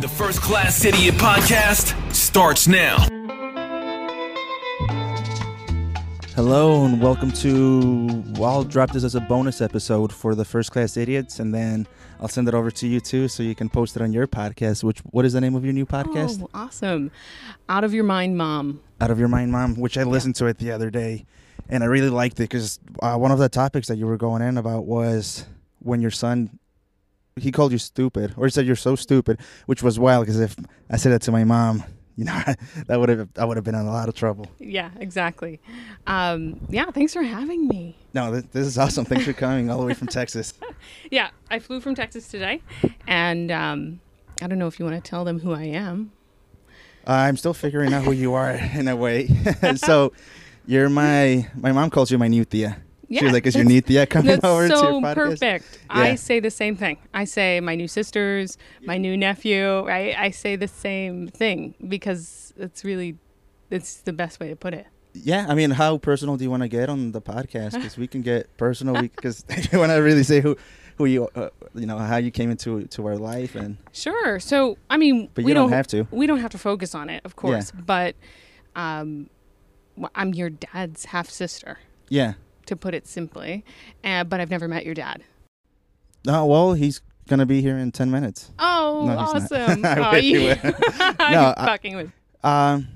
The First Class Idiot podcast starts now. Hello and welcome to. Well, I'll drop this as a bonus episode for the First Class Idiots, and then I'll send it over to you too, so you can post it on your podcast. Which what is the name of your new podcast? Oh, awesome. Out of your mind, mom. Out of Your Mind, Mom, which I listened to it the other day, and I really liked it because uh, one of the topics that you were going in about was when your son. He called you stupid, or he said you're so stupid, which was wild because if I said that to my mom, you know, that would have I would have been in a lot of trouble. Yeah, exactly. Um, yeah, thanks for having me. No, this, this is awesome. Thanks for coming all the way from Texas. Yeah, I flew from Texas today, and um, I don't know if you want to tell them who I am. Uh, I'm still figuring out who you are in a way. so, you're my my mom calls you my new Tia. She Yeah, was like, "Is your new coming That's over to so your podcast?" perfect. I say the same thing. I say my new sisters, my new nephew. Right? I say the same thing because it's really, it's the best way to put it. Yeah, I mean, how personal do you want to get on the podcast? Because we can get personal. Because you want to really say who who you uh, you know how you came into to our life and Sure. So I mean, But we you don't have to. We don't have to focus on it, of course. But um, I'm your dad's half sister, yeah. To put it simply. Uh, but I've never met your dad. Oh well, he's gonna be here in ten minutes. Oh, No, awesome! I oh, wish you, would. No, I- fucking with. Um,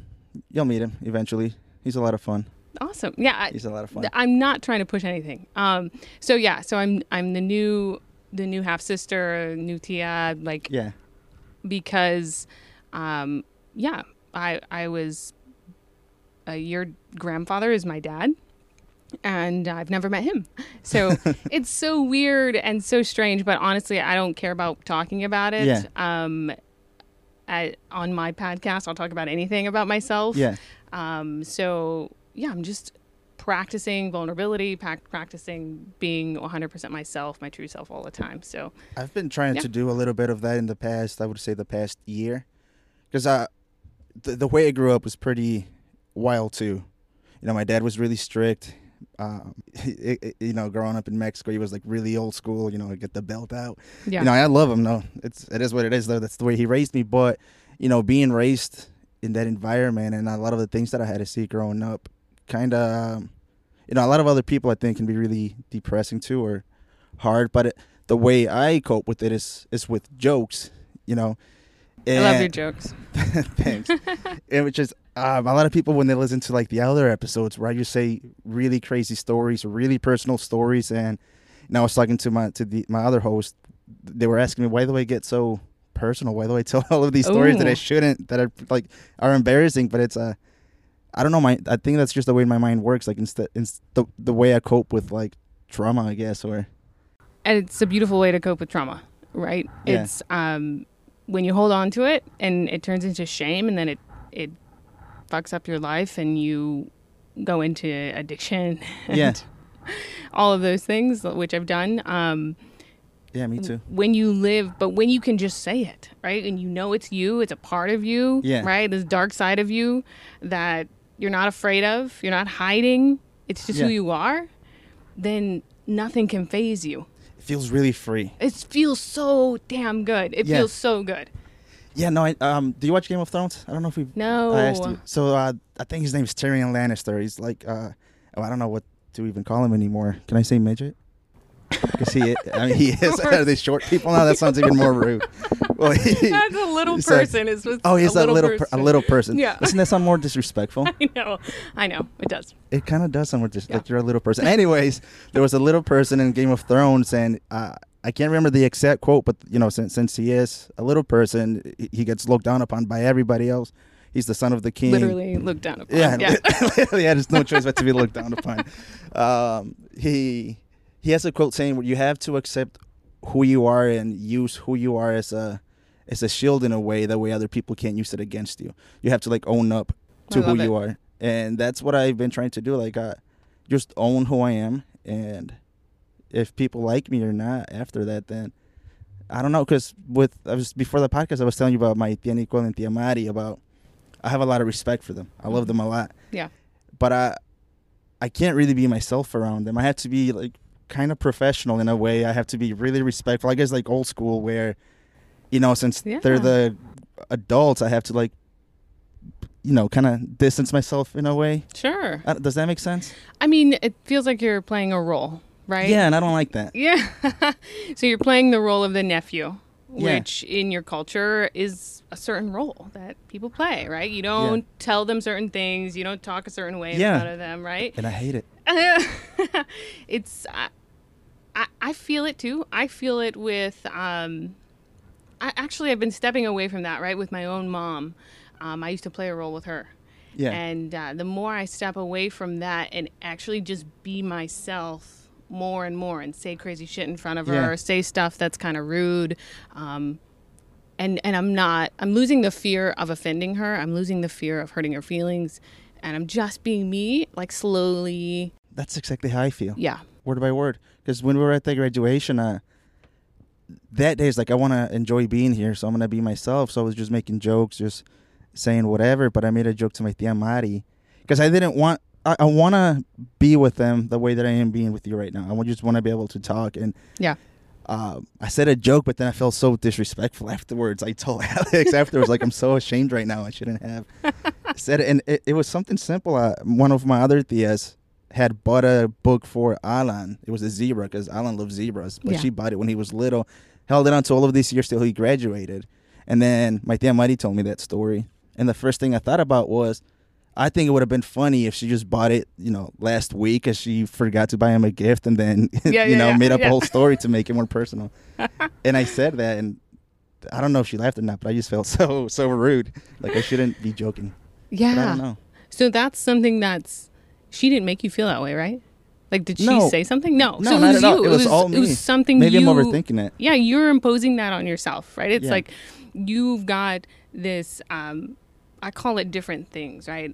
you'll meet him eventually. He's a lot of fun. Awesome. Yeah. I, He's a lot of fun. I'm not trying to push anything. Um. So yeah. So I'm I'm the new the new half sister, new Tia. Like Yeah. because um yeah i i was uh, your grandfather is my dad and i've never met him so it's so weird and so strange but honestly i don't care about talking about it Yeah. um I, on my podcast i'll talk about anything about myself Yeah. um so yeah i'm just practicing vulnerability prac- practicing being 100% myself my true self all the time so I've been trying Yeah. to do a little bit of that in the past. I would say the past year, because I the the way I grew up was pretty wild too. You know, my dad was really strict. Um, it, it- you know, growing up in Mexico, he was like really old school. You know, get the belt out. yeah You know, I love him. though. it's it is what it is. Though that's the way he raised me. But you know, being raised in that environment and a lot of the things that I had to see growing up, kind of, um, you know, a lot of other people I think can be really depressing too or hard. But it, the way I cope with it is is with jokes. You know, i love your jokes Thanks. and which is um, a lot of people when they listen to like the other episodes where I just say really crazy stories or really personal stories, and know, I was talking to my to the my other host. They were asking me why do I get so personal? Why do I tell all of these stories that I shouldn't? That are like are embarrassing, but it's a I don't know. My I think that's just the way my mind works. Like instead, it's the the way I cope with like trauma, I guess, or and it's a beautiful way to cope with trauma right Yeah. it's um when you hold on to it and it turns into shame and then it it fucks up your life and you go into addiction and Yeah. all of those things which i've done um yeah, me too. when you live but when you can just say it right and you know it's you it's a part of you Yeah. right this dark side of you that you're not afraid of you're not hiding it's just who you are then nothing can phase you feels really free. it feels so damn good. It Yeah. feels so good. Yeah, no. I, um, do you watch Game of Thrones? I don't know if we No. I asked you. So uh, I think his name is Tyrion Lannister. He's like, uh, oh, I don't know what to even call him anymore. Can I say midget? Because he, I mean, he is. Are they short people now? That sounds even more rude. Well, he, That's a little person. It's just oh, he's a a little, per, a person. little person. Yeah. Doesn't that sound more disrespectful? I know. I know. It does. It kind of does sound more dis- Yeah. like you're a little person. Anyways, there was a little person in Game of Thrones, and uh, I can't remember the exact quote, but you know, since since he is a little person, he- he gets looked down upon by everybody else. He's the son of the king. Literally looked down upon. Yeah, Yeah. literally, yeah. There's no choice but to be looked down upon. Um, he he has a quote saying, "You have to accept who you are and use who you are as a as a shield in a way that way other people can't use it against you. You have to like own up to who love you are, and that's what I've been trying to do. Like, uh, just own who I am, and if people like me or not after that, then I don't know. Because with I was before the podcast, I was telling you about my tia Nicole and tia Mari about. I have a lot of respect for them. I love them a lot. Yeah. But I, I can't really be myself around them. I have to be like kind of professional in a way. I have to be really respectful. I guess like old school where, you know, since Yeah. they're the adults, I have to like, you know, kind of distance myself in a way. Sure. Uh, does that make sense? I mean, it feels like you're playing a role, right? Yeah, and I don't like that. Yeah. so you're playing the role of the nephew, Yeah. which in your culture is a certain role that people play, right? You don't tell them certain things, you don't talk a certain way Yeah. in front of them, right? And I hate it. it's I, I I feel it too. I feel it with um I actually I've been stepping away from that, right? With my own mom. Um, I used to play a role with her. Yeah. And uh, the more I step away from that and actually just be myself more and more and say crazy shit in front of her, Yeah. or say stuff that's kind of rude, um, and and I'm not. I'm losing the fear of offending her. I'm losing the fear of hurting her feelings, and I'm just being me, like slowly. That's exactly how I feel. Yeah. word by word. Because when we were at the graduation, uh, that day is like I want to enjoy being here, so I'm gonna be myself. So I was just making jokes, just saying whatever. But I made a joke to my tia Mari because I didn't want. I, I want to be with them the way that I am being with you right now. I just want to be able to talk and. Yeah. Uh, I said a joke, but then I felt so disrespectful afterwards. I told Alex afterwards, like, I'm so ashamed right now. I shouldn't have said it. And it, it was something simple. Uh, one of my other tias had bought a book for Alan. It was a zebra because Alan loves zebras, but Yeah. she bought it when he was little, held it on to all of these years till he graduated. And then my tia Mari told me that story. And the first thing I thought about was, I think it would have been funny if she just bought it, you know, last week as she forgot to buy him a gift and then, Yeah, you yeah, know, yeah, made up yeah. a whole story to make it more personal. and I said that, and I don't know if she laughed or not, but I just felt so so rude. Like I shouldn't be joking. But I Yeah. don't know. So that's something that's she didn't make you feel that way, right? Like, did she No. say something? No. No, so it not was at all. you. It was all It me. was something. Maybe you, I'm overthinking it. Yeah, you're imposing that on yourself, right? It's Yeah. like you've got this. Um, I call it different things, right?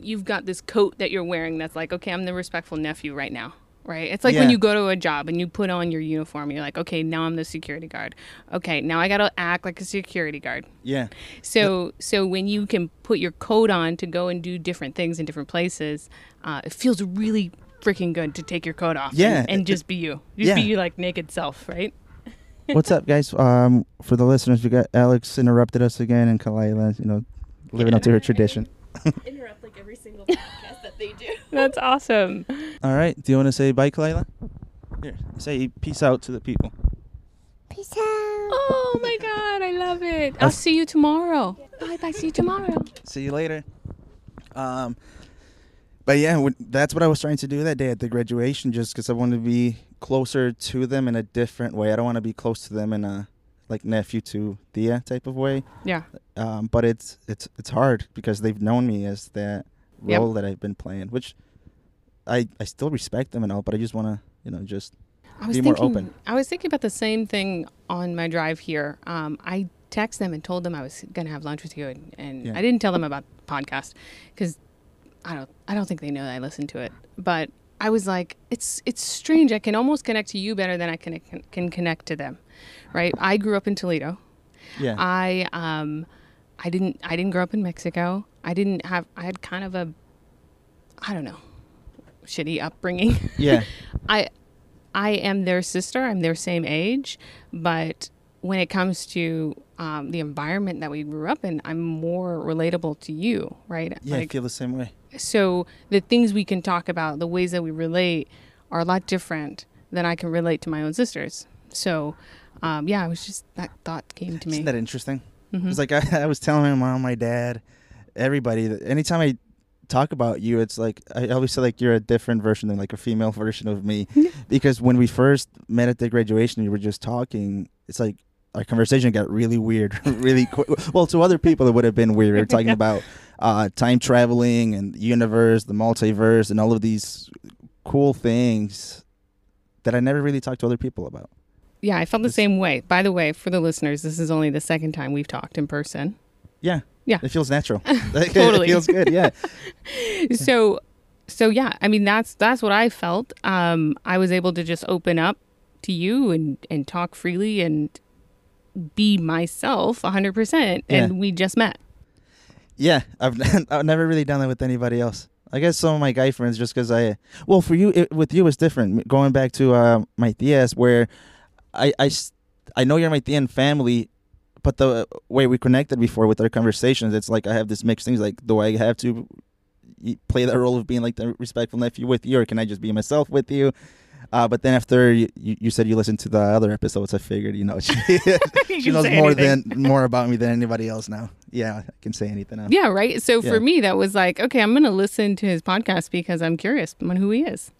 You've got this coat that you're wearing that's like, okay, I'm the respectful nephew right now, right? It's like when you go to a job and you put on your uniform, you're like, okay, now I'm the security guard. Okay, now I got to act like a security guard. Yeah. So so when you can put your coat on to go and do different things in different places, uh, it feels really freaking good to take your coat off. Yeah, and, and just be you. Just be yeah. your like naked self, right? What's up, guys? Um, for the listeners, we got Alex interrupted us again, and Kalila, you know, living up to her tradition. interrupt like every single podcast that they do. That's awesome. All right. Do you want to say bye, Kalila? Here, say peace out to the people. Peace out. Oh my god, I love it. I'll That's- see you tomorrow. Bye bye. See you tomorrow. See you later. Um, but yeah, that's what I was trying to do that day at the graduation, just because I wanted to be closer to them in a different way. I don't want to be close to them in a like nephew to Tia type of way. Yeah. Um, but it's it's it's hard because they've known me as that Yep. role that I've been playing, which I I still respect them and all, but I just want to you know just I was Be more thinking, open. I was thinking about the same thing on my drive here. Um, I texted them and told them I was gonna have lunch with you, and, and Yeah. I didn't tell them about the podcast because I don't I don't think they know that I listen to it. But I was like, it's it's strange. I can almost connect to you better than I can can connect to them, right? I grew up in Toledo. yeah I um I didn't I didn't grow up in Mexico. I didn't have I had kind of a I don't know shitty upbringing. yeah I I am their sister. I'm their same age, but when it comes to um, the environment that we grew up in, I'm more relatable to you, right? yeah I feel the same way. so the things we can talk about, the ways that we relate, are a lot different than I can relate to my own sisters. So, um, yeah, it was just that thought came to me. Isn't that interesting? It's like I, I was telling my mom, my dad, everybody that anytime I talk about you, it's like I always say like you're a different version than like a female version of me. because when we first met at the graduation, we were just talking. It's like our conversation got really weird, really quick. Well, to other people, it would have been weird. We were talking Yeah. about uh, time traveling and the universe, the multiverse, and all of these cool things that I never really talked to other people about. Yeah, I felt the same way. By the way, for the listeners, this is only the second time we've talked in person. Yeah. Yeah. It feels natural. Totally. It feels good. Yeah. so so yeah i mean that's that's what i felt um i was able to just open up to you and and talk freely and be myself 100% and we just met Yeah, I've I've never really done that with anybody else. I guess some of my guy friends, just because I, well, for you, it, with you, it's different. Going back to uh, my tias, where I, I, s- I know you're my tia and family, but the way we connected before with our conversations, it's like I have this mixed things. Like, do I have to play that role of being like the respectful nephew with you, or can I just be myself with you? Uh, but then after you, you you said you listened to the other episodes, I figured you know she, she knows more anything. than more about me than anybody else now. Yeah, I can say anything now. Yeah, right. So Yeah. for me, that was like, okay, I'm going to listen to his podcast because I'm curious on who he is.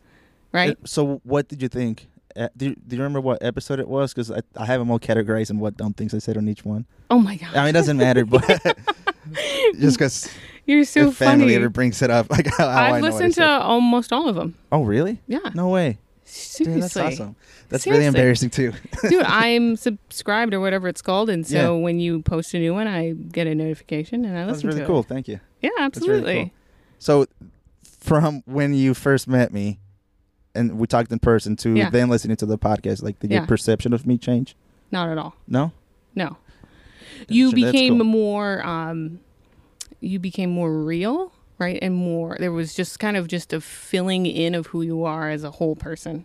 Right. Uh, So what did you think? Uh, do, you, do you remember what episode it was? Because I, I have them all categorized and what dumb things I said on each one. oh my god, I mean, it doesn't matter, but just because you're so if family funny. ever brings it up, like how, how I've I listened to almost all of them. Oh, really? Yeah, No way. seriously. Dude, that's awesome. That's really embarrassing too. Dude, I'm subscribed or whatever it's called, and so Yeah. when you post a new one, I get a notification and I listen. That's really to cool. it. Thank you. Yeah, really absolutely. cool. So, from when you first met me, and we talked in person, to Yeah. then listening to the podcast, like did Yeah. your perception of me change? Not at all. No. No. You That's- that's became cool. more um you became more real, right? And more there was just kind of just a filling in of who you are as a whole person.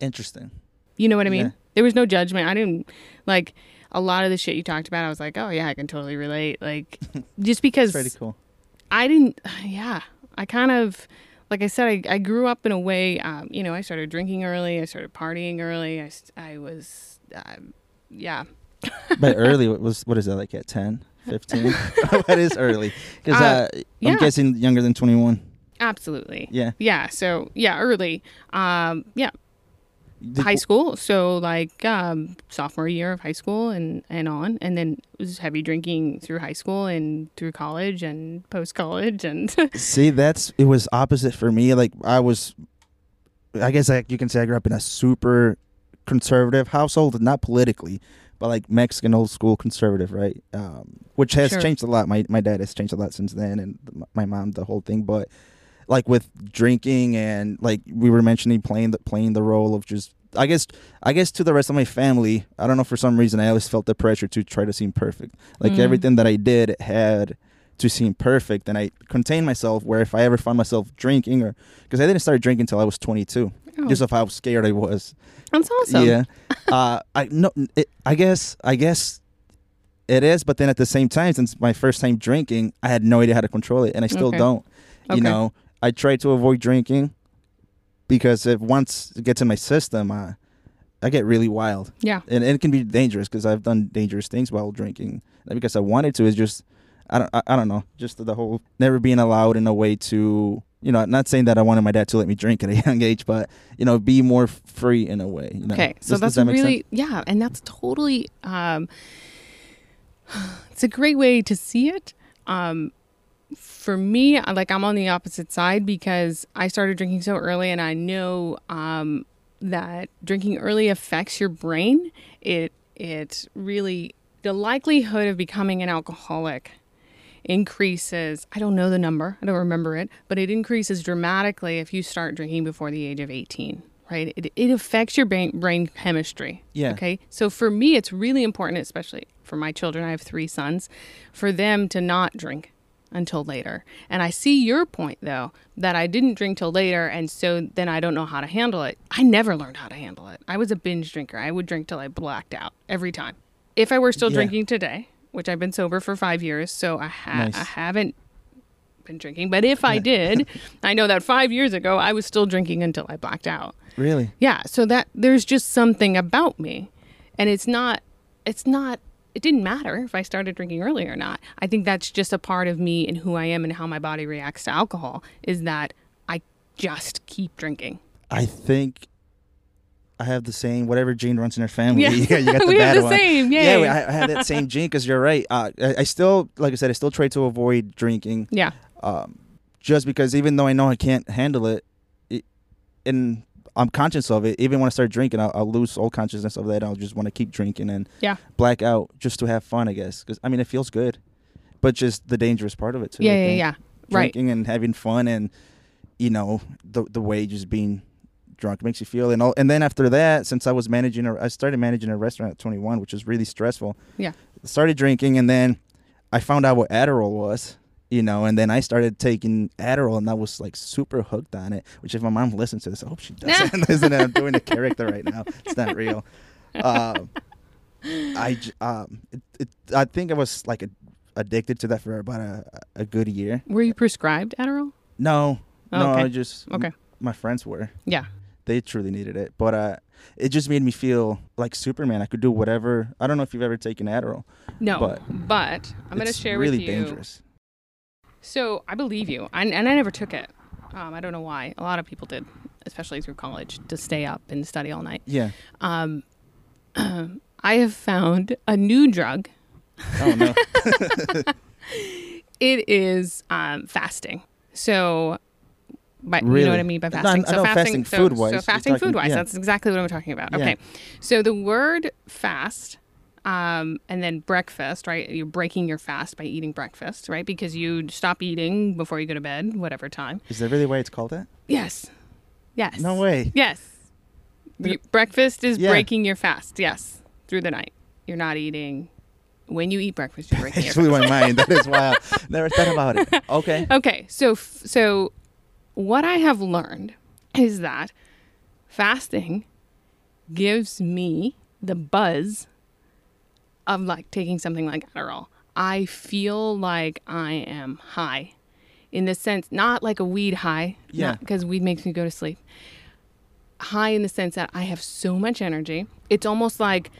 Interesting. You know what I mean? Yeah. There was no judgment. I didn't like a lot of the shit you talked about. I was like, "Oh yeah, I can totally relate." Like just because Pretty cool. I didn't, yeah. I kind of, like I said, I, I grew up in a way, um, you know, I started drinking early. I started partying early. I, I was, um, yeah. But early what was what is that like at 10, 15? what is early? Because Uh, uh. I'm guessing younger than twenty one. Absolutely. Yeah. Yeah. So, yeah, early. Um, yeah. Did- high school. So, like, um, sophomore year of high school and, and on. And then it was heavy drinking through high school and through college and post college. And See, that's it was opposite for me. Like I was, I guess like you can say I grew up in a super conservative household, not politically, but like Mexican old school conservative, right? Um, which has Sure. changed a lot. My my dad has changed a lot since then, and my mom, the whole thing. But like with drinking and like we were mentioning playing the playing the role of just. I guess I guess to the rest of my family, I don't know for some reason I always felt the pressure to try to seem perfect. Like Mm. everything that I did had to seem perfect and I contained myself where if I ever found myself drinking or because I didn't start drinking until I was 22 Oh, just of how scared I was. that's awesome. Yeah. uh I no it, I guess I guess it is but then at the same time since my first time drinking I had no idea how to control it and I still Okay. don't. Okay. You know, I try to avoid drinking because if once it gets in my system uh, I get really wild Yeah. and, and it can be dangerous because I've done dangerous things while drinking. Not because I wanted to. It's just I don't I, I don't know. Just the whole never being allowed in a way to you know. Not saying that I wanted my dad to let me drink at a young age, but you know, be more free in a way. You know? Okay, so Does- does that's that really sense? yeah, and that's totally um it's a great way to see it. Um for me, like I'm on the opposite side because I started drinking so early and I know um that drinking early affects your brain. It it really the likelihood of becoming an alcoholic increases. I don't know the number. I don't remember it but it increases dramatically if you start drinking before the age of 18 right? It, it affects your brain, brain chemistry Yeah. okay? So for me it's really important especially for my children i have three sons for them to not drink until later. And i see your point though that i didn't drink till later and so then i don't know how to handle it. I never learned how to handle it. I was a binge drinker. I would drink till i blacked out every time. If i were still Yeah. drinking today which i've been sober for five years so i, ha- Nice. I haven't been drinking. But if i did i know that five years ago i was still drinking until i blacked out. Really? yeah so that there's just something about me. And it's not it's not it didn't matter if i started drinking early or not i think that's just a part of me and who i am and how my body reacts to alcohol is that i just keep drinking I think I have the same whatever gene runs in our family. Yeah. you got, you got the We have bad the one. same, Yeah, yay. I, I have that same gene because you're right. Uh, I, I still, like I said, I still try to avoid drinking. yeah um, just because even though I know I can't handle it, it and I'm conscious of it. Even when I start drinking, I'll, I'll lose all consciousness of that. I'll just want to keep drinking and Yeah. black out just to have fun, I guess. Because I mean, it feels good, but just the dangerous part of it too. Yeah yeah yeah right Drinking and having fun, and you know the the way just being drunk makes you feel, and all. And then after that, since I was managing, a, I started managing a restaurant at 21, which was really stressful. Yeah. Started drinking, and then I found out what Adderall was you know, and then I started taking Adderall, and I was like super hooked on it. Which, if my mom listens to this, I hope she doesn't. Listen, I'm doing a character right now. It's not real. Um, I um it, it, I think I was like a, addicted to that for about a, a good year. Were you prescribed Adderall? No, no, Okay. I just Okay. my friends were. Yeah. They truly needed it, but uh, it just made me feel like Superman. I could do whatever. I don't know if you've ever taken Adderall. No, But but, I'm going to share really with you. Really dangerous. So I believe you, I, and I never took it. Um, I don't know why. A lot of people did, especially through college, to stay up and study all night. Yeah. Um, I have found a new drug. Oh no. It is um, fasting. So, by, you know what I mean by fasting. I so fasting, fasting so, food-wise. So fasting food wise, yeah. that's exactly what I'm talking about. Yeah. Okay. So the word fast, um, and then breakfast, right? You're breaking your fast by eating breakfast, right? Because you stop eating before you go to bed, whatever time. Is that really why it's called that? Yes. Yes. No way. Yes. You- breakfast is Yeah. breaking your fast. Yes. Through the night. You're not eating. When you eat breakfast, you're breaking your It blew my mind. That is wild. Never thought about it. Okay. Okay, so f- so what I have learned is that fasting gives me the buzz of like taking something like Adderall. I feel like I am high in the sense not like a weed high, Yeah. because weed makes me go to sleep. High in the sense that I have so much energy. It's almost like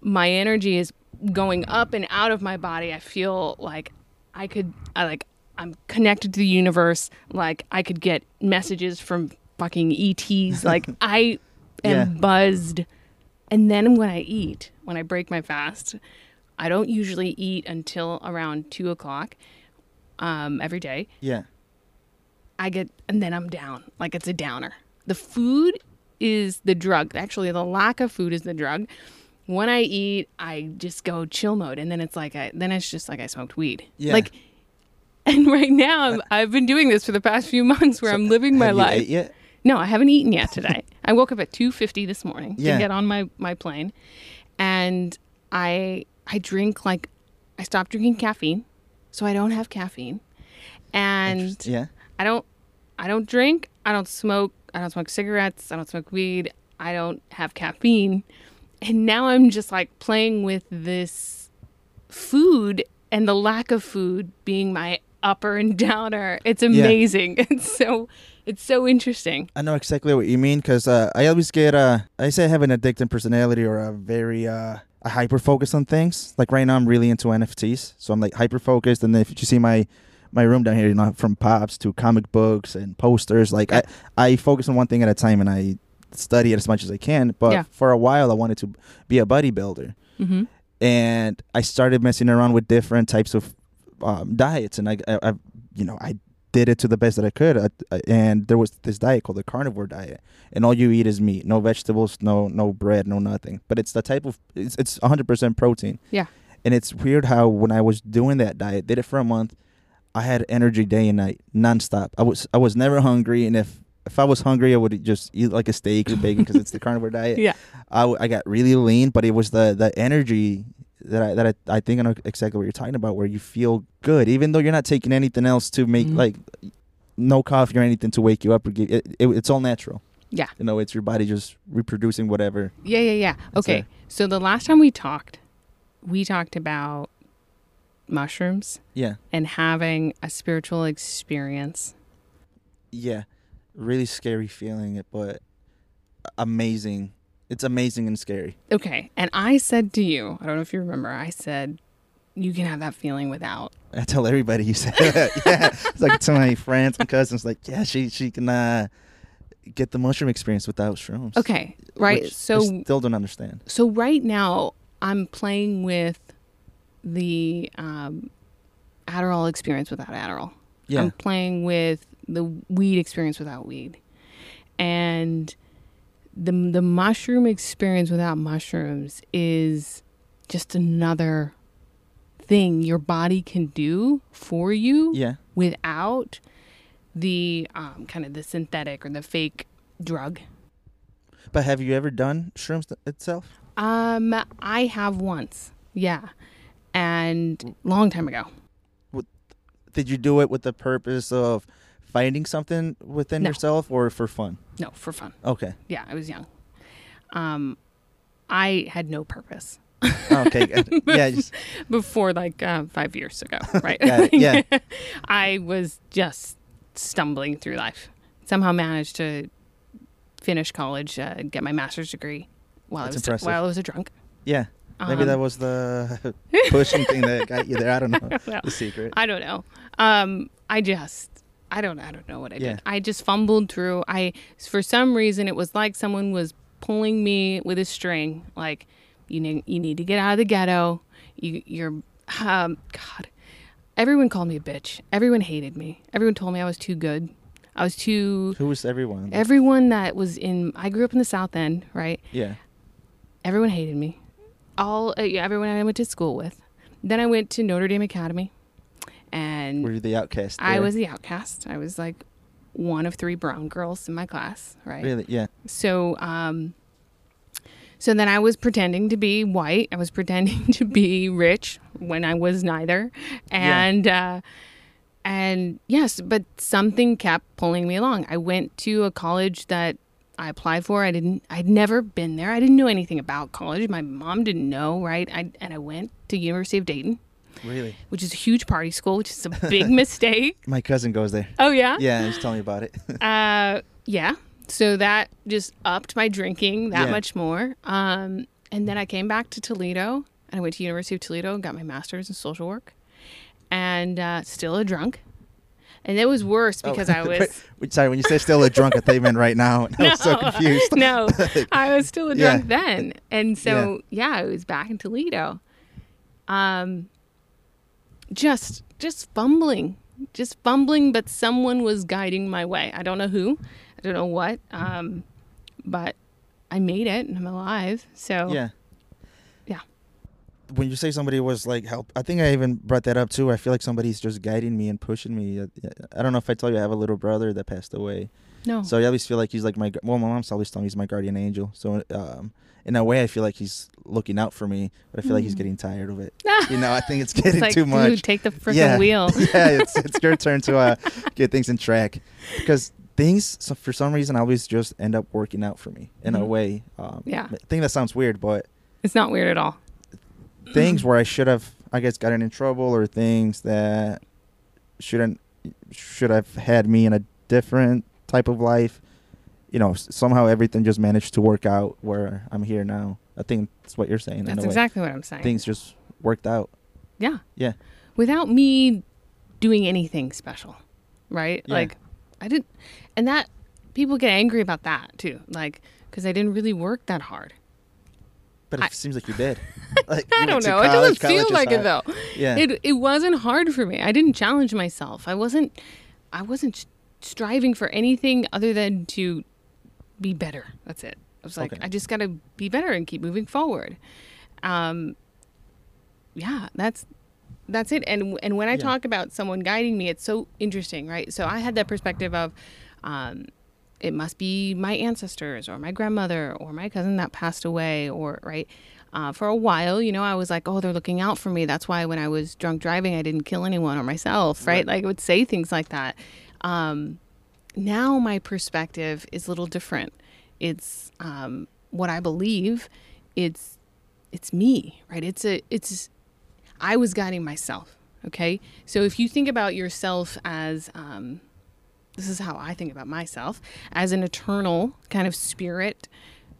my energy is going up and out of my body. I feel like I could, I like, I'm connected to the universe. Like I could get messages from fucking ETs. Like I am Yeah. buzzed. And then when I eat, when I break my fast, I don't usually eat until around two o'clock um, every day. Yeah. I get, and then I'm down. Like it's a downer. The food is the drug. Actually, the lack of food is the drug. When I eat, I just go chill mode, and then it's like I, then it's just like I smoked weed. Yeah. Like, and right now I'm, I've been doing this for the past few months, where I'm living my Have you life. No, I haven't eaten yet today. I woke up at 2:50 this morning Yeah. to get on my my plane, and I I drink like I stopped drinking caffeine, so I don't have caffeine, and Yeah. I don't I don't drink, I don't smoke, I don't smoke cigarettes, I don't smoke weed, I don't have caffeine. And now I'm just like playing with this food and the lack of food being my upper and downer. It's amazing. It's so it's so interesting. I know exactly what you mean because uh, I always get uh, I say I have an addictive personality or a very uh, a hyper focus on things. Like right now, I'm really into NFTs, so I'm like hyper focused. And if you see my my room down here, you know, from pops to comic books and posters, like I I focus on one thing at a time and I study it as much as I can. But Yeah. for a while, I wanted to be a bodybuilder, Mm-hmm. and I started messing around with different types of um, diets, and I, I, I you know I did it to the best that I could. I, I- and there was this diet called the carnivore diet, and all you eat is meat, no vegetables, no no bread, no nothing. But it's the type of it's it's 100% protein. Yeah. And it's weird how when I was doing that diet, did it for a month, I had energy day and night, nonstop. I was I was never hungry, and if if I was hungry, I would just eat like a steak or bacon because it's the carnivore diet. Yeah. I, w- I got really lean, but it was the the energy that I that I, I think I know exactly what you're talking about, where you feel good, even though you're not taking anything else to make Mhm. like no coffee or anything to wake you up or give it, it, it's all natural. Yeah. You know, it's your body just reproducing whatever. Yeah, yeah, yeah. Okay. a- So the last time we talked, we talked about mushrooms Yeah. and having a spiritual experience. Yeah. Really scary feeling it, but amazing. It's amazing and scary. Okay. And I said to you, I don't know if you remember, I said, you can have that feeling without. I tell everybody you said that. yeah. It's like to my friends and cousins, like, yeah, she she can uh, get the mushroom experience without shrooms. Okay. Right. So I still don't understand. so right now I'm playing with the um, Adderall experience without Adderall. Yeah. I'm playing with the weed experience without weed, and the the mushroom experience without mushrooms is just another thing your body can do for you yeah. without the um, kind of the synthetic or the fake drug. But have you ever done shrooms th- itself? Um, I have once, yeah, and long time ago. Did you do it with the purpose of finding something within No. yourself or for fun? No, for fun. Okay. Yeah, I was young. Um, I had no purpose. Oh, okay, yeah, just, before like uh, five years ago, right? It, yeah. I was just stumbling through life. Somehow managed to finish college, uh, get my master's degree while That's I was impressive. while I was a drunk. yeah. Maybe Um, that was the pushing thing that got you there. I don't know Well, the secret. I don't know. Um, I just, I don't, I don't know what I Yeah. did. I just fumbled through. I, for some reason, it was like someone was pulling me with a string. Like, you need, you need to get out of the ghetto. You, you're, um, God. Everyone called me a bitch. Everyone hated me. Everyone told me I was too good. I was too. Who was everyone? Everyone that was in, I grew up in the South End, right? yeah. everyone hated me. All uh, everyone I went to school with. Then I went to Notre Dame Academy, and Were you the outcast? I was the outcast. I was like one of three brown girls in my class, right? Really? Yeah. So, um, so then I was pretending to be white. I was pretending to be rich when I was neither, and uh, and yes, but something kept pulling me along. I went to a college that I applied for. I didn't. I'd never been there. I didn't know anything about college. My mom didn't know, right? I and I went to University of Dayton, Really? which is a huge party school, which is a big mistake. My cousin goes there. Oh yeah. Yeah, he's telling me about it. Uh, yeah. So that just upped my drinking that Yeah. much more. Um, and then I came back to Toledo and I went to University of Toledo and got my master's in social work, and uh, still a drunk. And it was worse because I was Sorry, when you say still a drunk, I thought you meant right now. I was so No. confused. no, I was still a Yeah. drunk then, and so yeah. I was back in Toledo. Um, just just fumbling, just fumbling, but someone was guiding my way. I don't know who, I don't know what, um, but I made it and I'm alive. So Yeah. Yeah. When you say somebody was like help, I think I even brought that up too. I feel like somebody's just guiding me and pushing me. Uh, I don't know if I tell you I have a little brother that passed away. no, So I always feel like he's like my well, my mom's always telling me he's my guardian angel. So um, in a way, I feel like he's looking out for me, but I feel like he's getting tired of it. You know, I think it's getting Hmm. it's like, too much. dude, take the freaking yeah. wheel. yeah, it's it's your turn to uh, get things in track because things so for some reason always just end up working out for me in a Mhm. way. Um, Yeah. I think that sounds weird, but It's not weird at all. things where I should have, I guess, gotten in trouble or things that shouldn't should have had me in a different type of life. You know, somehow everything just managed to work out where I'm here now. I think that's what you're saying. That's way. exactly what I'm saying. Things just worked out. Yeah. Yeah. Without me doing anything special, right? Yeah. Like, I didn't, and that people get angry about that too, like because I didn't really work that hard. But it I- seems like you did. Like, I don't know. it doesn't feel college like it though. Yeah. It it wasn't hard for me. I didn't challenge myself. I wasn't I wasn't striving for anything other than to be better. That's it. I was like, Okay. I just got to be better and keep moving forward. Um, yeah, that's that's it. And and when I Yeah. talk about someone guiding me, it's so interesting, right? So I had that perspective of, um, it must be my ancestors or my grandmother or my cousin that passed away, or right. Uh, for a while, you know, I was like, oh, they're looking out for me. That's why when I was drunk driving, I didn't kill anyone or myself, right? Right. Like I would say things like that. Um, now my perspective is a little different. It's um, what I believe. It's it's me, right? It's a it's I was guiding myself. Okay, so if you think about yourself as um, this is how I think about myself as an eternal kind of spirit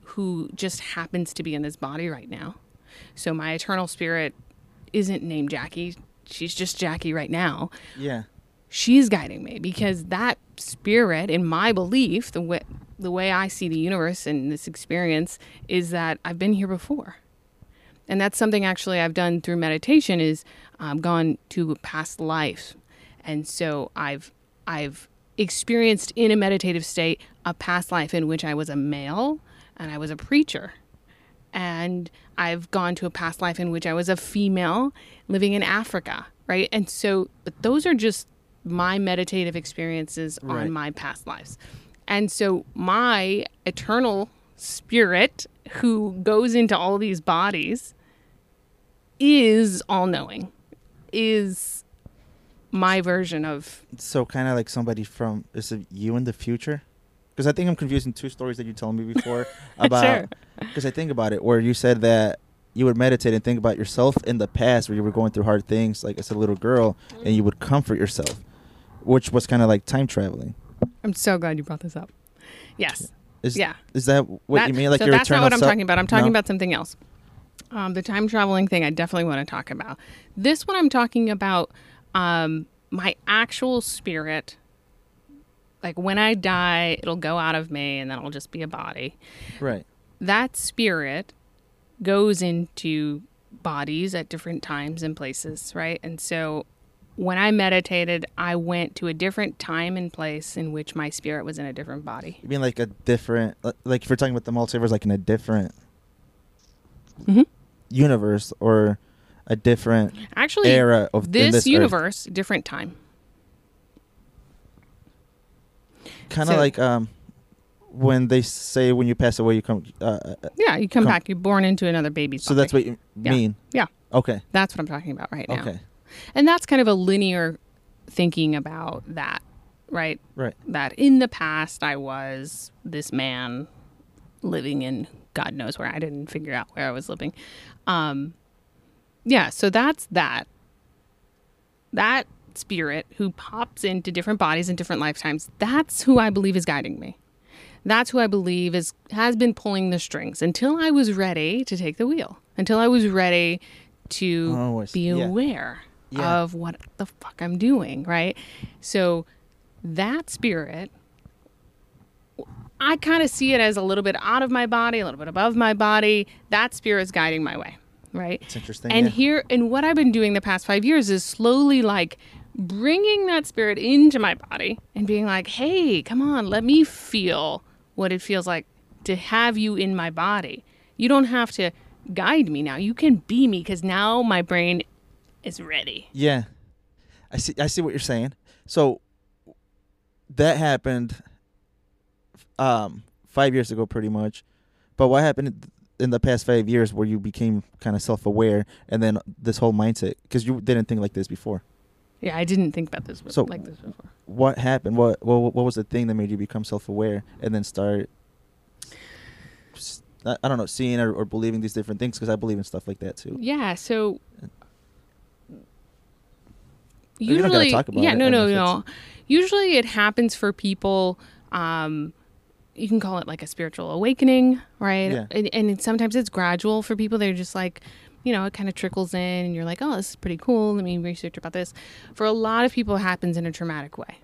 who just happens to be in this body right now. So my eternal spirit isn't named Jackie. She's just Jackie right now Yeah. She's guiding me because that spirit in my belief the way the way I see the universe and this experience is that I've been here before. And that's something actually I've done through meditation is um, gone to past life. And so I've I've experienced in a meditative state a past life in which I was a male and I was a preacher. And I've gone to a past life in which I was a female living in Africa, right? And so, but those are just my meditative experiences Right. on my past lives. And so, my eternal spirit who goes into all these bodies is all knowing, is my version of So kind of like somebody from is it you in the future? Because I think I'm confusing two stories that you told me before about. Sure. Because I think about it, where you said that you would meditate and think about yourself in the past where you were going through hard things, like as a little girl, and mm-hmm. you would comfort yourself, which was kind of like time traveling. I'm so glad you brought this up. Yes. Is, Yeah. Is that what That- you mean? Like so your that's not what I'm self? talking about. I'm talking No? about something else. Um, the time traveling thing, I definitely want to talk about. This one, I'm talking about um, my actual spirit. Like when I die, it'll go out of me, and then I'll just be a body. Right. That spirit goes into bodies at different times and places, right? And so when I meditated, I went to a different time and place in which my spirit was in a different body. You mean like a different, li- like if you're talking about the multiverse, like in a different Mhm. universe or a different Actually, era of this, this, universe, different time. Kind of so- like um, when they say when you pass away, you come. Uh, uh, Yeah, you come Com- back, you're born into another baby. so body. that's what you Yeah. mean. Yeah. Okay. That's what I'm talking about right now. Okay. And that's kind of a linear thinking about that, right? Right. That in the past I was this man living in God knows where. I didn't figure out where I was living. Um yeah, so that's that. That spirit who pops into different bodies in different lifetimes, that's who I believe is guiding me. That's who I believe is has been pulling the strings until I was ready to take the wheel. Until I was ready to Oh, be aware Yeah. Of what the fuck I'm doing, right? So that spirit I kind of see it as a little bit out of my body, a little bit above my body. That spirit is guiding my way, right? It's interesting. And yeah. here, and what I've been doing the past five years is slowly like bringing that spirit into my body and being like, hey, come on, let me feel what it feels like to have you in my body. You don't have to guide me now. You can be me because now my brain is ready. Yeah, I see. I see what you're saying. So that happened, um, five years ago, pretty much. But what happened in the past five years, where you became kind of self-aware, and then this whole mindset, because you didn't think like this before. Yeah, I didn't think about this So- like this before. What happened? What what what was the thing that made you become self-aware, and then start? I don't know, seeing or, or believing these different things because I believe in stuff like that too. Yeah, so you don't gotta usually, yeah, it, no, no, no. Usually, it happens for people. Um, you can call it like a spiritual awakening, right? Yeah. And, and sometimes it's gradual for people. They're just like, you know, it kind of trickles in, and you're like, oh, this is pretty cool. Let me research about this. For a lot of people, it happens in a traumatic way,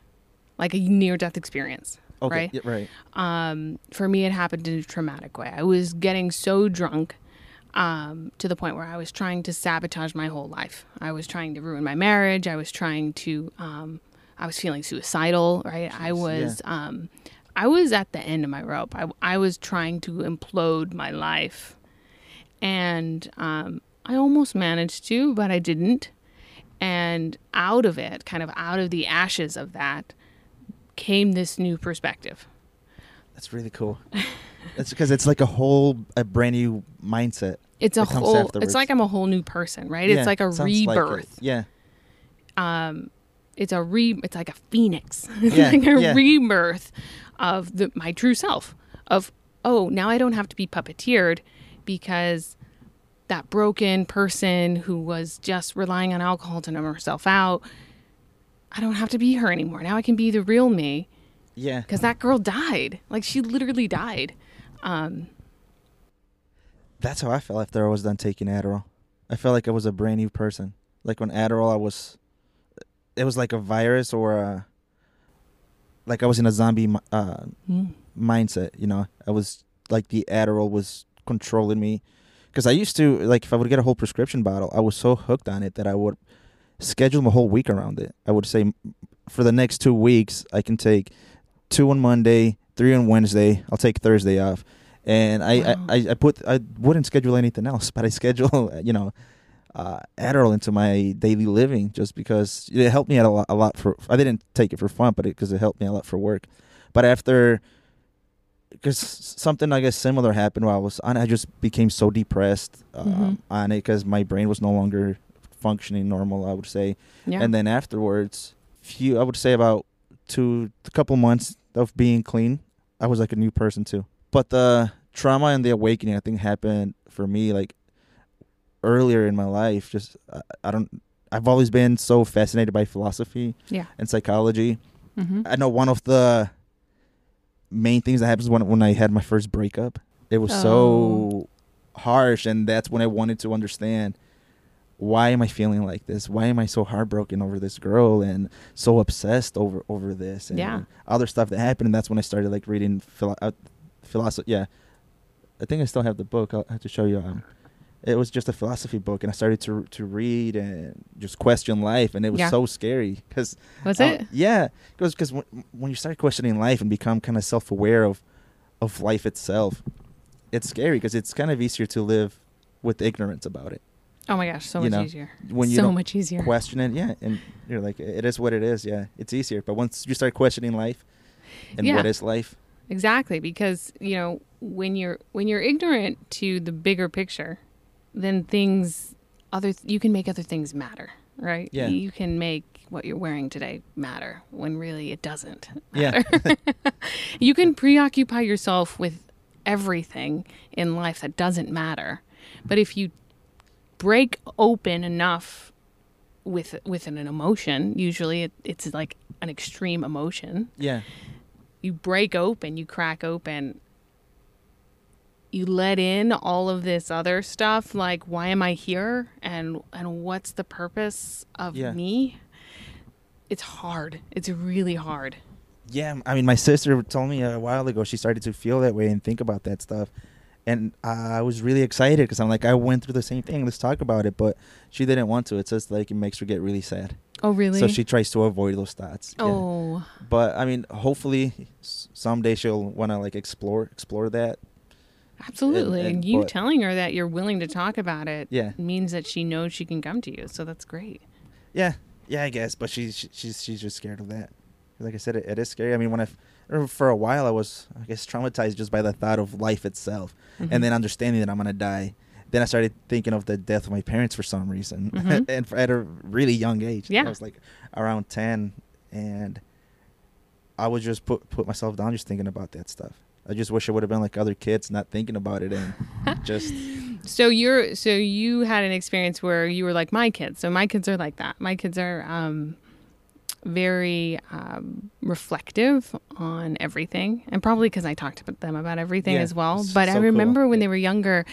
like a near-death experience, Okay, right? yeah, right. um, for me, it happened in a traumatic way. I was getting so drunk um, to the point where I was trying to sabotage my whole life. I was trying to ruin my marriage. I was trying to, um, I was feeling suicidal, right? I was, um, I was at the end of my rope. I, I was trying to implode my life. And um, I almost managed to, but I didn't. And out of it, kind of out of the ashes of that, came this new perspective. That's really cool. That's because it's like a whole a brand new mindset. It's a whole. afterwards. It's like I'm a whole new person, right? Yeah, it's like a sounds like rebirth. yeah, um, it's a re. It's like a phoenix. it's Yeah, like a yeah. rebirth of the my true self. Of oh, now I don't have to be puppeteered because that broken person who was just relying on alcohol to numb herself out. I don't have to be her anymore. Now I can be the real me yeah. because that girl died. Like she literally died. Um, That's how I felt after I was done taking Adderall. I felt like I was a brand new person. Like when Adderall, I was, it was like a virus or a, like I was in a zombie uh, mm, mindset. You know, I was like the Adderall was controlling me. Because I used to like if I would get a whole prescription bottle, I was so hooked on it that I would schedule my whole week around it. I would say for the next two weeks, I can take two on Monday, three on Wednesday. I'll take Thursday off, and I Wow. I, I, I put I wouldn't schedule anything else, but I schedule you know uh, Adderall into my daily living just because it helped me out a lot. A lot for I didn't take it for fun, but because it, helped me a lot for work. But after because something I guess similar happened while I was on, I just became so depressed um, Mhm. on it because my brain was no longer functioning normal. I would say, yeah. and then afterwards, few I would say about two, a couple months of being clean, I was like a new person too. But the trauma and the awakening, I think, happened for me like earlier in my life. Just I, I don't. I've always been so fascinated by philosophy Yeah. and psychology. Mm-hmm. I know one of the main things that happens when when I had my first breakup. It was Oh. so harsh, and that's when I wanted to understand why am I feeling like this? Why am I so heartbroken over this girl and so obsessed over over this and Yeah. other stuff that happened? And that's when I started like reading philo- uh, philosophy. Yeah, I think I still have the book. I'll have to show you. Um, it was just a philosophy book, and I started to to read and just question life, and it was Yeah. so scary because Was uh, it? yeah, because because when, when you start questioning life and become kind of self aware of of life itself, it's scary because it's kind of easier to live with ignorance about it. Oh my gosh, so you much know, easier. When you so much easier. question it, yeah, and you're like, it is what it is. Yeah, it's easier. But once you start questioning life and Yeah. what is life, Exactly, because you know when you're when you're ignorant to the bigger picture, then things other you can make other things matter, right? Yeah. You can make what you're wearing today matter when really it doesn't. yeah, You can preoccupy yourself with everything in life that doesn't matter, but if you break open enough with with an emotion, usually it, it's like an extreme emotion yeah, you break open, you crack open, you let in all of this other stuff like why am I here and and what's the purpose of Yeah. me? It's hard. It's really hard. yeah. I mean, my sister told me a while ago she started to feel that way and think about that stuff, and I was really excited because I'm like, I went through the same thing. Let's talk about it, but she didn't want to. It says like it makes her get really sad, Oh really? so she tries to avoid those thoughts. Yeah. Oh. but I mean, hopefully someday she'll want to like explore explore that. Absolutely. And- And, you but- telling her that you're willing to talk about it Yeah. means that she knows she can come to you. So that's great. Yeah, yeah, I guess. But she's she's she's just scared of that. Like I said, it, it is scary. I mean, when I for a while I was I guess traumatized just by the thought of life itself, Mhm. and then understanding that I'm gonna die. Then I started thinking of the death of my parents for some reason, Mhm. and f- at a really young age. Yeah. I was like around ten, and I would just put put myself down just thinking about that stuff. I just wish I would have been like other kids, not thinking about it and just So you're so you had an experience where you were like my kids. So my kids are like that. My kids are um, very um, reflective on everything, and probably because I talked to them about everything Yeah, as well. But I so cool. remember when they were younger,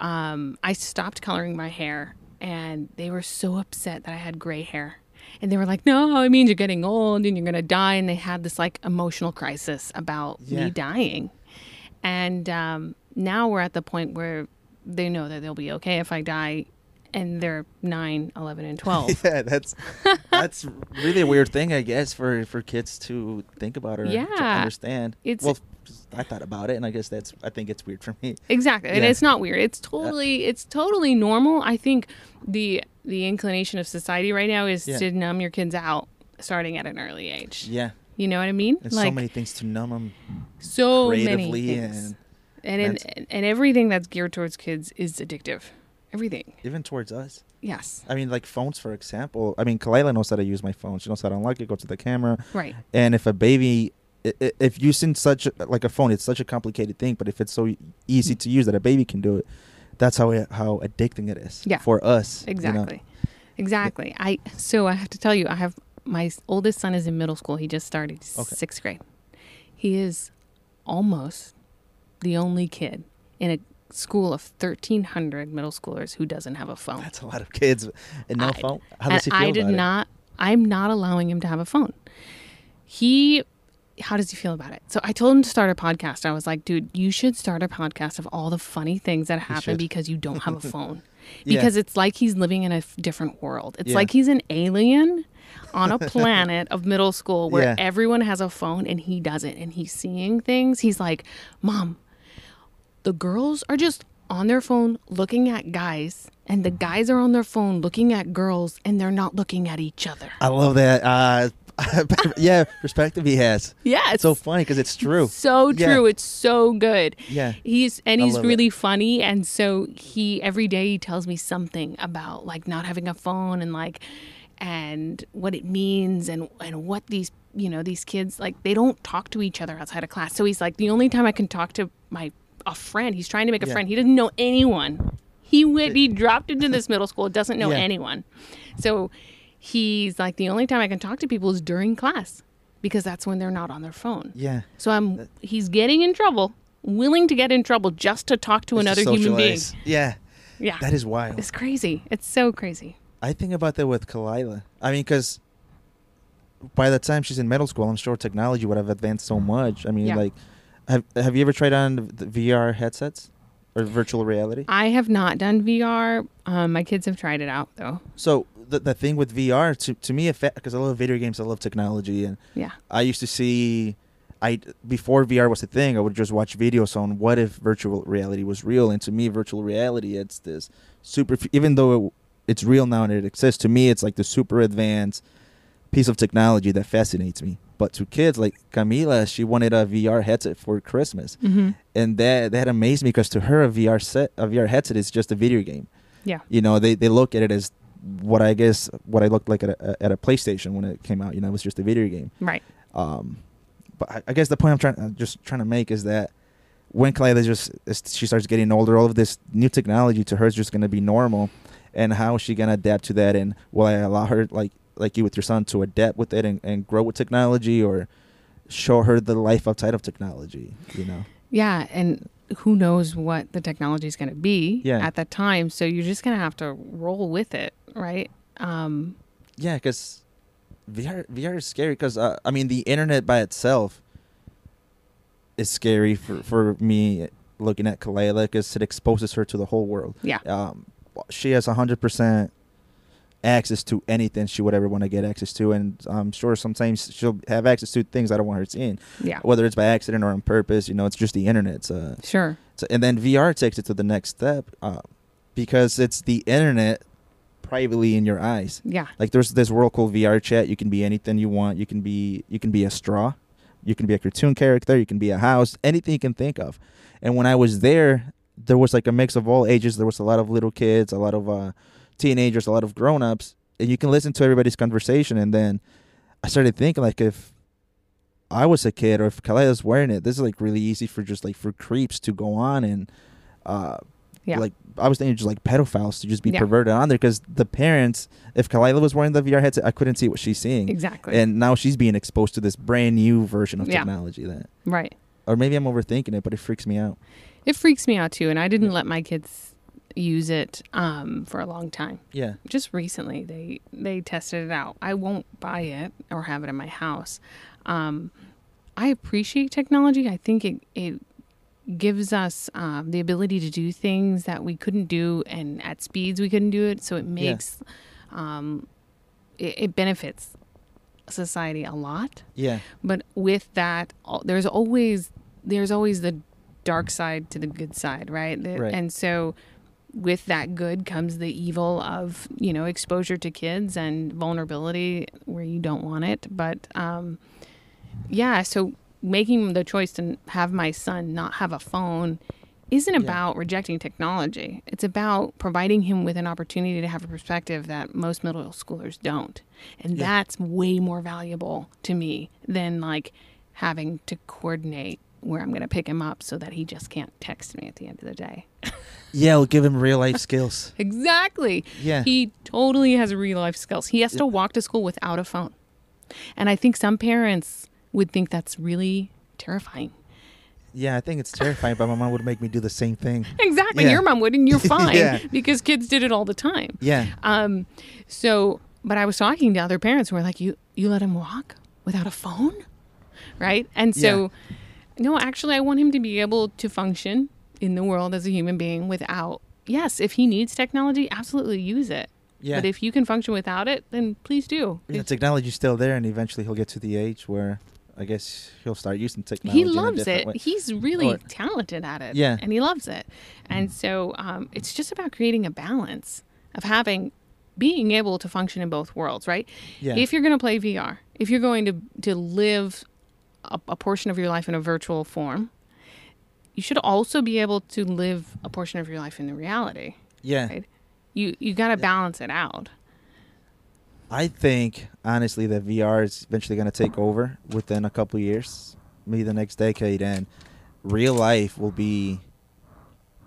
um, I stopped coloring my hair, and they were so upset that I had gray hair. And they were like, "No, it means you're getting old and you're gonna die." And they had this like emotional crisis about Yeah. me dying. And um, now we're at the point where they know that they'll be okay if I die, and they're 9, 11, and 12. yeah, that's that's really a weird thing, I guess, for for kids to think about or to understand. It's- well, I thought about it, and I guess that's I think it's weird for me. Exactly, and it's not weird. It's totally, it's totally normal. I think the the inclination of society right now is Yeah. to numb your kids out starting at an early age. Yeah, You know what I mean? there's so many things to numb them so many things. and and and, and everything that's geared towards kids is addictive. Everything. even towards us. Yes. I mean, like phones, for example. I mean, Kalila knows how to use my phone. She knows how to unlock it, go to the camera, Right. and if a baby. If using such a, like a phone, it's such a complicated thing. But if it's so easy to use that a baby can do it, that's how it, how addicting it is Yeah. for us. you know? Exactly. Exactly. I so I have to tell you, I have my oldest son is in middle school. He just started Okay. sixth grade. He is almost the only kid in a school of thirteen hundred middle schoolers who doesn't have a phone. That's a lot of kids and no I- phone. How does he feel I did about it? not. I'm not allowing him to have a phone. He. How does he feel about it? So I told him to start a podcast. I was like, dude, you should start a podcast of all the funny things that happen because you don't have a phone. Yeah. Because it's like he's living in a f- different world. It's Yeah. like he's an alien on a planet of middle school where Yeah. everyone has a phone and he doesn't. And he's seeing things. He's like, Mom, the girls are just on their phone looking at guys, and the guys are on their phone looking at girls, and they're not looking at each other. I love that. Uh, yeah, perspective he has. Yeah, It's so funny because it's true. so Yeah. true. It's so good. Yeah. He's and he's love it. really funny and so he every day he tells me something about like not having a phone and like and what it means and and what these you know these kids like they don't talk to each other outside of class. So he's like the only time I can talk to my a friend. He's trying to make a Yeah. friend. He doesn't know anyone. He went. He dropped into this middle school. Doesn't know Yeah. anyone. So he's like the only time I can talk to people is during class because that's when they're not on their phone. Yeah. So I'm. He's getting in trouble. Willing to get in trouble just to talk to another human being. Yeah. Yeah. That is wild. It's crazy. It's so crazy. I think about that with Kalila. I mean, because by the time she's in middle school, I'm sure technology would have advanced so much. I mean, Yeah. like, have have you ever tried on the VR headsets or virtual reality? I have not done VR. Um, my kids have tried it out though. So the the thing with VR to to me, because I love video games, I love technology, and Yeah. I used to see. I before VR was a thing, I would just watch videos on what if virtual reality was real, and to me, virtual reality it's this super. Even though it, it's real now and it exists, to me, it's like the super advanced piece of technology that fascinates me. But to kids like Camila, she wanted a VR headset for Christmas, Mm-hmm. and that that amazed me because to her, a VR set, a VR headset is just a video game. Yeah. You know, they they look at it as what I guess what I looked like at a, at a PlayStation when it came out. You know, it was just a video game. Right. Um, but I, I guess the point I'm trying, I'm just trying to make is that when Kalila just she starts getting older, all of this new technology to her is just going to be normal, and how is she going to adapt to that? And will I allow her, like like you with your son, to adapt with it and, and grow with technology, or show her the life outside of technology? You know? Yeah, and who knows what the technology is going to be Yeah. at that time. So you're just going to have to roll with it, right? Um, Yeah, because VR VR is scary. Because uh, I mean, the internet by itself is scary for for me looking at Kalila because it exposes her to the whole world. yeah. um, she has hundred percent access to anything she would ever want to get access to, and I'm sure sometimes she'll have access to things I don't want her seeing, Yeah. whether it's by accident or on purpose. You know, it's just the internet. Uh, Sure. so, and then VR takes it to the next step uh, because it's the internet privately in your eyes. Yeah. Like there's this world called VR chat. You can be anything you want. You can be you can be a straw, you can be a cartoon character. You can be a house. Anything you can think of. And when I was there, there was like a mix of all ages. There was a lot of little kids, a lot of uh, teenagers, a lot of grown ups, and you can listen to everybody's conversation. And then I started thinking like if I was a kid or if Kalila's wearing it, this is like really easy for just like for creeps to go on and uh Yeah. like I was thinking just like pedophiles to just be Yeah. perverted on there because the parents, if Kalila was wearing the VR headset, I couldn't see what she's seeing, Exactly. and now she's being exposed to this brand new version of Yeah. technology that, right. or maybe I'm overthinking it, but it freaks me out. It freaks me out too. And I didn't let my kids use it um, for a long time. Yeah, Just recently, they they tested it out. I won't buy it or have it in my house. Um, I appreciate technology. I think it it gives us um, the ability to do things that we couldn't do and at speeds we couldn't do it. So it makes um, it, it benefits society a lot. yeah, But with that, there's always there's always the dark side to the good side, right? The- Right. And so with that good comes the evil of you know exposure to kids and vulnerability where you don't want it. But um, yeah, so making the choice to have my son not have a phone isn't Yeah. about rejecting technology. It's about providing him with an opportunity to have a perspective that most middle schoolers don't. And Yeah. that's way more valuable to me than like having to coordinate where I'm going to pick him up so that he just can't text me at the end of the day. yeah. It'll give him real life skills. Exactly. Yeah, He totally has real life skills. He has to walk to school without a phone. And I think some parents would think that's really terrifying. yeah. I think it's terrifying, but my mom would make me do the same thing. Exactly. Yeah. Your mom would, and you're fine Yeah. because kids did it all the time. Yeah, Um, so, but I was talking to other parents who were like, "You, you let him walk without a phone, right?" And so, no, actually, I want him to be able to function in the world as a human being without. Yes, if he needs technology, absolutely use it. yeah. But if you can function without it, then please do. the If- technology's still there, and eventually he'll get to the age where I guess he'll start using technology. he loves it. way. He's really Or- talented at it. Yeah. And he loves it. And so um, it's just about creating a balance of having, being able to function in both worlds, right? Yeah. If you're going to play VR, if you're going to, to live a, a portion of your life in a virtual form, you should also be able to live a portion of your life in the reality. yeah. Right. You, you got to balance it out. I think honestly that VR is eventually going to take over within a couple years, maybe the next decade, and real life will be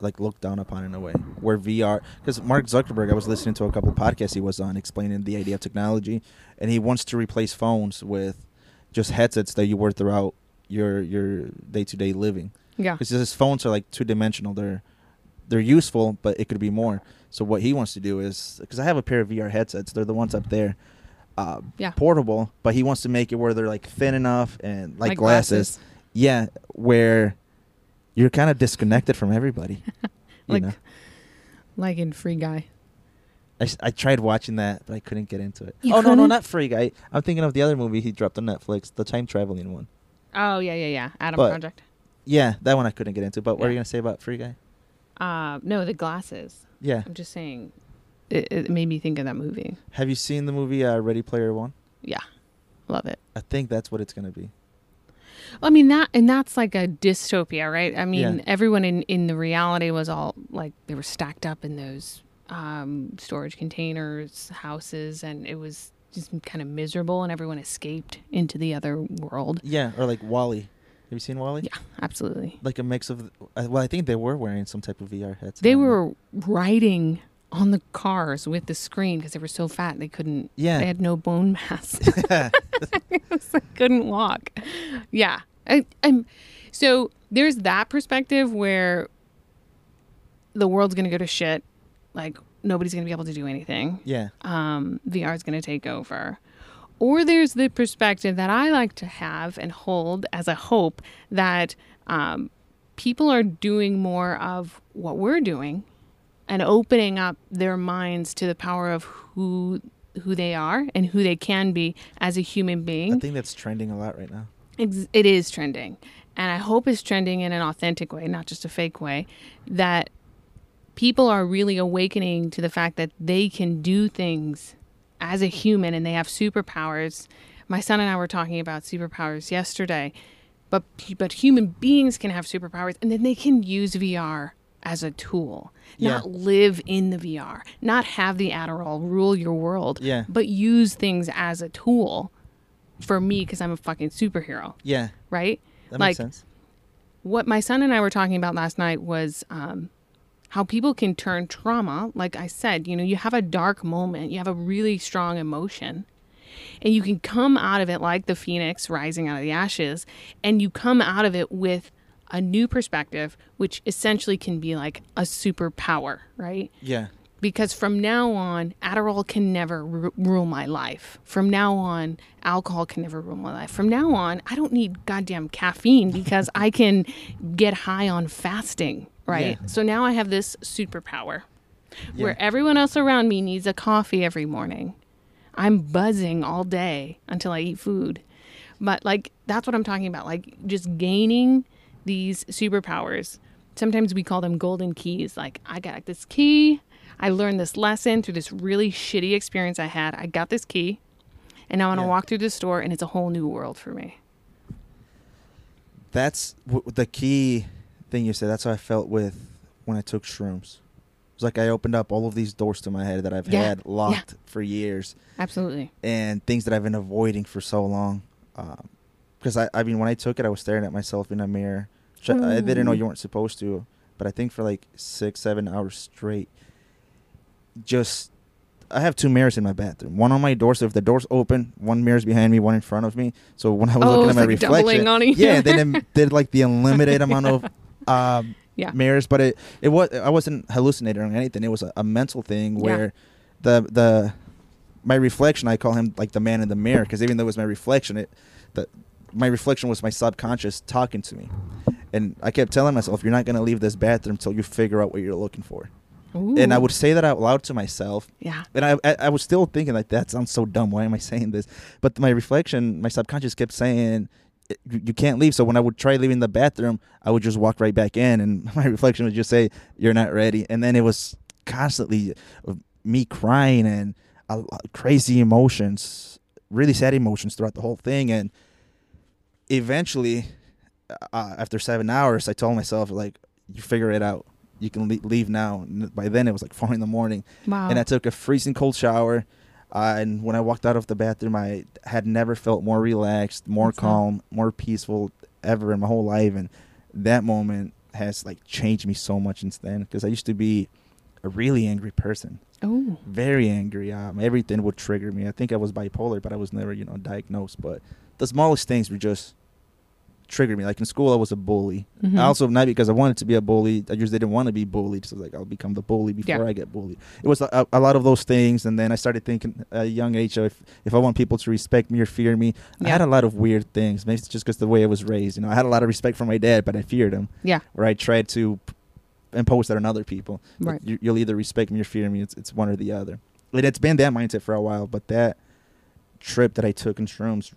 like looked down upon in a way where VR because Mark Zuckerberg I was listening to a couple podcasts he was on explaining the idea of technology and he wants to replace phones with just headsets that you wear throughout your your day to day living Yeah. because his phones are like two dimensional they're they're useful but it could be more so what he wants to do is because I have a pair of VR headsets they're the ones up there uh, Yeah. portable but he wants to make it where they're like thin enough and like, Like glasses. glasses. yeah where you're kind of disconnected from everybody you Like know like in Free Guy. I, I tried watching that but I couldn't get into it You oh no no not Free Guy I'm thinking of the other movie he dropped on Netflix the time traveling one Oh yeah, yeah, yeah. Adam But- Project. Yeah that one I couldn't get into but what are you gonna say about Free Guy Uh, no, the glasses. yeah I'm just saying, it, it made me think of that movie. have you seen the movie uh, Ready Player One Yeah, love it. I think that's what it's gonna be I mean that, and that's like a dystopia, right? I mean, Yeah. everyone in in the reality was all like they were stacked up in those um, storage containers, houses, and it was just kind of miserable, and everyone escaped into the other world. Yeah, or like WALL-E. Have you seen WALL-E? Yeah, absolutely. Like a mix of. Uh, well, I think they were wearing some type of VR headsets. They were riding on the cars with the screen because they were so fat they couldn't. Yeah. they had no bone mass. I couldn't walk. Yeah, I, I'm. So there's that perspective where the world's gonna go to shit. Like nobody's gonna be able to do anything. Yeah. Um, VR is gonna take over. Or there's the perspective that I like to have and hold as a hope that um, people are doing more of what we're doing and opening up their minds to the power of who who they are and who they can be as a human being. I think that's trending a lot right now. Ex- it is trending and i hope it's trending in an authentic way not just a fake way that people are really awakening to the fact that they can do things as a human and they have superpowers my son and i were talking about superpowers yesterday but but human beings can have superpowers and then they can use vr as a tool Yeah. not live in the vr not have the adderall rule your world Yeah. but use things as a tool for me because I'm a fucking superhero, Yeah, right? that like makes sense. what my son and I were talking about last night was um, how people can turn trauma. Like I said, you know, you have a dark moment, you have a really strong emotion, and you can come out of it like the phoenix rising out of the ashes, and you come out of it with a new perspective, which essentially can be like a superpower, right? Yeah. because from now on adderall can never ru- rule my life from now on alcohol can never rule my life from now on i don't need goddamn caffeine because i can get high on fasting right Yeah. so now i have this superpower Yeah. where everyone else around me needs a coffee every morning i'm buzzing all day until i eat food but like that's what i'm talking about like just gaining these superpowers sometimes we call them golden keys like i got this key i learned this lesson through this really shitty experience i had i got this key and now i'm gonna Yeah. walk through the store and it's a whole new world for me That's w- the key thing you said. That's how I felt with when I took shrooms. It's like I opened up all of these doors to my head that I've Yeah. had locked for years, absolutely and things that I've been avoiding for so long. Um, because I, I mean, when I took it, I was staring at myself in a mirror. Which I, didn't know you weren't supposed to, but I think for like six, seven hours straight, just I have two mirrors in my bathroom. One on my door, so if the door's open, one mirror's behind me, one in front of me. So when I was Oh, looking at my like reflection, yeah, then it did like the unlimited amount of um, Yeah. mirrors, but it it was I wasn't hallucinating or anything. It was a, a mental thing Yeah. where the the my reflection I call him like the man in the mirror because even though it was my reflection, it the my reflection was my subconscious talking to me, and I kept telling myself, "You're not gonna leave this bathroom until you figure out what you're looking for." And I would say that out loud to myself, yeah and I, I I was still thinking like that sounds so dumb. Why am I saying this? But my reflection, my subconscious kept saying you, can't leave. So when I would try leaving the bathroom, I would just walk right back in, and my reflection would just say you're not ready. And then it was constantly me crying and crazy emotions, really sad emotions throughout the whole thing. And eventually, uh, after seven hours, I told myself like you figure it out. You can leave now. And by then it was like four in the morning wow and I took a freezing cold shower. Uh, and when I walked out of the bathroom, I had never felt more relaxed, more That's calm, more peaceful ever in my whole life. And that moment has like changed me so much since then because I used to be a really angry person, Oh, very angry. Um, everything would trigger me. I think I was bipolar, but I was never, you know, diagnosed. But the smallest things were just trigger me. Like in school, I was a bully. Mhm. Also, not because I wanted to be a bully. I just didn't want to be bullied. So like, I'll become the bully before Yeah. I get bullied. It was a, a lot of those things, and then I started thinking at a young age, if if I want people to respect me or fear me, I had a lot of weird things. Maybe it's just because the way I was raised. You know, I had a lot of respect for my dad, but I feared him. yeah, Or I tried to impose that on other people. Like, Right. you, you'll either respect me or fear me. It's it's one or the other. And it's been that mindset for a while, but that trip that I took in shrooms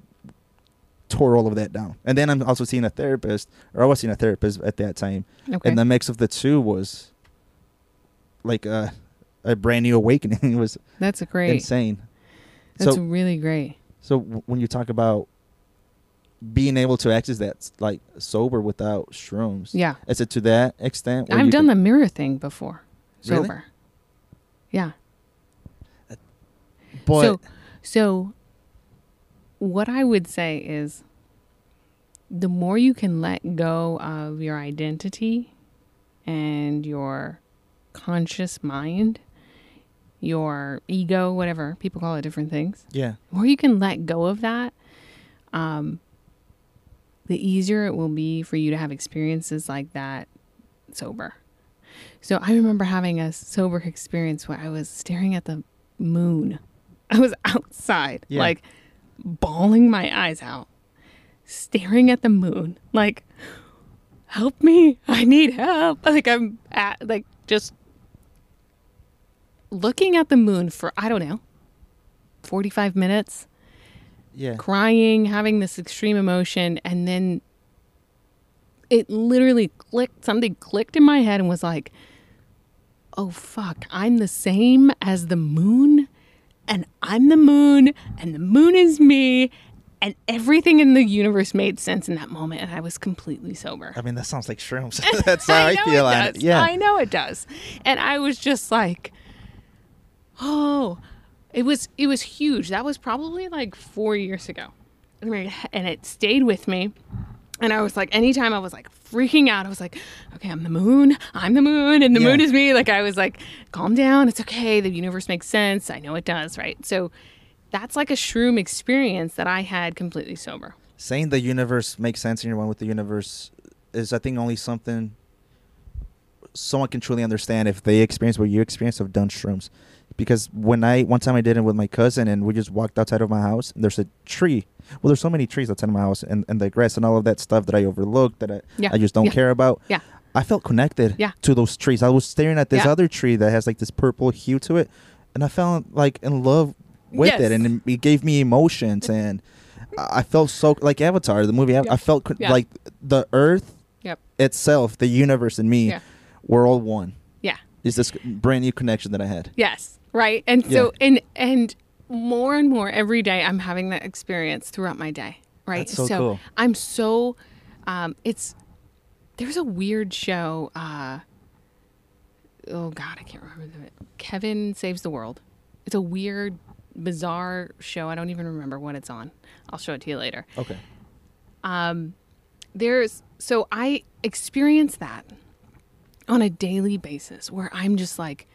tore all of that down. And then I'm also seeing a therapist, or I was seeing a therapist at that time, okay. and the mix of the two was like a a brand new awakening. it was That's a great. insane. That's so really great. so w- when you talk about being able to access that like sober without shrooms, Yeah, is it to that extent? I've done the mirror thing before. Really? Sober. Yeah. But so, so what I would say is the more you can let go of your identity and your conscious mind, your ego, whatever people call it different things, yeah, the more you can let go of that, um, the easier it will be for you to have experiences like that sober. So I remember having a sober experience where I was staring at the moon. I was outside, Yeah. like bawling my eyes out, staring at the moon, like, help me, I need help. Like I'm at, like, just looking at the moon for, I don't know, 45 minutes yeah, crying, having this extreme emotion, and then it literally clicked. Something clicked in my head and was like, oh, fuck, I'm the same as the moon, and I'm the moon, and the moon is me. And everything in the universe made sense in that moment, and I was completely sober. I mean that sounds like shrooms. That's how I, know feel on it. Yeah, I know it does. And I was just like, oh, it was it was huge. That was probably like four years ago, and it stayed with me. And I was like, anytime I was like freaking out, I was like, okay, I'm the moon, I'm the moon, and the Yeah. moon is me. Like I was like, calm down, it's okay. The universe makes sense. I know it does, right? So that's like a shroom experience that I had completely sober. saying the universe makes sense and you're one with the universe is I think only something someone can truly understand if they experience what you experience of done shrooms. Because when I one time I did it with my cousin and we just walked outside of my house and there's a tree. Well there's so many trees outside of my house and, and the grass and all of that stuff that I overlooked that I, Yeah. I just don't Yeah. care about. Yeah. I felt connected Yeah. to those trees. I was staring at this Yeah. other tree that has like this purple hue to it and I felt like in love with Yes. it and it- gave me emotions and I felt so like Avatar, the movie. I, Yeah. I felt co- Yeah. like the Earth Yep. itself, the universe, and me, Yeah. we're all one. Is this brand new connection that I had? Yes, right. And so Yeah. and and more and more every day I'm having that experience throughout my day, right? That's so cool. I'm so um it's there's a weird show uh oh god, I can't remember the Kevin Saves the World. It's a weird bizarre show. I don't even remember when it's on. I'll show it to you later. Okay. Um There's so I experience that on a daily basis where I'm just like,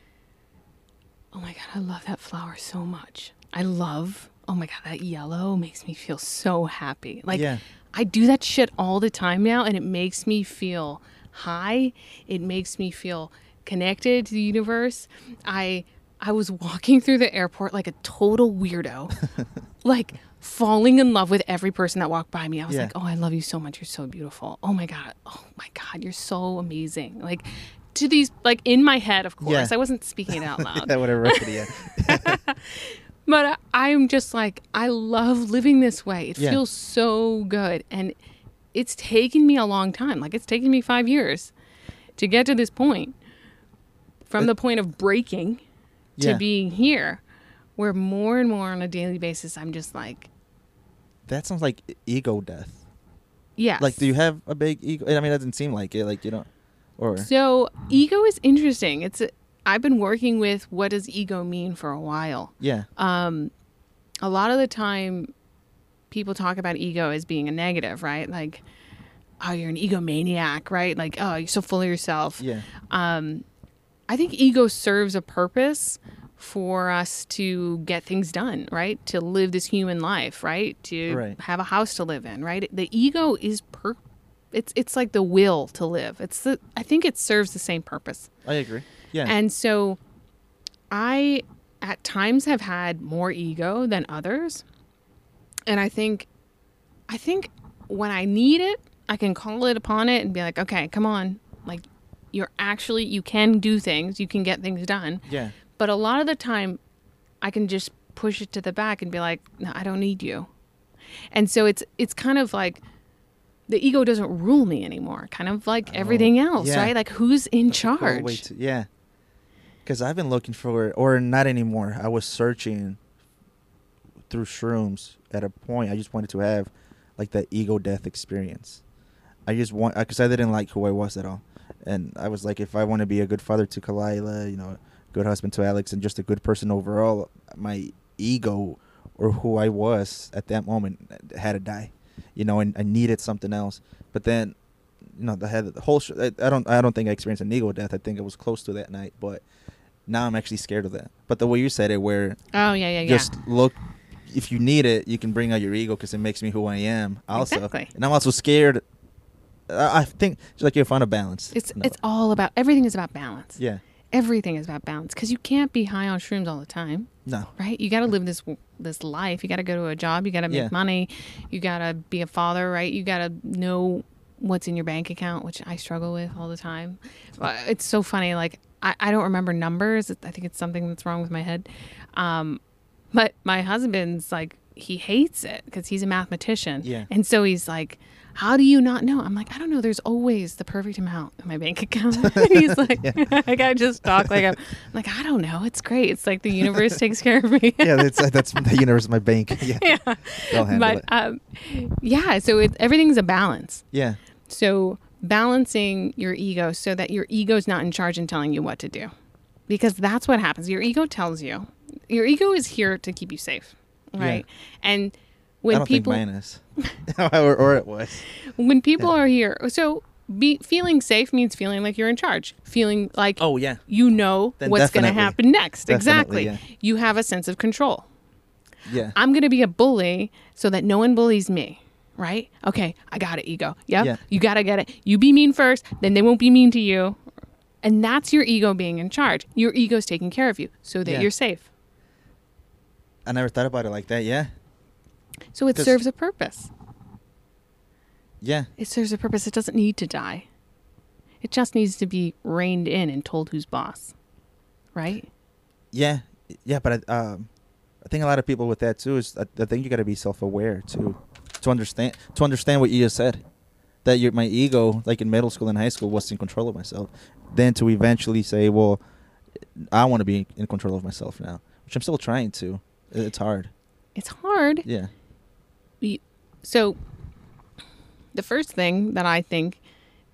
oh my God, I love that flower so much. I love, oh my God, that yellow makes me feel so happy. Like, Yeah. I do that shit all the time now, and it makes me feel high. It makes me feel connected to the universe. I I was walking through the airport like a total weirdo, like falling in love with every person that walked by me. I was Yeah. like, "Oh, I love you so much. You're so beautiful. Oh my god. Oh my god, you're so amazing." Like to these like in my head, of course. Yeah. I wasn't speaking it out loud. That whatever. yeah. But I- I'm just like, I love living this way. It Yeah. feels so good. And it's taken me a long time. Like, it's taken me five years to get to this point from the point of breaking to Yeah. being here, where more and more on a daily basis, I'm just like, That sounds like ego death. yes. Like, do you have a big ego? I mean, it doesn't seem like it. Like, you don't. Or So, ego is interesting. It's, I've been working with what does ego mean for a while. yeah, um, a lot of the time people talk about ego as being a negative, right? Like, oh, you're an egomaniac, right? Like, oh, you're so full of yourself. Yeah. Um, I think ego serves a purpose for us to get things done, right? To live this human life, right? To Right. have a house to live in, right? The ego is per it's it's like the will to live. It's the I think it serves the same purpose. I agree. Yeah. And so I at times have had more ego than others. And I think I think when I need it, I can call it upon it and be like, "Okay, come on. Like you're actually you can do things, you can get things done." yeah. But a lot of the time I can just push it to the back and be like, "No, I don't need you." And so it's it's kind of like the ego doesn't rule me anymore, kind of like oh, everything else, yeah. right? Like who's in Cool charge? way to- yeah. Because I've been looking for, or not anymore. I was searching through shrooms at a point. I just wanted to have like that ego death experience. I just want, because I didn't like who I was at all. And I was like, if I want to be a good father to Kalila, you know, good husband to Alex, and just a good person overall, my ego or who I was at that moment had to die. You know, and I needed something else. But then you know, the head, the whole. Sh- I, I don't. I don't think I experienced an ego death. I think it was close to that night, but now I'm actually scared of that. But the way you said it, where Oh yeah, yeah, yeah. just look, if you need it, you can bring out your ego because it makes me who I am. Also, Exactly. and I'm also scared. I I think just like you find a balance. It's No. it's all about everything is about balance. yeah. Everything is about balance because you can't be high on shrooms all the time, No. right? You got to live this this life. You got to go to a job. You got to make Yeah. money. You got to be a father, right? You got to know what's in your bank account, which I struggle with all the time. Uh, It's so funny. Like I, I don't remember numbers. I think it's something that's wrong with my head. Um, but my husband's like he hates it because he's a mathematician. Yeah. And so he's like, "How do you not know?" I'm like, "I don't know. There's always the perfect amount in my bank account." he's like, "Like I just talk like I'm, I'm like I don't know. It's great. It's like the universe takes care of me." Yeah, that's that's the universe, my bank. Yeah. yeah. They'll handle But it. um, yeah. So it, everything's a balance. Yeah. So balancing your ego so that your ego's not in charge and telling you what to do. Because that's what happens. Your ego tells you. Your ego is here to keep you safe. Right? And when I don't people think mine is, or, or it was. when people are here so be feeling safe means feeling like you're in charge. Feeling like Oh yeah. you know Then what's going to happen next. Definitely, exactly. yeah. You have a sense of control. Yeah. I'm going to be a bully so that no one bullies me. Right? Okay, I got it, ego. Yep. Yeah. You got to get it. You be mean first, then they won't be mean to you. And that's your ego being in charge. Your ego's taking care of you so that Yeah. you're safe. I never thought about it like that. Yeah. So it serves a purpose. Yeah. It serves a purpose. It doesn't need to die. It just needs to be reined in and told who's boss. Right? Yeah, yeah, but I, um, I think a lot of people with that too is I, I think you got to be self-aware too, to understand to understand what you just said, that your my ego, like in middle school and high school, was in control of myself. Then to eventually say, well, I want to be in control of myself now, which I'm still trying to. It's hard. It's hard. Yeah. So the first thing that I think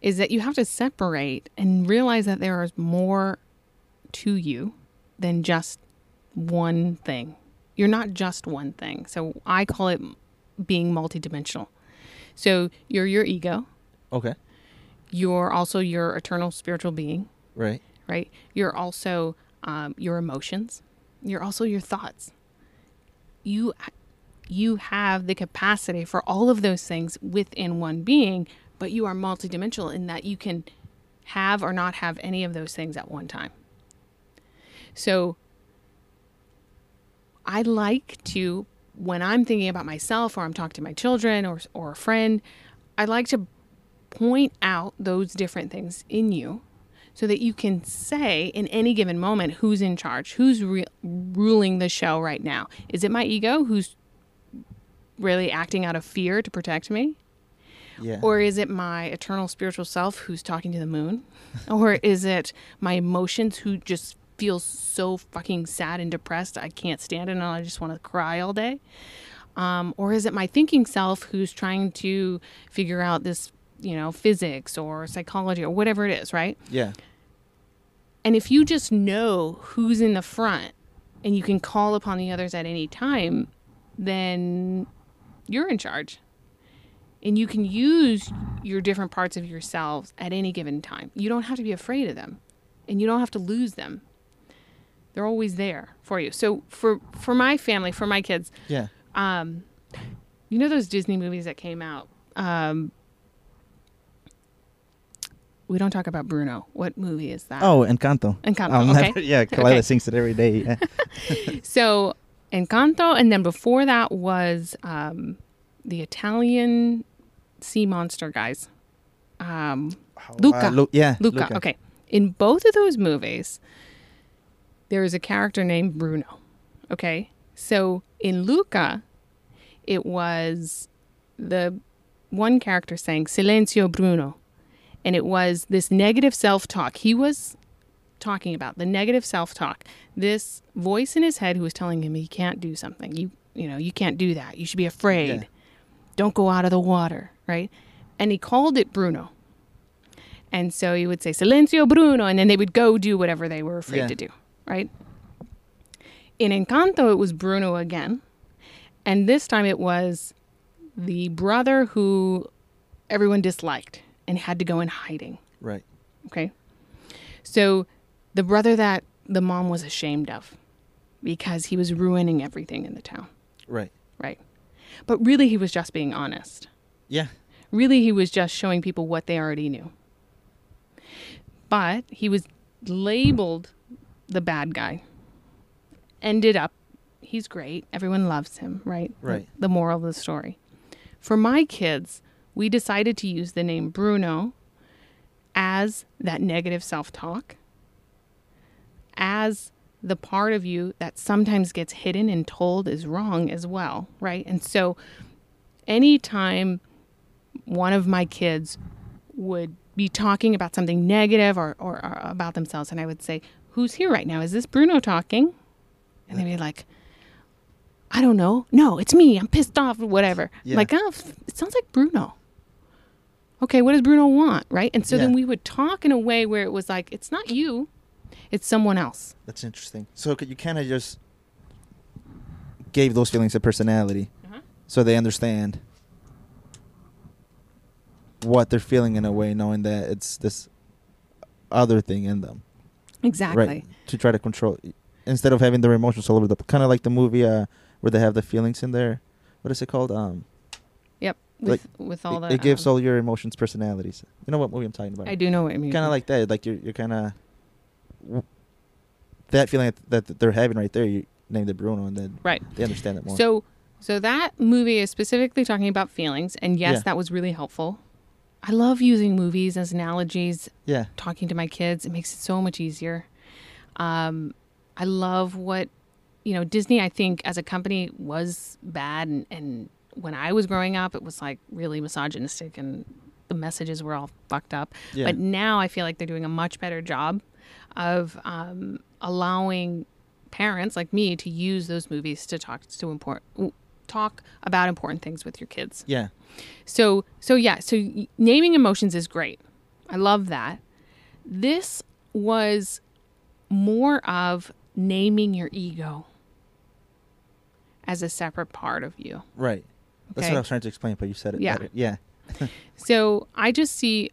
is that you have to separate and realize that there is more to you than just one thing. You're not just one thing. So I call it being multidimensional. So you're your ego. Okay. You're also your eternal spiritual being, Right. right? You're also um, your emotions. You're also your thoughts. You you have the capacity for all of those things within one being, but you are multidimensional in that you can have or not have any of those things at one time. So I like to when I'm thinking about myself or I'm talking to my children or or a friend, I like to point out those different things in you so that you can say in any given moment who's in charge, who's re- ruling the show right now. Is it my ego who's really acting out of fear to protect me? Yeah. Or is it my eternal spiritual self who's talking to the moon? or is it my emotions who just feel so fucking sad and depressed I can't stand it and I just want to cry all day? Um, or is it my thinking self who's trying to figure out this, you know, physics or psychology or whatever it is, right? yeah. And if you just know who's in the front and you can call upon the others at any time, then you're in charge. And you can use your different parts of yourselves at any given time. You don't have to be afraid of them and you don't have to lose them. They're always there for you. So for for my family, for my kids, Yeah. um, you know those Disney movies that came out. Um, we don't talk about Bruno. What movie is that? Oh, Encanto. Encanto, I'll okay. never- yeah, Kalila Okay. sings it every day. Yeah. So Encanto, and then before that was um, the Italian sea monster guys. Um, Luca. Uh, Lu- yeah. Luca. Okay. In both of those movies, there is a character named Bruno. Okay. So in Luca, it was the one character saying Silencio Bruno. And it was this negative self talk. He was talking about the negative self talk. This voice in his head who was telling him he can't do something. You you know, you can't do that. You should be afraid. Yeah. Don't go out of the water, right? And he called it Bruno. And so he would say, Silencio Bruno, and then they would go do whatever they were afraid Yeah. to do, right? In Encanto, it was Bruno again. And this time it was the brother who everyone disliked and had to go in hiding, Right. okay? So the brother that the mom was ashamed of because he was ruining everything in the town, Right. right? But really, he was just being honest. Yeah. Really, he was just showing people what they already knew. But he was labeled the bad guy. Ended up, he's great. Everyone loves him, right? The- Right. The, moral of the story. For my kids, we decided to use the name Bruno as that negative self talk, as the part of you that sometimes gets hidden and told is wrong as well, right? And so anytime one of my kids would be talking about something negative or, or, or about themselves, and I would say, Who's here right now? Is this Bruno talking? And they'd be like, I don't know. No, it's me. I'm pissed off or whatever. Yeah. Like, oh, it sounds like Bruno. Okay, what does Bruno want? Right? And so then we would talk in a way where it was like, it's not you, it's someone else. That's interesting. So you kind of just gave those feelings a personality, Uh-huh. so they understand what they're feeling in a way, knowing that it's this other thing in them, Exactly. right? To try to control instead of having their emotions all over the kind of like the movie uh, where they have the feelings in there. What is it called? Um, Yep. Like, With, with all it, the. it gives um, all your emotions personalities. You know what movie I'm talking about? I do know what you mean. Kind of like that. Like you're you're kind of that feeling that, that they're having right there. You named it Bruno, and then Right. they understand it more. So, so that movie is specifically talking about feelings, and yes, Yeah. that was really helpful. I love using movies as analogies, yeah, talking to my kids. It makes it so much easier. Um, I love what you know. Disney, I think, as a company, was bad, and, and when I was growing up, it was like really misogynistic, and the messages were all fucked up. Yeah. But now I feel like they're doing a much better job of um, allowing parents like me to use those movies to talk to important talk about important things with your kids. yeah, So so yeah, so naming emotions is great. I love that. This was more of naming your ego as a separate part of you. right. That's what I was trying to explain, but you said it Yeah. better. Yeah, So I just see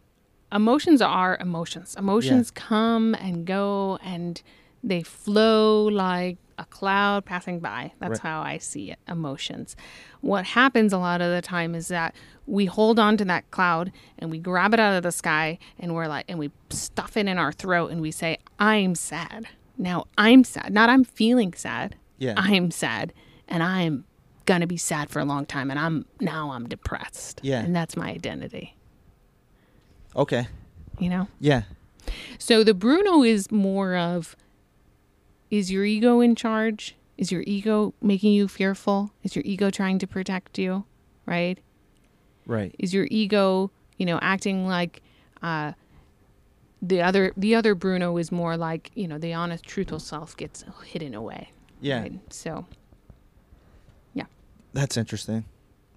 emotions are emotions. Emotions come and go and they flow like a cloud passing by. That's Right. how I see it, emotions. What happens a lot of the time is that we hold on to that cloud and we grab it out of the sky and we're like and we stuff it in our throat and we say, I'm sad. Now I'm sad. Not I'm feeling sad. Yeah. I'm sad. And I'm gonna be sad for a long time and I'm now I'm depressed. Yeah. And that's my identity. Okay, You know? yeah, So the Bruno is more of is your ego in charge? Is your ego making you fearful? Is your ego trying to protect you? Right? right. Is your ego, you know, acting like uh the other the other Bruno is more like, you know, the honest truthful self gets hidden away. Yeah, Right? So yeah. that's interesting.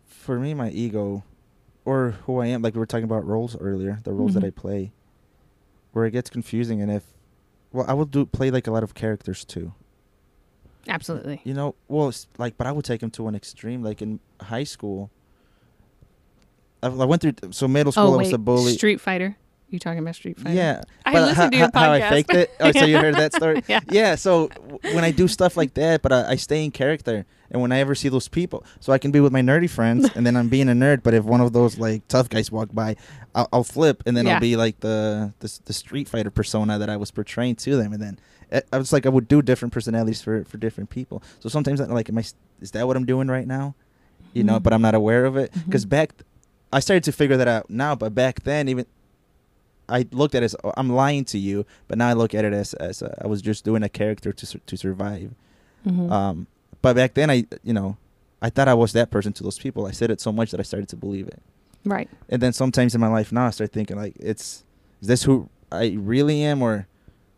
For me, my ego, or who I am, like we were talking about roles earlier, the roles that Mhm. I play, where it gets confusing, and if, well, I will do play like a lot of characters too. Absolutely. You know, well, it's like, but I would take them to an extreme. Like in high school, I, I went through so middle school. oh I wait, was a bully. Street Fighter. You talking about Street Fighter? Yeah, I but listened how, to your how- how I faked it. Oh, so you heard that story? Yeah. So w- when I do stuff like that, but I, I stay in character, and when I ever see those people, so I can be with my nerdy friends, and then I'm being a nerd. But if one of those like tough guys walk by, I'll, I'll flip, and then Yeah. I'll be like the, the the Street Fighter persona that I was portraying to them, and then I- I was like I would do different personalities for for different people. So sometimes I'm like, am I? Is that what I'm doing right now? You know, Mhm. but I'm not aware of it because Mhm. back. I started to figure that out now, but back then, even I looked at it as oh, I'm lying to you, but now I look at it as as uh, I was just doing a character to sur- to survive. Mhm. Um, but back then, I you know, I thought I was that person to those people. I said it so much that I started to believe it. right. And then sometimes in my life now, I start thinking like, it's is this who I really am, or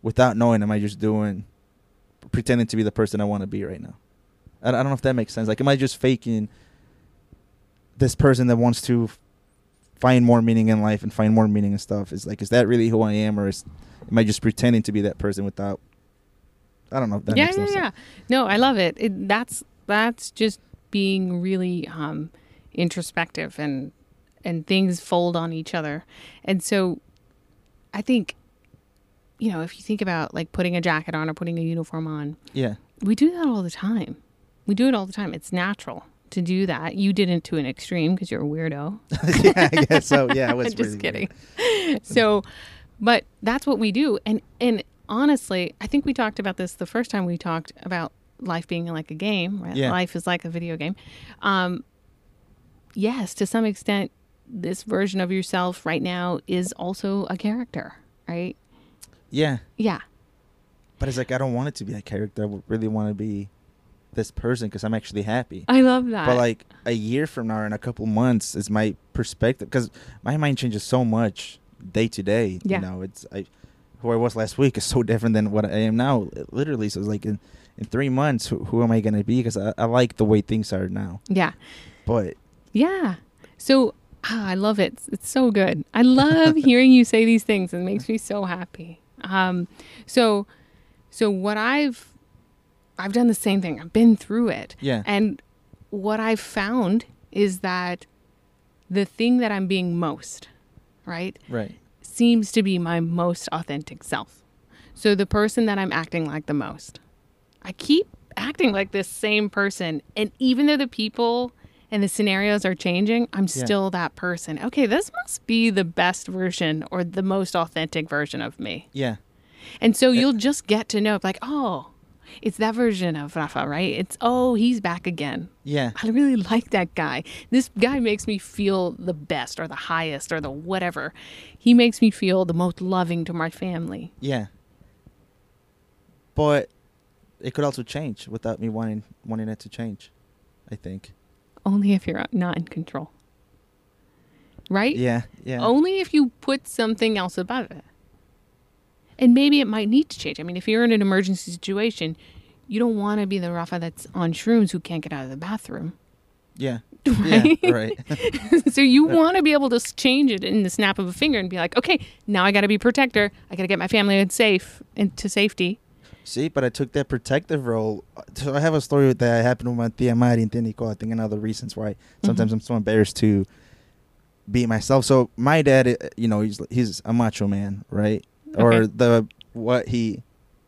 without knowing, am I just doing pretending to be the person I want to be right now? I, I don't know if that makes sense. Like, am I just faking this person that wants to find more meaning in life and find more meaning in stuff? Is like, is that really who I am, or is am I just pretending to be that person without? I don't know. If that yeah, makes no yeah, sense. yeah. No, I love it. it. That's that's just being really um, introspective and and things fold on each other. And so, I think, you know, if you think about like putting a jacket on or putting a uniform on, Yeah. we do that all the time. We do it all the time. It's natural to do that. You didn't to an extreme because you're a weirdo. yeah, I guess so. Yeah, I was just really kidding. so, but that's what we do. And and honestly, I think we talked about this the first time we talked about life being like a game. Right? Yeah. Life is like a video game. Um, yes, to some extent, this version of yourself right now is also a character, right? Yeah. Yeah. But it's like I don't want it to be a character. I really want to be this person because I'm actually happy. I love that. But like a year from now, or in a couple months, is my perspective because my mind changes so much day to day. Yeah. You know, it's I who I was last week is so different than what I am now. Literally, so it's like in in three months, who, who am I gonna be? Because I, I like the way things are now. yeah. But Yeah. So ah, I love it. It's, it's so good. I love hearing you say these things. It makes me so happy. Um, so, so what I've, I've done the same thing. I've been through it. Yeah. And what I've found is that the thing that I'm being most, right, right, seems to be my most authentic self. So the person that I'm acting like the most. I keep acting like this same person. And even though the people and the scenarios are changing, I'm Yeah. still that person. Okay, this must be the best version or the most authentic version of me. yeah, And so eh. you'll just get to know, like, oh, it's that version of Rafa, right? It's, oh, he's back again. yeah, I really like that guy. This guy makes me feel the best or the highest or the whatever. He makes me feel the most loving to my family. yeah. But it could also change without me wanting wanting it to change. I think. Only if you're not in control. Right? Yeah, yeah. Only if you put something else above it. And maybe it might need to change. I mean, if you're in an emergency situation, you don't want to be the Rafa that's on shrooms who can't get out of the bathroom. Yeah. Right? Yeah, right. so you want to be able to change it in the snap of a finger and be like, okay, now I got to be protector. I got to get my family in safe into safety. See, but I took that protective role. So I have a story that happened with my tia Mari and tia Nicole. I think another reasons why sometimes I'm so embarrassed to be myself. So my dad, uh, you know, he's he's a macho man, right? Or Okay. the what he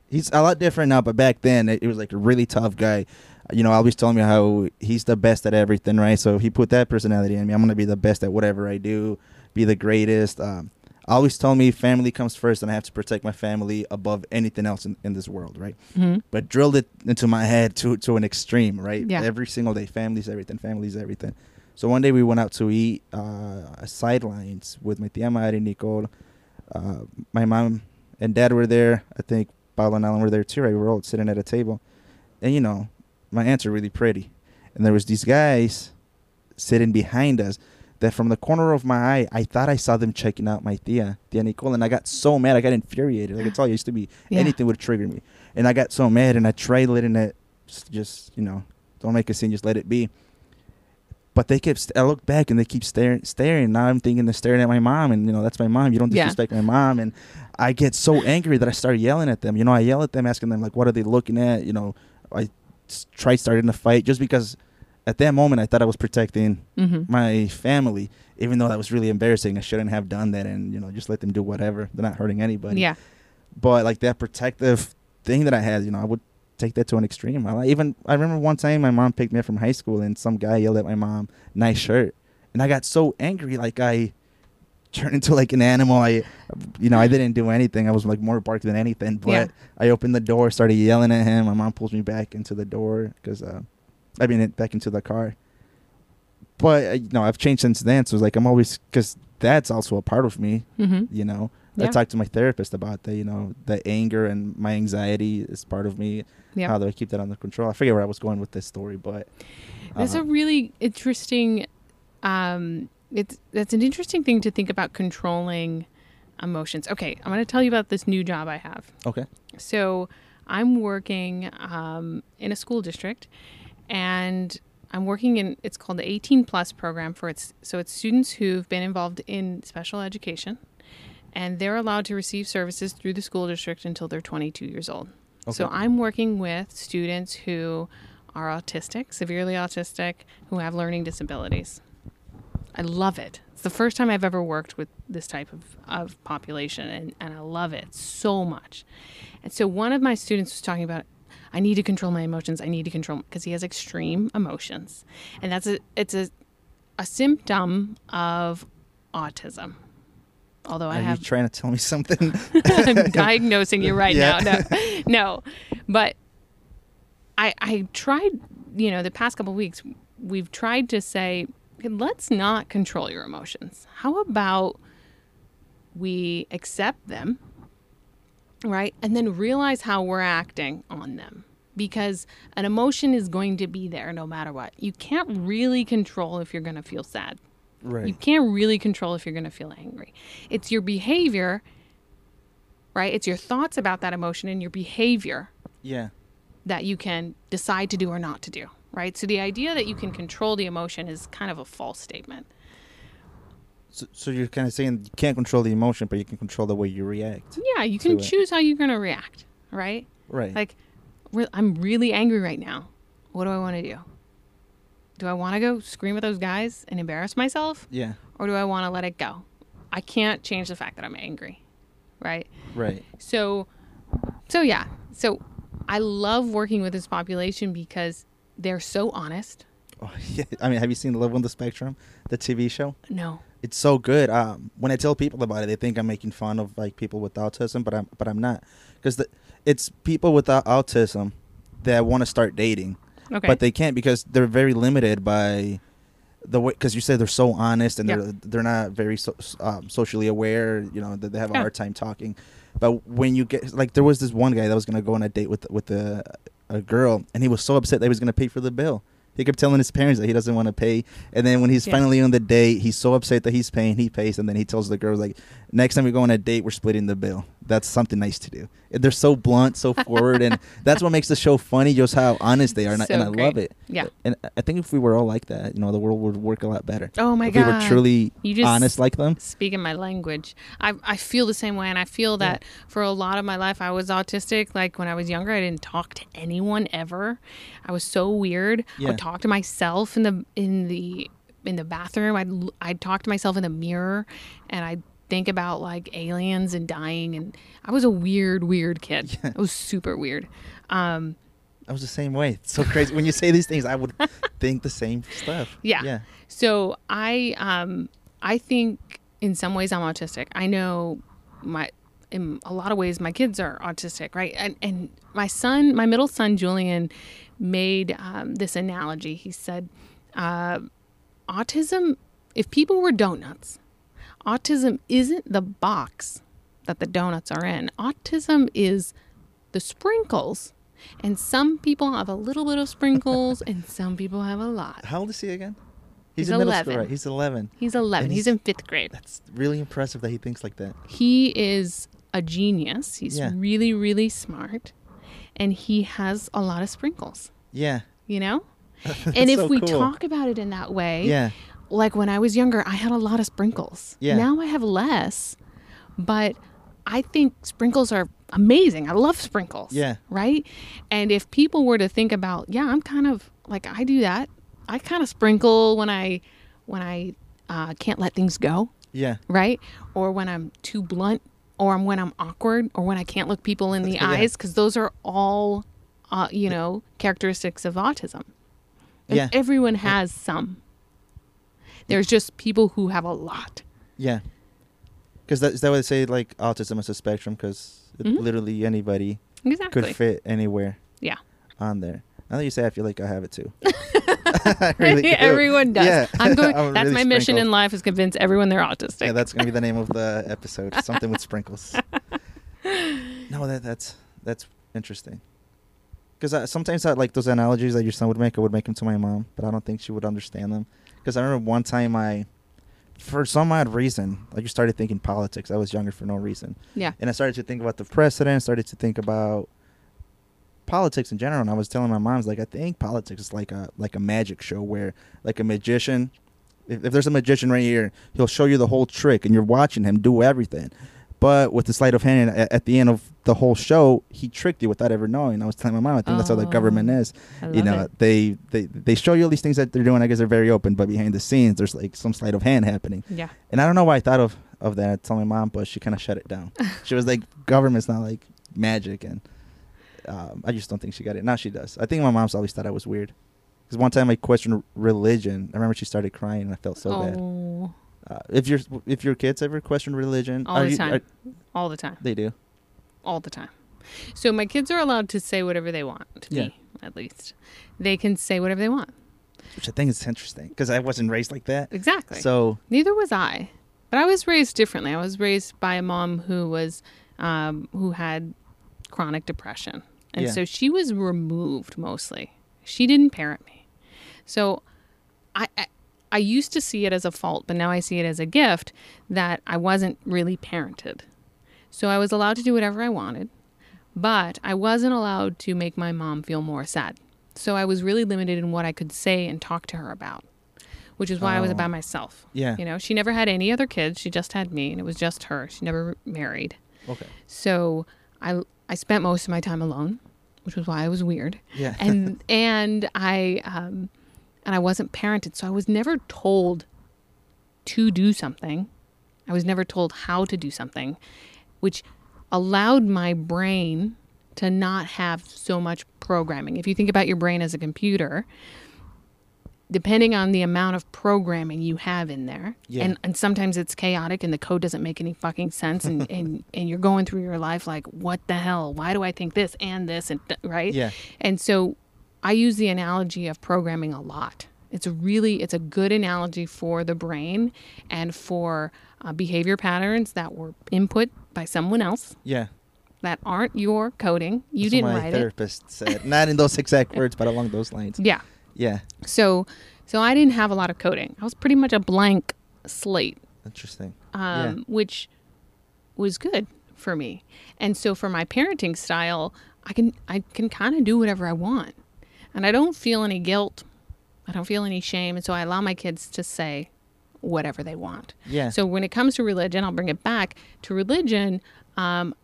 he's a lot different now, but back then it, it was like a really tough guy. You know, always telling me how he's the best at everything, right? So he put that personality in me. I'm gonna be the best at whatever I do, be the greatest. Um, always told me family comes first, and I have to protect my family above anything else in, in this world, right? hmm But drilled it into my head to to an extreme, right? Yeah. Every single day, family's everything, family's everything. So one day we went out to eat uh, sidelines with my tia Mari, Nicole. Uh, my mom and dad were there. I think Paolo and Alan were there too. Right? We were all sitting at a table, and you know, my aunts are really pretty, and there was these guys sitting behind us. That from the corner of my eye, I thought I saw them checking out my tia, tia Nicole, and I got so mad. I got infuriated. Like I told you, I used to be Yeah. anything would trigger me, and I got so mad, and I tried letting it just you know, don't make a scene, just let it be. But they kept. St- I look back and they keep staring, staring. Now I'm thinking they're staring at my mom, and you know that's my mom. You don't Yeah. disrespect my mom, and I get so angry that I start yelling at them. You know, I yell at them, asking them like, "What are they looking at?" You know, I try starting a fight just because at that moment, I thought I was protecting Mm-hmm. my family, even though that was really embarrassing. I shouldn't have done that, and you know, just let them do whatever. They're not hurting anybody. Yeah. But like that protective thing that I had, you know, I would take that to an extreme. I even I remember one time my mom picked me up from high school, and some guy yelled at my mom, "Nice shirt," and I got so angry, like I turned into like an animal. I, you know, I didn't do anything. I was like more barked than anything. But Yeah. I opened the door, started yelling at him. My mom pulls me back into the door because, uh, I mean, back into the car. But uh, you know, I've changed since then. So it's like I'm always because that's also a part of me. Mm-hmm. You know, Yeah. I talked to my therapist about that. You know, the anger and my anxiety is part of me. Yeah. How do I keep that under control? I forget where I was going with this story, but That's uh, a really interesting. Um, it's that's an interesting thing to think about controlling emotions. Okay, I'm going to tell you about this new job I have. okay. So I'm working um, in a school district, and I'm working in it's called the 18 plus program for its so it's students who've been involved in special education, and they're allowed to receive services through the school district until they're 22 years old. So I'm working with students who are autistic, severely autistic, who have learning disabilities. I love it. It's the first time I've ever worked with this type of, of population, and, and I love it so much. And so one of my students was talking about, I need to control my emotions. I need to control because he has extreme emotions, and that's a it's a a symptom of autism. Although I Are have you trying to tell me something? I'm diagnosing you right Yeah. now. No, no, but I I tried. You know, the past couple weeks, we've tried to say, let's not control your emotions. How about we accept them, right, and then realize how we're acting on them. Because an emotion is going to be there no matter what. You can't really control if you're going to feel sad. You can't really control if you're going to feel angry. It's your behavior, right? It's your thoughts about that emotion and your behavior Yeah. that you can decide to do or not to do, right? So the idea that you can control the emotion is kind of a false statement. So, so you're kind of saying you can't control the emotion, but you can control the way you react. Yeah, you can To it. choose how you're going to react, right? Right. Like, I'm really angry right now. What do I want to do? Do I want to go scream at those guys and embarrass myself? yeah. Or do I want to let it go? I can't change the fact that I'm angry, right? Right. So, so yeah. So I love working with this population because they're so honest. Oh, yeah. I mean, have you seen Love on the Spectrum, the TV show? No. It's so good. Um, when I tell people about it, they think I'm making fun of like people with autism, but I'm but I'm not, because it's people without autism that want to start dating, Okay. but they can't because they're very limited by the way. Because you said they're so honest and Yeah. they're they're not very so, um, socially aware. You know that they have a Yeah. hard time talking. But when you get like, there was this one guy that was gonna go on a date with with a a girl, and he was so upset that he was gonna pay for the bill. He kept telling his parents that he doesn't want to pay, and then when he's Yeah. finally on the date, he's so upset that he's paying. He pays, and then he tells the girls like, "Next time we go on a date, we're splitting the bill." That's something nice to do. They're so blunt, so forward, and that's what makes the show funny. Just how honest they are, and, I- and I love it. Yeah. And I think if we were all like that, you know, the world would work a lot better. Oh my god. if we were truly You just- honest like them. Speaking my language, I, I feel the same way. And I feel that for a lot of my life, I was autistic. Like when I was younger, I didn't talk to anyone ever. I was so weird. I Yeah. would talk to myself in the, in the, in the bathroom. I'd, I'd talk to myself in the mirror and I'd think about like aliens and dying. And I was a weird, weird kid. I was super weird. Um, I was the same way. It's so crazy. when you say these things, I would think the same stuff. Yeah. Yeah. So I um I think in some ways I'm autistic. I know my in a lot of ways my kids are autistic, right? And and my son, my middle son Julian, made um, this analogy. He said, uh, "Autism. If people were donuts, autism isn't the box that the donuts are in. Autism is the sprinkles." And some people have a little bit of sprinkles, and some people have a lot. How old is he again? He's in middle school, 11. right? He's 11. He's 11. And He's, he's- in fifth grade. That's really impressive that he thinks like that. He is a genius. He's Yeah. really, really smart. And he has a lot of sprinkles, Yeah. you know? And if so we cool. talk about it in that way, Yeah. Like when I was younger, I had a lot of sprinkles. Yeah. Now I have less, but I think sprinkles are amazing. I love sprinkles. Yeah. Right? And if people were to think about, yeah, I'm kind of like, I do that. I kind of sprinkle when I when I uh, can't let things go, Yeah. right? Or when I'm too blunt, or when I'm awkward, or when I can't look people in the Yeah. eyes, because those are all, uh, you know, characteristics of autism. Yeah. everyone has some. There's just people who have a lot. Yeah. Because that, is that what they say, like, autism is a spectrum? Because Mhm. literally anybody Exactly. could fit anywhere Yeah. on there. Now that you say, I feel like I have it too. Really. Everyone does. Yeah. I'm going. I'm that's really my mission in life is convince everyone they're autistic. Yeah, that's gonna be the name of the episode. Something with sprinkles. No, that that's that's interesting. Because sometimes I like those analogies that your son would make. I would make them to my mom, but I don't think she would understand them. Because I remember one time I, for some odd reason, I just started thinking politics. I was younger for no reason, yeah. and I started to think about the president. Started to think about politics in general. And I was telling my mom's like, I think politics is like a like a magic show where like a magician. If, if there's a magician right here, he'll show you the whole trick, and you're watching him do everything. But with the sleight of hand, at, at the end of the whole show, he tricked you without ever knowing. I was telling my mom, I think that's how the government Oh, is. You know, it. they, they they show you all these things that they're doing. I guess they're very open, but behind the scenes, there's like some sleight of hand happening. Yeah. And I don't know why I thought of of that. I told my mom, but she kind of shut it down. she was like, "Government's not like magic," and um, I just don't think she got it. Now she does. I think my mom's always thought I was weird. Because one time I questioned religion. I remember she started crying, and I felt so bad. oh, Uh, if your if your kids ever question religion, all the you- time. are- all the time. they do. All the time. So my kids are allowed to say whatever they want to Yeah. me, at least. They can say whatever they want. Which I think is interesting because I wasn't raised like that. Exactly. So Neither was I, but I was raised differently. I was raised by a mom who was um, who had chronic depression, and Yeah. so she was removed mostly. She didn't parent me, so I, I I used to see it as a fault, but now I see it as a gift that I wasn't really parented. So I was allowed to do whatever I wanted, but I wasn't allowed to make my mom feel more sad. So I was really limited in what I could say and talk to her about, which is why I was Oh. by myself. yeah, You know, she never had any other kids. She just had me, and it was just her. She never married. okay, So I I spent most of my time alone, which was why I was weird. yeah, And and I um and I wasn't parented, so I was never told to do something. I was never told how to do something, which allowed my brain to not have so much programming. If you think about your brain as a computer, depending on the amount of programming you have in there, Yeah. and, and sometimes it's chaotic and the code doesn't make any fucking sense, and, and, and you're going through your life like, what the hell? Why do I think this and this? And th- right? yeah, And so I use the analogy of programming a lot. It's really it's a good analogy for the brain and for uh, behavior patterns that were input by someone else yeah. that aren't your coding. You That's didn't my write it. therapist said, not in those exact words, but along those lines. Yeah. Yeah, So so I didn't have a lot of coding. I was pretty much a blank slate, interesting. um, which was good for me. And so for my parenting style, I can I can kind of do whatever I want, and I don't feel any guilt. I don't feel any shame, and so I allow my kids to say whatever they want. Yeah. So when it comes to religion, I'll bring it back to religion. Um,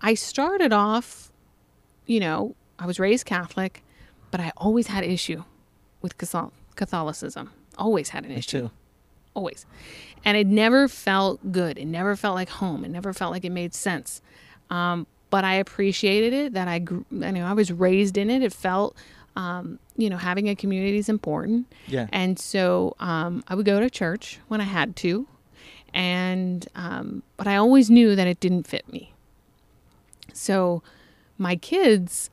I started off, you know, I was raised Catholic, but I always had issue with Catholicism. Always had an Me issue too. always. And it never felt good. It never felt like home. It never felt like it made sense. Um, but I appreciated it that I, grew, you know, I was raised in it. It felt, um, you know, having a community is important. Yeah. And so um, I would go to church when I had to, and um, but I always knew that it didn't fit me. So my kids,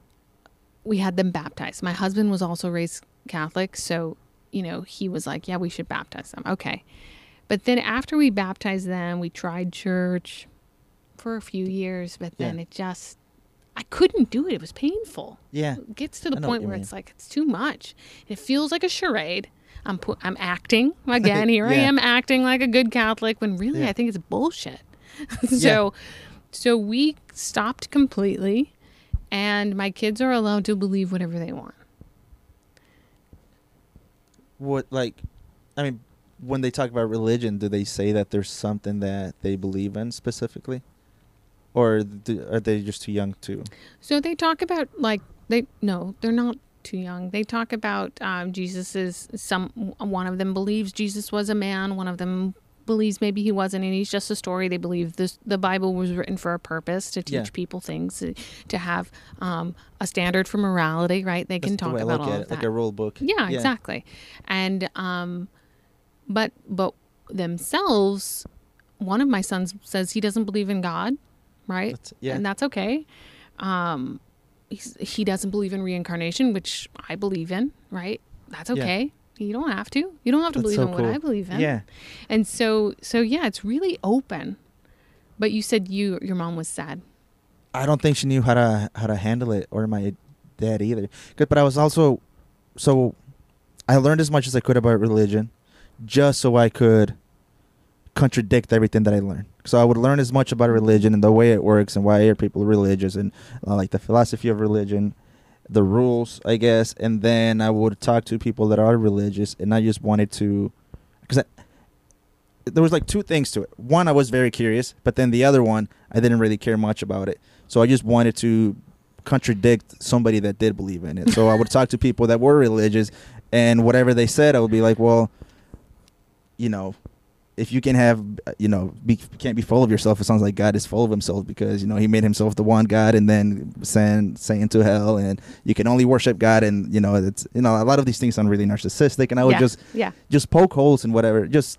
we had them baptized. My husband was also raised Catholic, so you know he was like, "Yeah, we should baptize them." Okay, but then after we baptized them, we tried church for a few years, but then Yeah. it just I couldn't do it. It was painful Yeah. it gets to the I know what point where mean. it's like it's too much. It feels like a charade. I'm pu- I'm acting again. Here I am acting like a good Catholic when really Yeah. I think it's bullshit. so so we stopped completely and my kids are allowed to believe whatever they want. What like, I mean, when they talk about religion, do they say that there's something that they believe in specifically, or are they just too young too? So they talk about like they no, they're not too young. They talk about um, Jesus is some. One of them believes Jesus was a man. One of them believes maybe he wasn't, and he's just a story. They believe this the Bible was written for a purpose to teach Yeah. people things, to, to have um, a standard for morality. Right? They can That's the talk I about all of it, that. like a rule book. Yeah, exactly. And um but but themselves one of my sons says he doesn't believe in God, right? That's- yeah. And that's okay. Um he doesn't believe in reincarnation, which I believe in, right? That's Yeah. okay. You don't have to. You don't have to That's believe so in cool. what I believe in. Yeah. And so so yeah, it's really open. But you said you your mom was sad. I don't think she knew how to how to handle it, or my dad either. Good, But I was also so I learned as much as I could about religion, just so I could contradict everything that I learned. So I would learn as much about religion and the way it works and why are people religious and uh, like the philosophy of religion, the rules, I guess, and then I would talk to people that are religious, and I just wanted to, because there was like two things to it. One, I was very curious, but then the other one, I didn't really care much about it. So I just wanted to contradict somebody that did believe in it. So I would talk to people that were religious, and whatever they said, I would be like, well, you know, if you can have, you know, be, can't be full of yourself. It sounds like God is full of himself because you know he made himself the one God, and then send Satan to hell, and you can only worship God, and you know it's you know a lot of these things sound really narcissistic, and I would yeah. just yeah. just poke holes and whatever, just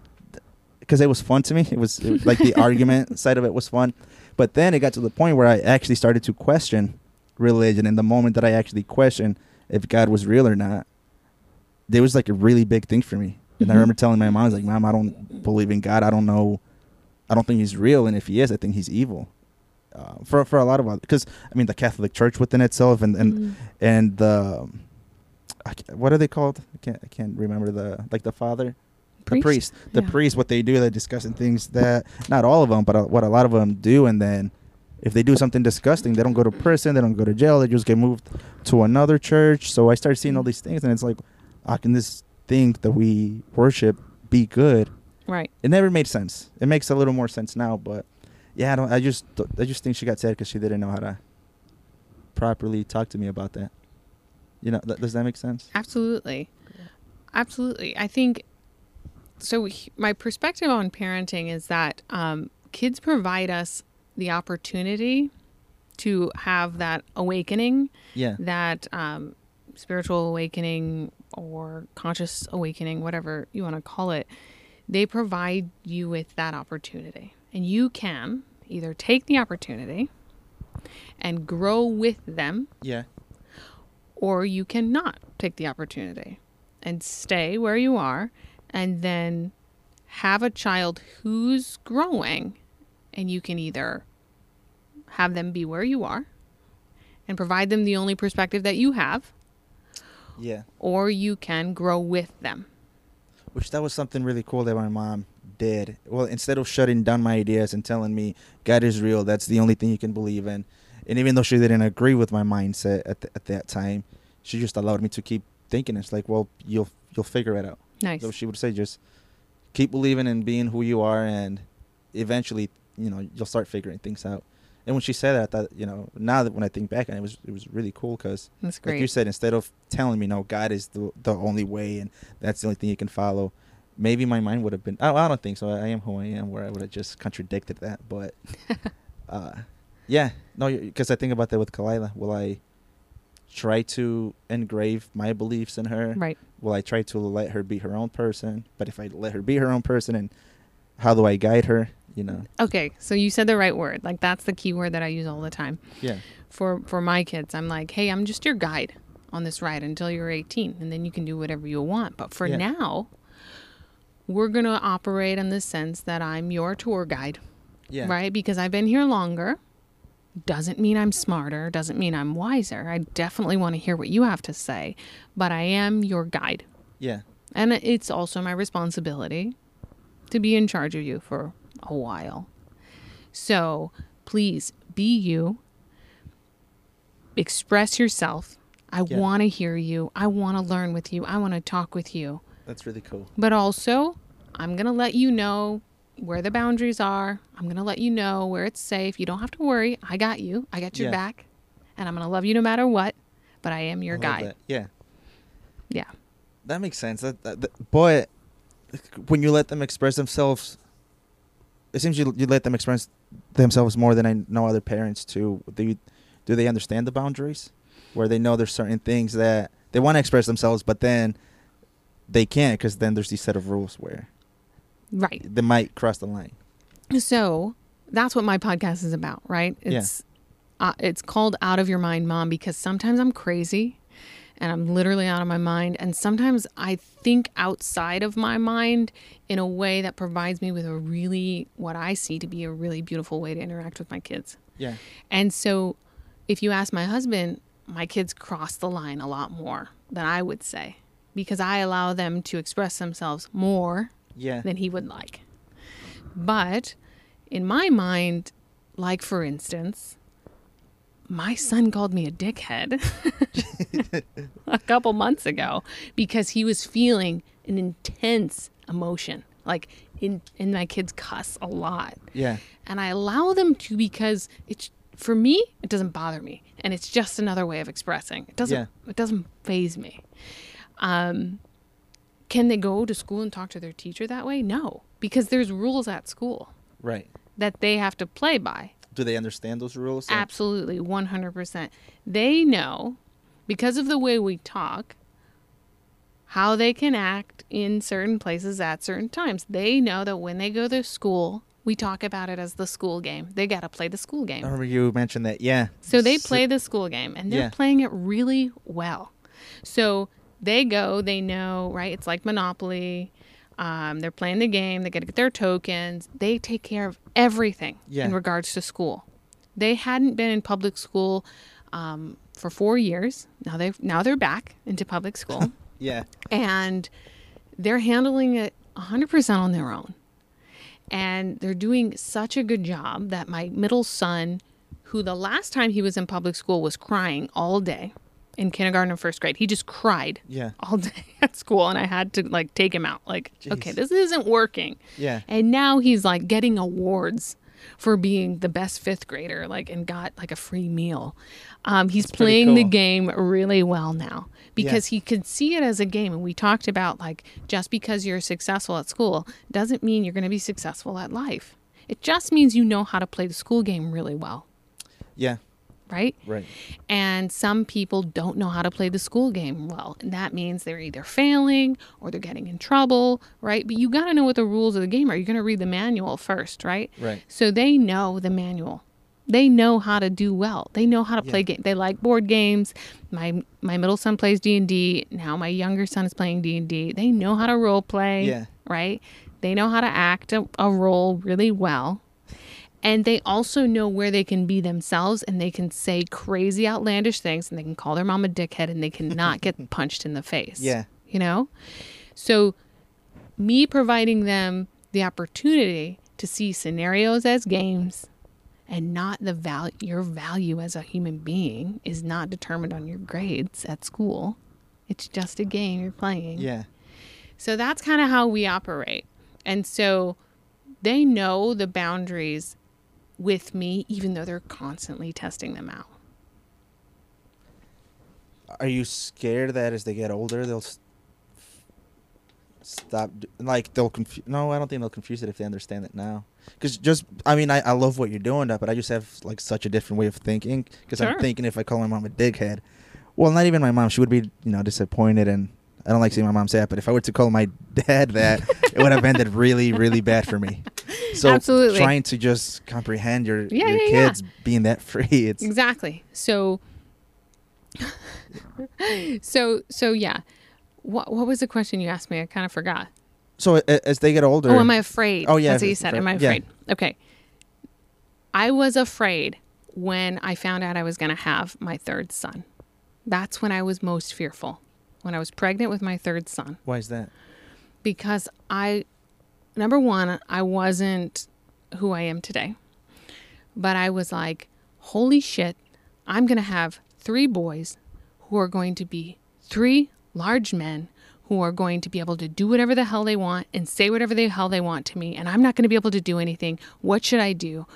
because it was fun to me. It was, it was like the argument side of it was fun, but then it got to the point where I actually started to question religion. And the moment that I actually questioned if God was real or not, there was like a really big thing for me. And I Mhm. remember telling my mom, I was like, "Mom, I don't believe in God. I don't know. I don't think He's real. And if He is, I think He's evil." Uh, for for a lot of other, because I mean the Catholic Church within itself and and Mhm. and the what are they called? I can't I can't remember the like the father, the priest, the Yeah. priest. What they do, they're discussing things that not all of them, but a, what a lot of them do, and then if they do something disgusting, they don't go to prison, they don't go to jail, they just get moved to another church. So I started seeing all these things, and it's like, how can this thing that we worship be good? Right. It never made sense. It makes a little more sense now, but yeah, I don't. I just I just think she got sad because she didn't know how to properly talk to me about that. You know, th- does that make sense? Absolutely. Absolutely. I think so. he- My perspective on parenting is that um, kids provide us the opportunity to have that awakening, Yeah. that um, spiritual awakening or conscious awakening, whatever you want to call it. They provide you with that opportunity. And you can either take the opportunity and grow with them Yeah. or you cannot take the opportunity and stay where you are and then have a child who's growing and you can either have them be where you are and provide them the only perspective that you have Yeah. or you can grow with them Which that was something really cool that my mom did. Well, instead of shutting down my ideas and telling me God is real, that's the only thing you can believe in, and even though she didn't agree with my mindset at, th- at that time, she just allowed me to keep thinking. It's like, well, you'll you'll figure it out. nice So she would say, just keep believing and being who you are, and eventually, you know, you'll start figuring things out. And when she said that, I thought, you know, now that when I think back on it, was it was really cool because, like you said, instead of telling me, no, God is the the only way, and that's the only thing you can follow, maybe my mind would have been. I, I don't think so. I am who I am, where I would have just contradicted that. But, uh, yeah, no, because I think about that with Kalila. Will I try to engrave my beliefs in her? right will I try to let her be her own person? But if I let her be her own person, and how do I guide her? You know, okay so you said the right word. Like that's the key word that i use all the time. Yeah, for for my kids i'm like hey i'm just your guide on this ride until you're 18 and then you can do whatever you want. But for Yeah. now we're going to operate in the sense that i'm your tour guide yeah, right? Because i've been here longer. Doesn't mean i'm smarter doesn't mean i'm wiser. I definitely want to hear what you have to say but i am your guide. Yeah, and it's also my responsibility to be in charge of you for a while. So please be you, express yourself. I Yeah. want to hear you. I want to learn with you. I want to talk with you. That's really cool. But also, I'm going to let you know where the boundaries are. I'm going to let you know where it's safe. You don't have to worry. I got you. I got your Yeah. back. And I'm going to love you no matter what. but I am your I guide. that. Yeah, Yeah. that makes sense. That, that, that- but when you let them express themselves, it seems you you let them express themselves more than I know other parents too. Do you, do they understand the boundaries, where they know there's certain things that they want to express themselves, but then they can't because then there's these set of rules where Right. they might cross the line. So that's what my podcast is about, right? Yeah. It's uh, it's called Out of Your Mind, Mom, because sometimes I'm crazy and I'm literally out of my mind, and sometimes I think outside of my mind in a way that provides me with a really what I see to be a really beautiful way to interact with my kids. Yeah. And so, if you ask my husband, my kids cross the line a lot more than I would say because I allow them to express themselves more Yeah. than he would like. But in my mind, like for instance, my son called me a dickhead a couple months ago because he was feeling an intense emotion. Like in and my kids cuss a lot. Yeah. And I allow them to because it's for me, it doesn't bother me. And it's just another way of expressing. It doesn't Yeah. it doesn't faze me. Um can they go to school and talk to their teacher that way? No, because there's rules at school Right. that they have to play by. Do they understand those rules? Absolutely, 100%. They know because of the way we talk how they can act in certain places at certain times. They know that when they go to school, we talk about it as the school game. They got to play the school game. I remember you mentioned that. Yeah. So they play the school game and they're Yeah. playing it really well. So they go, they know, right? It's like Monopoly. Um, they're playing the game, they got to get their tokens. They take care of everything Yeah. in regards to school. They hadn't been in public school um, for four years. Now they've now they're back into public school Yeah. and they're handling it 100% on their own. And they're doing such a good job that my middle son, who the last time he was in public school was crying all day in kindergarten and first grade, he just cried Yeah. all day at school. And I had to like take him out, like, okay, this isn't working. Yeah. And now he's like getting awards for being the best fifth grader, like, and got like a free meal. Um, he's playing the game really well now because he could see it as a game. And we talked about like just because you're successful at school doesn't mean you're going to be successful at life. It just means you know how to play the school game really well, Yeah. Right? Right. And some people don't know how to play the school game well. And that means they're either failing or they're getting in trouble, right? But you got to know what the rules of the game are. You're going to read the manual first, right? Right. So they know the manual. They know how to do well. They know how to play game. They like board games. My my middle son plays D and D. Now my younger son is playing D and D. They know how to role play. Yeah. Right. They know how to act a, a role really well. And they also know where they can be themselves and they can say crazy, outlandish things and they can call their mom a dickhead and they cannot get punched in the face. Yeah. You know? So, me providing them the opportunity to see scenarios as games and not the value, your value as a human being is not determined on your grades at school. It's just a game you're playing. Yeah. So that's kind of how we operate. And so they know the boundaries with me, even though they're constantly testing them out. Are you scared that as they get older they'll s- stop like they'll confuse? No, I don't think they'll confuse it if they understand it now. Because just I mean I, I love what you're doing, but I just have like such a different way of thinking. Because I'm thinking if I call my mom a dickhead, well, not even my mom, she would be you know disappointed and. I don't like seeing my mom that, but if I were to call my dad that, it would have ended really, really bad for me. So Absolutely. trying to just comprehend your Yeah, your yeah, yeah. kids being that free, it's Exactly. So So so yeah. What what was the question you asked me? I kind of forgot. so as they get older. Oh, am I afraid? Oh, yeah, That's what you said. afraid- Am I yeah. afraid? Okay. I was afraid when I found out I was going to have my third son. That's when I was most fearful. When I was pregnant with my third son. Why is that? because I, number one, I wasn't who I am today. But I was like, holy shit, I'm going to have three boys who are going to be three large men who are going to be able to do whatever the hell they want and say whatever the hell they want to me. And I'm not going to be able to do anything. What should I do?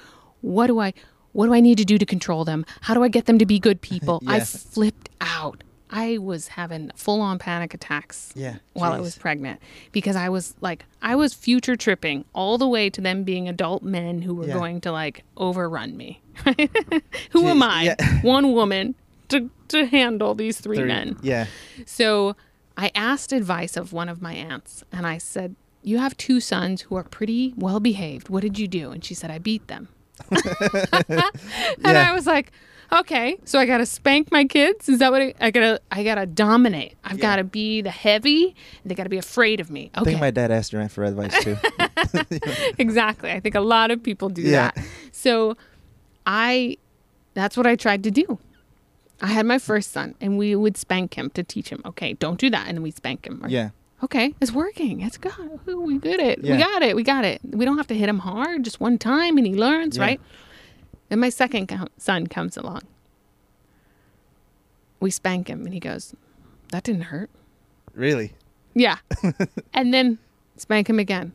What do I. What do I need to do to control them? How do I get them to be good people? I flipped out. I was having full on panic attacks Yeah, while I was pregnant because I was like, I was future tripping all the way to them being adult men who were Yeah. going to like overrun me. who am I, yeah. one woman, to, to handle these three Three- men? Yeah. So I asked advice of one of my aunts and I said, You have two sons who are pretty well behaved. What did you do? And she said, I beat them. and Yeah. I was like, Okay, so I gotta spank my kids? Is that what I, I gotta I gotta dominate? I've Yeah. gotta be the heavy and they gotta be afraid of me. I Okay. think my dad asked your aunt for advice too. exactly. I think a lot of people do Yeah. that. So I that's what I tried to do. I had my first son and we would spank him to teach him, okay, don't do that. And then we spank him. Or, yeah. Okay, it's working. It's good. Ooh, We did it. We Yeah. got it. We got it. We don't have to hit him hard just one time and he learns, Yeah. right? Then my second son comes along. We spank him and he goes, That didn't hurt. Really? Yeah. and then spank him again.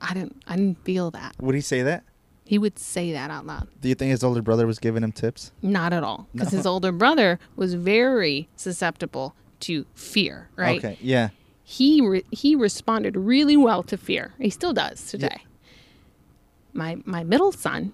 I didn't I didn't feel that. Would he say that? He would say that out loud. Do you think his older brother was giving him tips? Not at all. Because his older brother was very susceptible to fear, right? Okay. Yeah. He re- he responded really well to fear. He still does today. My my middle son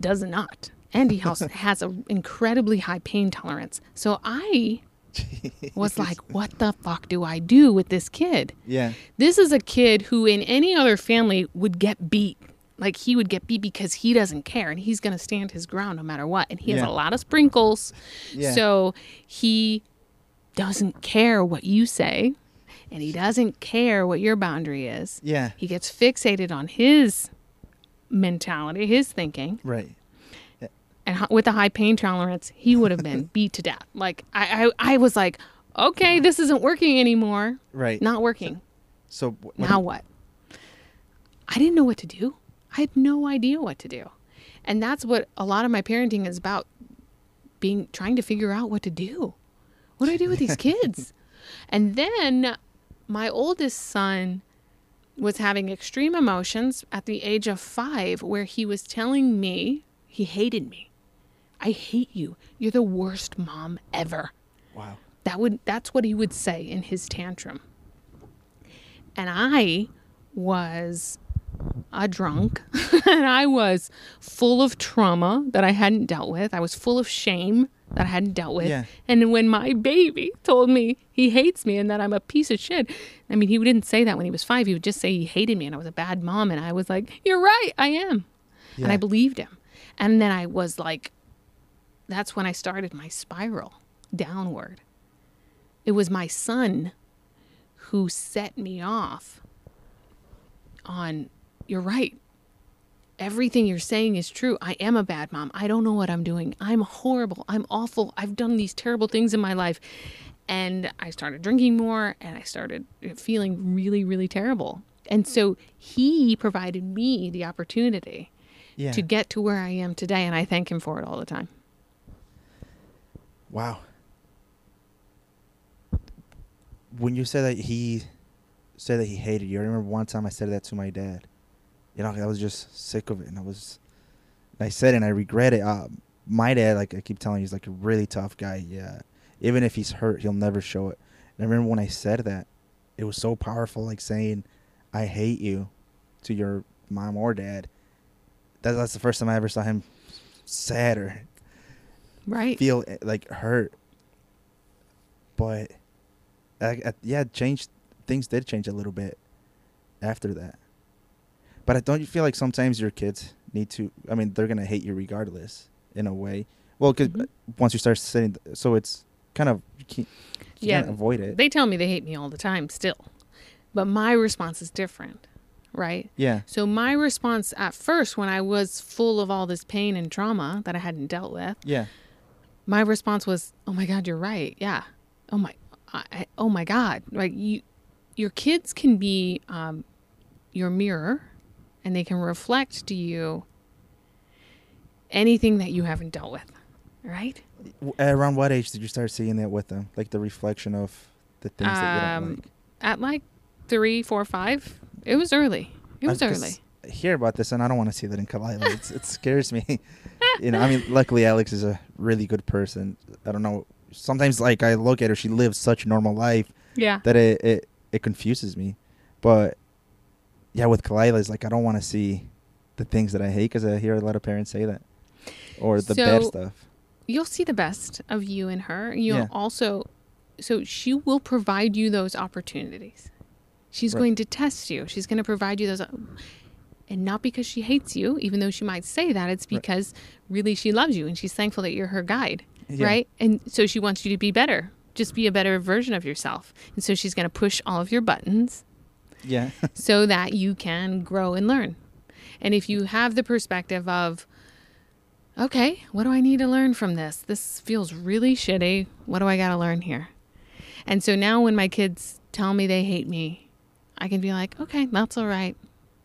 does not. And he has, has an incredibly high pain tolerance. So I was like, what the fuck do I do with this kid? Yeah. This is a kid who, in any other family, would get beat. Like he would get beat because he doesn't care and he's going to stand his ground no matter what. And he has a lot of sprinkles. Yeah. So he doesn't care what you say and he doesn't care what your boundary is. Yeah. He gets fixated on his mentality, his thinking. Right. And with a high pain tolerance, he would have been beat to death. Like I, I, I was like, okay, this isn't working anymore. Right. Not working. So wh- Now what? I didn't know what to do. I had no idea what to do. And that's what a lot of my parenting is about being trying to figure out what to do. What do I do with these kids? And then my oldest son was having extreme emotions at the age of 5 where he was telling me he hated me. I hate you. You're the worst mom ever. wow. That would that's what he would say in his tantrum. And I was a drunk and I was full of trauma that I hadn't dealt with. I was full of shame that I hadn't dealt with. Yeah. And when my baby told me he hates me and that I'm a piece of shit, I mean, he didn't say that when he was five. He would just say he hated me and I was a bad mom. And I was like, You're right, I am. And I believed him. And then I was like, That's when I started my spiral downward. It was my son who set me off on, You're right. Everything you're saying is true. I am a bad mom. I don't know what I'm doing. I'm horrible. I'm awful. I've done these terrible things in my life. And I started drinking more and I started uh, feeling really, really terrible. And so he provided me the opportunity Yeah. to get to where I am today. And I thank him for it all the time. Wow. When you said that he said that he hated you, I remember one time I said that to my dad. You know, I was just sick of it, and I was, I said, it and I regret it. Uh, my dad, like I keep telling you, he's like a really tough guy. Yeah, even if he's hurt, he'll never show it. And I remember when I said that, it was so powerful, like saying, "I hate you," to your mom or dad. That, that's the first time I ever saw him sad or Right. feel eh, like hurt. But I, I, yeah, changed. Things did change a little bit after that. But I don't you feel like sometimes your kids need to? I mean, they're gonna hate you regardless, in a way. Well, because Mhm. once you start saying, so it's kind of you can't, you Yeah, can't avoid it. They tell me they hate me all the time still. But my response is different, right? yeah, So my response at first when I was full of all this pain and trauma that I hadn't dealt with, yeah, my response was, "Oh my god, you're right. Yeah. Oh my I, I- oh my god. Like you your kids can be um, your mirror and they can reflect to you anything that you haven't dealt with, right? Around what age did you start seeing that with them, like the reflection of the things that you don't Um, like? At like three, four, five, it was early. It was 'cause early. hear about this, and I don't want to see that in Kalila. It's, it scares me. you know, I mean, luckily Alex is a really good person. I don't know. Sometimes, like I look at her, she lives such a normal life Yeah. that it it, it confuses me. But yeah, with Kalila, it's like I don't want to see the things that I hate because I hear a lot of parents say that, or the bad stuff. You'll see the best of you and her. You'll Yeah. also, so she will provide you those opportunities. She's Right. going to test you. She's going to provide you those. And not because she hates you, even though she might say that, it's Right. because really she loves you and she's thankful that you're her guide, Yeah. right? And so she wants you to be better, just be a better version of yourself. And so she's going to push all of your buttons Yeah, so that you can grow and learn. And if you have the perspective of, okay, what do I need to learn from this? This feels really shitty. What do I got to learn here? And so now when my kids tell me they hate me, I can be like, okay, that's all right.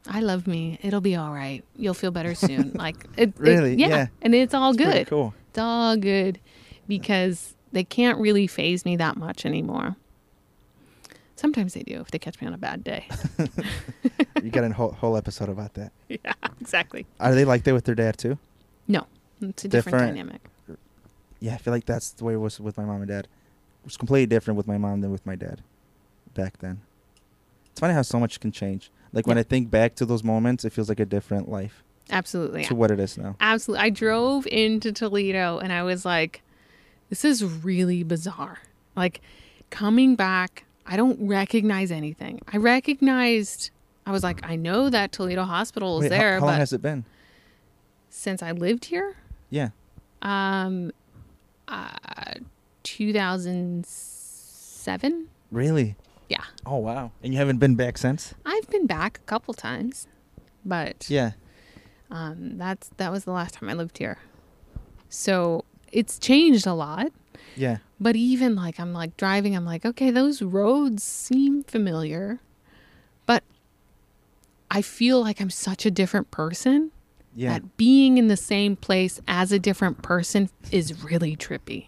I love me. It'll be all right. You'll feel better soon. like, it, it- Really? yeah. Yeah. And it's all Pretty good. cool. It's all good because they can't really faze me that much anymore. Sometimes they do if they catch me on a bad day. You got a whole, whole episode about that. yeah, exactly. Are they like that with their dad too? No, it's a different, Different. dynamic. Yeah, I feel like that's the way it was with my mom and dad. It was completely different with my mom than with my dad back then. It's funny how so much can change. Like when Yeah. I think back to those moments, it feels like a different life Absolutely. to what it is now. Absolutely. I drove into Toledo and I was like, this is really bizarre. Like coming back, I don't recognize anything. I recognized, I was like, I know that Toledo Hospital is Wait, how- there, how, but long has it been? since I lived here, Yeah. um, uh, 2007. Really? Yeah. Oh wow. And you haven't been back since? I've been back a couple times, but Yeah. Um, that's that was the last time I lived here. So it's changed a lot. Yeah. But even like I'm like driving, I'm like, okay, those roads seem familiar, but I feel like I'm such a different person Yeah. that being in the same place as a different person is really trippy.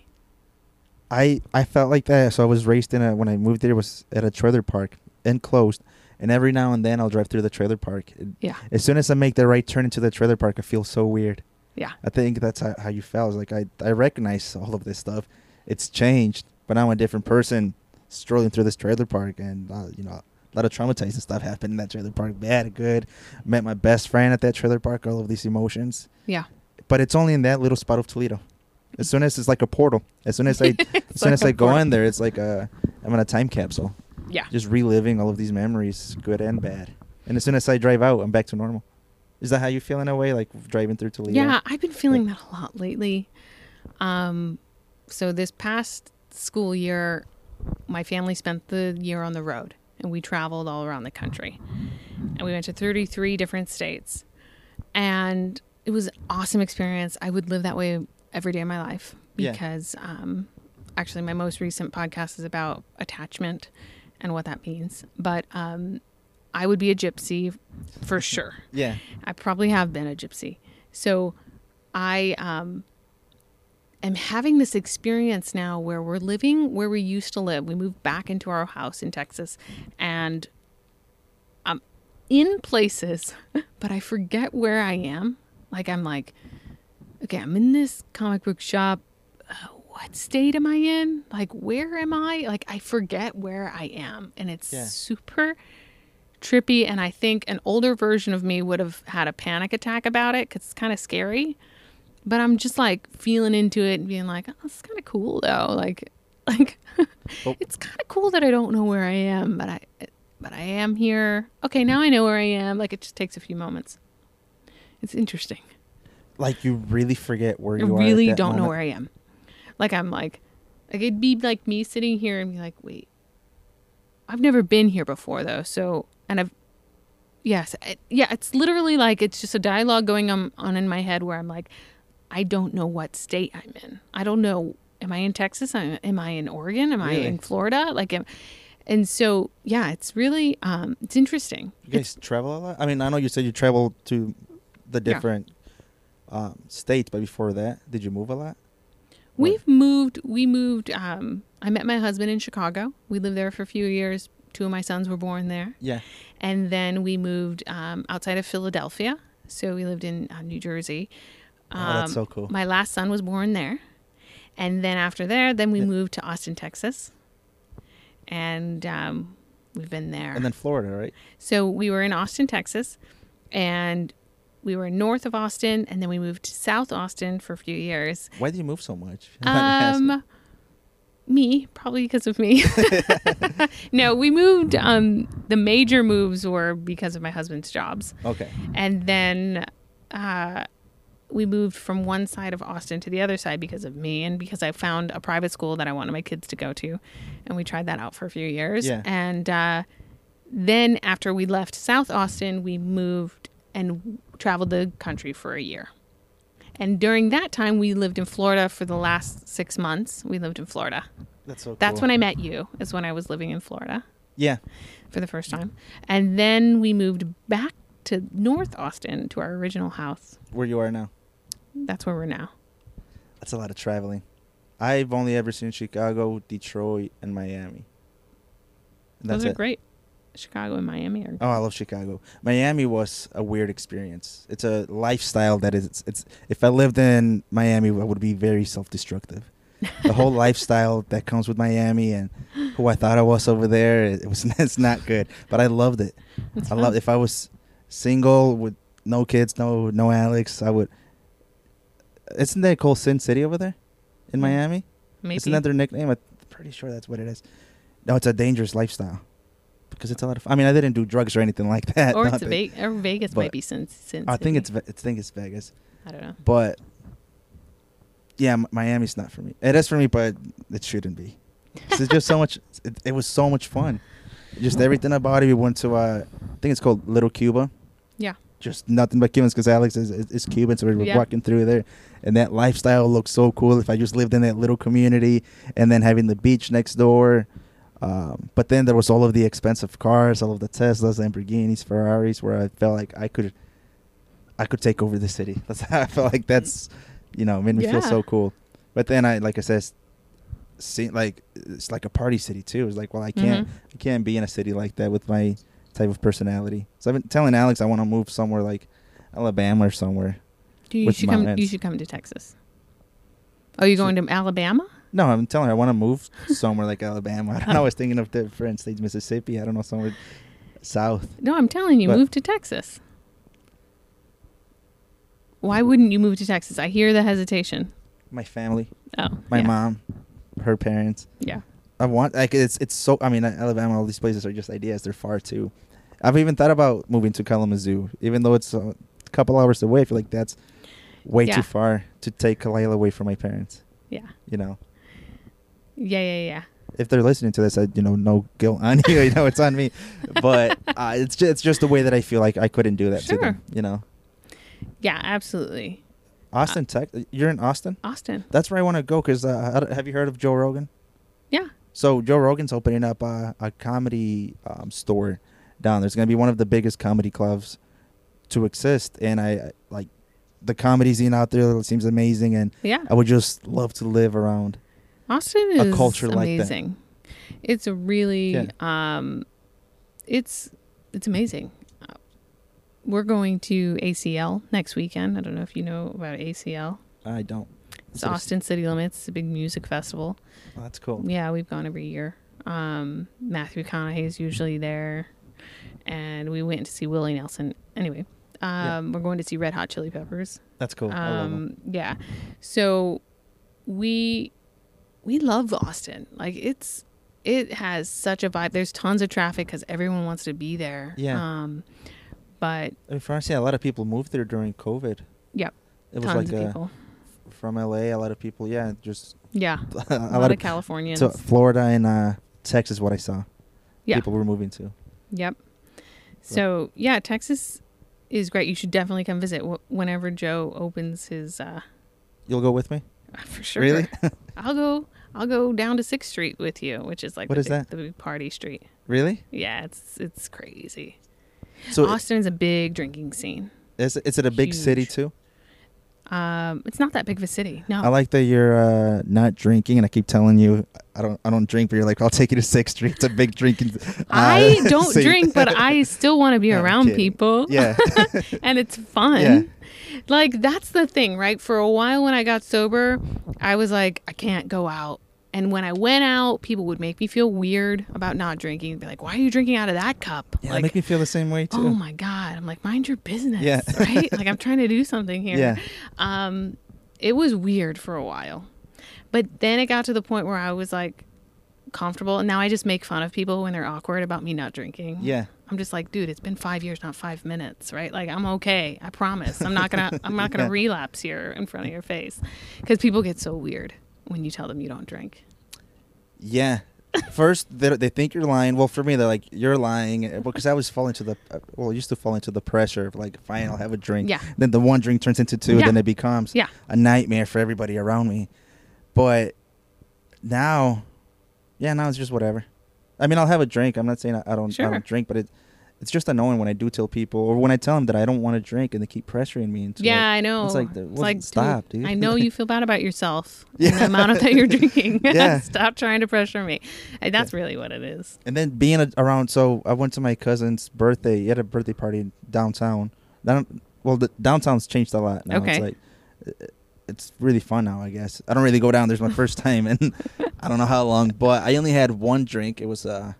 I I felt like that. So I was raised in a when I moved there was at a trailer park enclosed, and every now and then I'll drive through the trailer park. Yeah. As soon as I make the right turn into the trailer park, I feel so weird. Yeah. I think that's how, how you felt. Like I I recognize all of this stuff. It's changed, but I'm a different person strolling through this trailer park, and uh, you know a lot of traumatizing stuff happened in that trailer park. Bad, good. Met my best friend at that trailer park. All of these emotions, Yeah. but it's only in that little spot of Toledo. As soon as it's like a portal. As soon as I as soon like as I go portal. in there, it's like a I'm in a time capsule, Yeah. just reliving all of these memories, good and bad. And as soon as I drive out, I'm back to normal. Is that how you feel in a way, like driving through Toledo? Yeah, I've been feeling that a lot lately. Um, so this past school year, my family spent the year on the road, and we traveled all around the country, and we went to 33 different states, and it was an awesome experience. I would live that way every day of my life Yeah. because, um, actually, my most recent podcast is about attachment and what that means. But um, I would be a gypsy for sure. Yeah. I probably have been a gypsy. So I um, am having this experience now where we're living where we used to live. We moved back into our house in Texas and I'm in places, but I forget where I am. Like, I'm like, okay, I'm in this comic book shop. Uh, what state am I in? Like, where am I? Like, I forget where I am. And it's Yeah. super trippy and i think an older version of me would have had a panic attack about it because it's kind of scary but i'm just like feeling into it and being like oh it's kind of cool though. Like like Oh. it's kind of cool that i don't know where i am but i but i am here. Okay now i know where i am. Like it just takes a few moments. It's interesting. Like you really forget where you are. really don't know where i am. Like i'm like like it'd be like me sitting here and be like wait. I've never been here before though. So and i've yes it, yeah it's literally like it's just a dialogue going on, on in my head where i'm like i don't know what state i'm in i don't know am i in texas am am i in oregon am i in florida like am, and so yeah it's really um it's interesting You guys travel a lot. I mean, I know you said you traveled to the Yeah. different um, states, but before that, did you move a lot? We've moved. We moved. Um, I met my husband in Chicago. We lived there for a few years. Two of my sons were born there, Yeah. and then we moved um, outside of Philadelphia. So we lived in uh, New Jersey. Oh, that's Um, so cool. My last son was born there, and then after there, then we moved to Austin, Texas, and um, we've been there. And then Florida, right? So we were in Austin, Texas, and we were north of Austin, and then we moved to South Austin for a few years. Why do you move so much? If you don't mind me? Um, me, probably because of me. no, we moved. Um, the major moves were because of my husband's jobs, okay. and then uh, we moved from one side of Austin to the other side because of me, and because I found a private school that I wanted my kids to go to, and we tried that out for a few years, Yeah. and uh, then after we left South Austin, we moved and traveled the country for a year. And during that time, we lived in Florida for the last six months. We lived in Florida. That's so. cool. That's when I met you, is when I was living in Florida Yeah. for the first time. And then we moved back to North Austin to our original house. Where you are now. That's where we're now. That's a lot of traveling. I've only ever seen Chicago, Detroit, and Miami. And Those that's are it. great. Chicago and Miami are Oh, I love Chicago. Miami was a weird experience. It's a lifestyle that is. It's, it's if I lived in Miami, I would be very self-destructive. The whole lifestyle that comes with Miami and who I thought I was over there, it was it's not good. But I loved it. It's I fun. love. If I was single with no kids, no no Alex, I would. Isn't that called Sin City over there, in Mm, Miami? Maybe. Isn't that their nickname? I'm pretty sure that's what it is. No, it's a dangerous lifestyle because it's a lot of. I mean, I didn't do drugs or anything like that. or it's nothing. Ve- or Vegas But might be since since I think it's. I think it's Vegas, I don't know. but yeah, Miami's not for me. It is for me, but it shouldn't be. It's just so much. It, it was so much fun. Just everything about it. We went to. Uh, I think it's called Little Cuba. Yeah. Just nothing but Cubans because Alex is, is, Cuban, so we were Yeah. walking through there, and that lifestyle looks so cool. If I just lived in that little community, and then having the beach next door, um, but then there was all of the expensive cars, all of the Teslas, Lamborghinis, Ferraris, where I felt like I could, I could take over the city. That's how I felt like that's, you know, made me feel so cool. But then I, like I said, see, like it's like a party city too. It's like, well, I can't, Mhm. I can't be in a city like that with my type of personality. So I've been telling Alex I want to move somewhere like Alabama or somewhere. Dude, you should come. You should come to Texas. Oh, you going to Alabama? No, I'm telling her I want to move somewhere like Alabama. I don't know. I was thinking of different states, Mississippi. I don't know somewhere south. No, I'm telling you, But- move to Texas. Why wouldn't you move to Texas? I hear the hesitation. My family, Oh, my yeah. mom, her parents. Yeah. I want like it's it's so. I mean, Alabama. All these places are just ideas. They're far too. I've even thought about moving to Kalamazoo, even though it's a couple hours away. I feel like that's way Yeah. too far to take Kalila away from my parents. Yeah. You know, Yeah, yeah, yeah. if they're listening to this, I you know no guilt on you. You know, it's on me. But uh, it's just, it's just the way that I feel like I couldn't do that to them. You know, Yeah, absolutely. Austin, Tech. You're in Austin. Austin. That's where I want to go. Cause uh, have you heard of Joe Rogan? Yeah. So Joe Rogan's opening up a, a comedy um, store down. There's gonna be one of the biggest comedy clubs to exist, and I like the comedy scene out there. It seems amazing, and Yeah. I would just love to live around. Austin a is culture like that. amazing. It's really Yeah. um it's it's amazing. Uh, We're going to ACL next weekend. I don't know if you know about ACL. I don't. It's So Austin City Limits. It's a big music festival. Oh, that's cool. Yeah, we've gone every year. Um, Matthew McConaughey is usually there, and we went to see Willie Nelson. Anyway, um, we're going to see Red Hot Chili Peppers. That's cool. I love 'em. Um, yeah, so we we love Austin. Like it's it has such a vibe. There's tons of traffic because everyone wants to be there. Yeah. Um, but I mean, for honestly, a lot of people moved there during COVID. yep, It was tons like of uh, people. From LA. A lot of people, yeah, just Yeah, a, lot, lot, of of Californians. so Florida and uh, Texas. What I saw, Yeah. people were moving to. Yep. So yeah, Texas is great. You should definitely come visit wh- whenever Joe opens his. uh You'll go with me. For sure. Really? I'll go. I'll go down to Sixth Street with you, which is like What the is big, that? the big party street. Really? Yeah, it's it's crazy. So Austin's a big drinking scene. is it- is it a big city too? Um, it's not that big of a city. No. I like that you're uh, not drinking, and I keep telling you I don't I don't drink, but you're like I'll take you to Sixth Street. It's a big drinking. Uh, I don't drink, but I still want to be No, around people. yeah, and it's fun. Yeah. Like that's the thing, right? For a while when I got sober, I was like, I can't go out. And when I went out, people would make me feel weird about not drinking. Be like, "Why are you drinking out of that cup?" yeah. like, make me feel the same way too. oh my god! I'm like, mind your business, Yeah. right? Like I'm trying to do something here. Yeah. Um, it was weird for a while, but then it got to the point where I was like comfortable, and now I just make fun of people when they're awkward about me not drinking. yeah, I'm just like, dude, it's been five years, not five minutes, right? Like, I'm okay. I promise. I'm not gonna, I'm not gonna Yeah. relapse here in front of your face, because people get so weird when you tell them you don't drink. yeah. First, they they think you're lying. Well, for me, they're like you're lying uh, because I was falling to the uh, well, I used to fall into the pressure of like, fine, I'll have a drink. Yeah. Then the one drink turns into two, Yeah. then it becomes Yeah. a nightmare for everybody around me. But now, yeah, now it's just whatever. I mean, I'll have a drink. I'm not saying I, I don't I don't drink, but it it's just annoying when I do tell people or when I tell them that I don't want to drink and they keep pressuring me into yeah, like, I know. It's like, the- It's well, stop, dude. I know you feel bad about yourself. Yeah. the amount of that you're drinking. Yeah. Stop trying to pressure me. That's really what it is. And then being a, around, so I went to my cousin's birthday. He had a birthday party downtown. Down, well, the downtown's changed a lot now. Okay. It's like uh, it's really fun now. I guess I don't really go down. There's my first time, and I don't know how long. But I only had one drink. It was uh,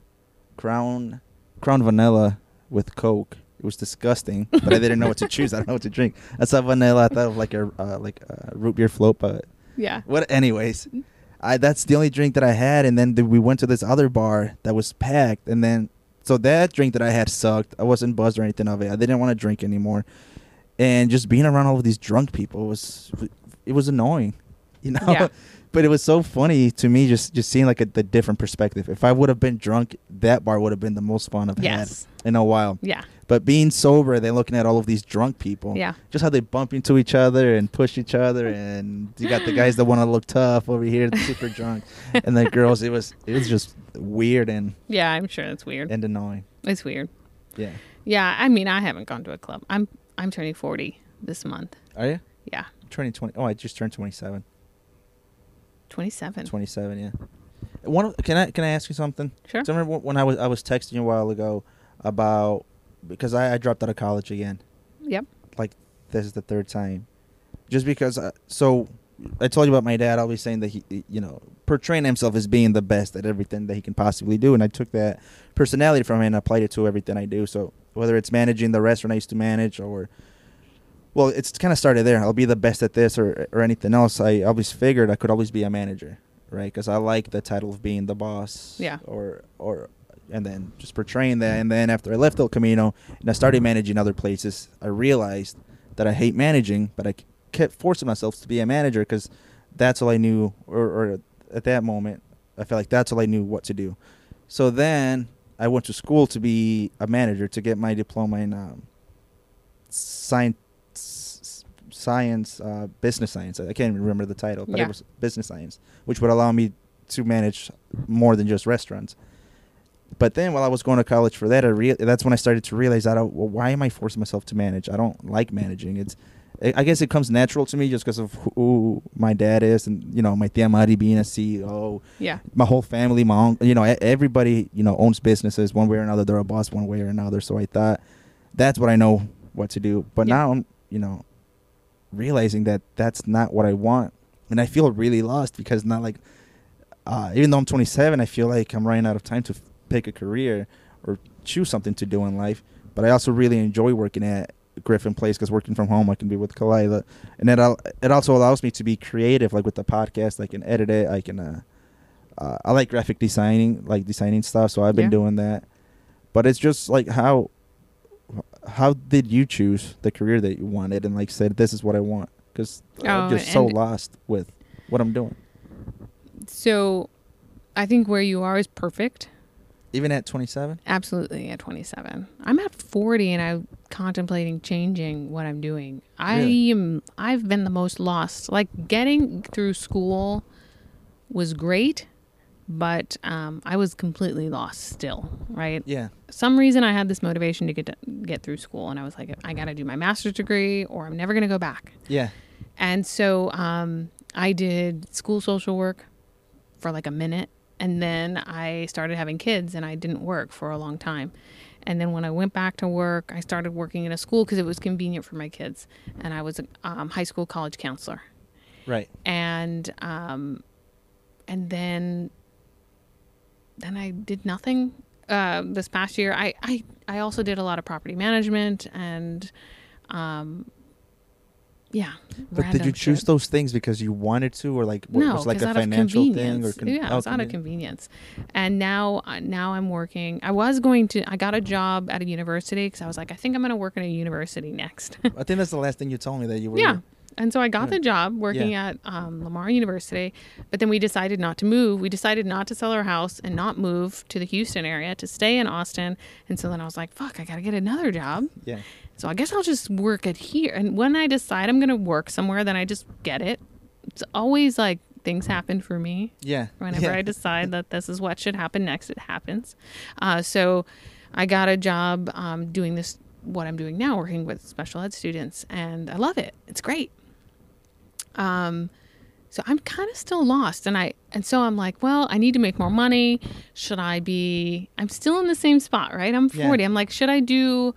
Crown Crown Vanilla with Coke. It was disgusting, but I didn't know what to choose. I don't know what to drink. I saw vanilla. I thought of like a uh, like a root beer float, but Yeah. what? Anyways, I that's the only drink that I had, and then the, we went to this other bar that was packed, and then so that drink that I had sucked. I wasn't buzzed or anything of it. I didn't want to drink anymore, and just being around all of these drunk people was it was annoying, you know. Yeah. But it was so funny to me, just just seeing like a the different perspective. If I would have been drunk, that bar would have been the most fun I've Yes. had in a while. Yeah. But being sober, they're looking at all of these drunk people Yeah. just how they bump into each other and push each other and you got the guys that want to look tough over here super drunk and the girls it was it was just weird and Yeah. I'm sure it's weird. and annoying It's weird. yeah Yeah. I mean, I haven't gone to a club. I'm I'm turning 40 this month. are you Yeah. turning 20 oh i just turned 27 27. 27 yeah one of- can i can i ask you something Sure. so remember when i was i was texting you a while ago about because i, I dropped out of college again Yep. like this is the third time just because uh, so i told you about my dad always saying that he he, you know portraying himself as being the best at everything that he can possibly do and i took that personality from him and applied it to everything i do so whether it's managing the restaurant i used to manage or well it's kind of started there. I'll be the best at this or or anything else. I always figured i could always be a manager right? Because i like the title of being the boss Yeah. or or and then just portraying that. And then after i left el camino and i started managing other places i realized that i hate managing but i kept forcing myself to be a manager because that's all i knew or, or at that moment i felt like that's all i knew what to do. So then i went to school to be a manager to get my diploma in um, science science uh, business science i can't even remember the title but Yeah. it was business science which would allow me to manage more than just restaurants but then while I was going to college for that, I rea- that's when I started to realize that I, well, why am I forcing myself to manage? I don't like managing. It's I guess it comes natural to me just because of who my dad is, and you know my tia Mari being a CEO, Yeah. my whole family, my own, you know, everybody, you know, owns businesses one way or another. They're a boss one way or another. So I thought that's what I know what to do. But Yeah. now I'm, you know, realizing that that's not what I want, and I feel really lost because not like, uh, even though I'm 27, I feel like I'm running out of time to f- pick a career or choose something to do in life. But I also really enjoy working at Griffin Place because working from home, I can be with Kalila, and it al- it also allows me to be creative, like with the podcast. I can edit it. I can. Uh, uh, I like graphic designing, like designing stuff. So I've been Yeah. doing that. But it's just like how how did you choose the career that you wanted and like said this is what I want? Because Oh, I'm just so lost with what I'm doing. So I think where you are is perfect. Even at 27. Absolutely at 27. I'm at 40 and I'm contemplating changing what I'm doing. I am I've been the most lost. Like getting through school was great, but um, I was completely lost still, right? Yeah. Some reason I had this motivation to get to, get through school and I was like I got to do my master's degree or I'm never going to go back. Yeah. And so um, I did school social work for like a minute. And then I started having kids and I didn't work for a long time. And then when I went back to work, I started working in a school because it was convenient for my kids. And I was a um, high school college counselor. Right. And um, and then then I did nothing uh, this past year. I, I I also did a lot of property management and um, yeah. But did you choose shit. those things because you wanted to, or like what no, was like a financial thing, or convenience. con- yeah, oh, it was out of convenience. And now, uh, now I'm working. I was going to. I got a job at a university because I was like, I think I'm going to work in a university next. I think that's the last thing you told me that you were. yeah. And so I got the job working Yeah. at um, Lamar University, but then we decided not to move. We decided not to sell our house and not move to the Houston area to stay in Austin. And so then I was like, fuck, I got to get another job. Yeah. So I guess I'll just work it here. And when I decide I'm going to work somewhere, then I just get it. It's always like things happen for me. Yeah. Whenever yeah. I decide that this is what should happen next, it happens. Uh, so I got a job um, doing this, what I'm doing now, working with special ed students, and I love it. It's great. Um, so I'm kind of still lost, and I and so I'm like, well, I need to make more money. Should I be? I'm still in the same spot, right? I'm Yeah. 40. I'm like, should I do?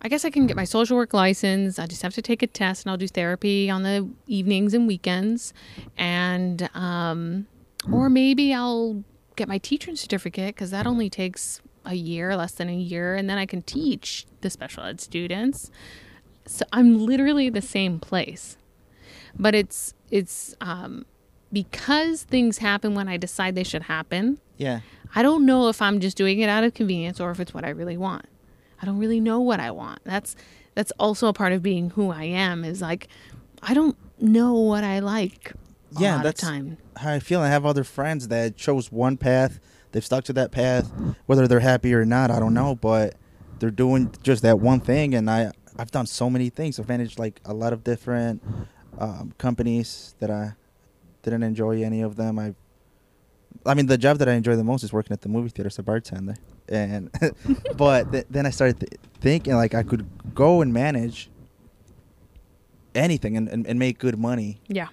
I guess I can get my social work license. I just have to take a test, and I'll do therapy on the evenings and weekends, and um, or maybe I'll get my teaching certificate because that only takes a year, less than a year, and then I can teach the special ed students. So I'm literally the same place but it's it's um, because things happen when I decide they should happen. Yeah. I don't know if I'm just doing it out of convenience or if it's what I really want. I don't really know what I want. That's that's also a part of being who I am. Is like I don't know what I like. Yeah, that's- time. How I feel. I have other friends that chose one path. They've stuck to that path, whether they're happy or not. I don't know, but they're doing just that one thing. And I, I've done so many things. I've managed like a lot of different um, companies that I didn't enjoy any of them. I, I mean, the job that I enjoy the most is working at the movie theater as a bartender. And, but th- then I started th- thinking like I could go and manage anything and, and, and make good money Yeah.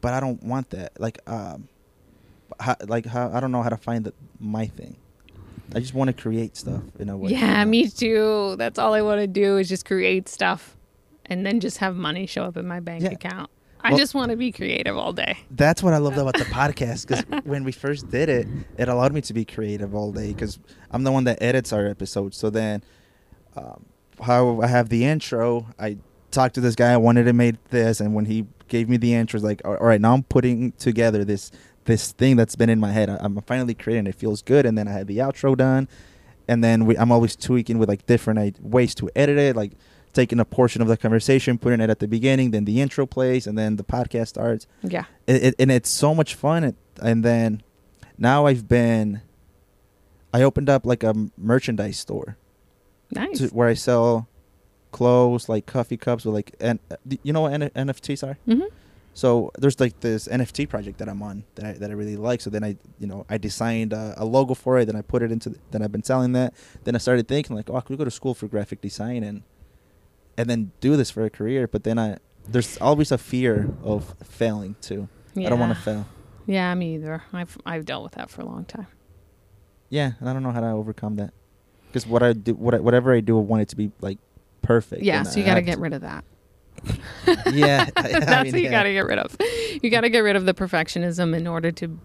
but I don't want that. Like, um, how, like how I don't know how to find the, my thing. I just want to create stuff in a way. Yeah, you know? me too. That's all I want to do is just create stuff and then just have money show up in my bank Yeah. account. I Well- just want to be creative all day. That's what I loved about the podcast because when we first did it, it allowed me to be creative all day because I'm the one that edits our episodes. So then, um, how I have the intro, I talked to this guy. I wanted to make this, and when he gave me the intro, like, all right, now I'm putting together this this thing that's been in my head. I, I'm finally creating. It feels good, and then I had the outro done, and then we, I'm always tweaking with like different ways to edit it, like taking a portion of the conversation, putting it at the beginning, then the intro plays, and then the podcast starts Yeah. it, it, and it's so much fun. It, and then now I've been, I opened up like a merchandise store Nice. to, where I sell clothes like coffee cups with like and you know what N- NFTs are. hmm So there's like this NFT project that I'm on that I, that I really like. So then I you know I designed a, a logo for it. Then I put it into. The, then I've been selling that. Then I started thinking like, oh, I could go to school for graphic design and and then do this for a career. But then I there's always a fear of failing too. I don't want to fail. Yeah, me either. I've I've dealt with that for a long time. Yeah, and I don't know how to overcome that. Because what I do, what I, whatever I do, I want it to be like perfect. Yeah, so you got to get rid of that. Yeah, I That's mean, what you yeah. got to get rid of. You got to get rid of the perfectionism in order to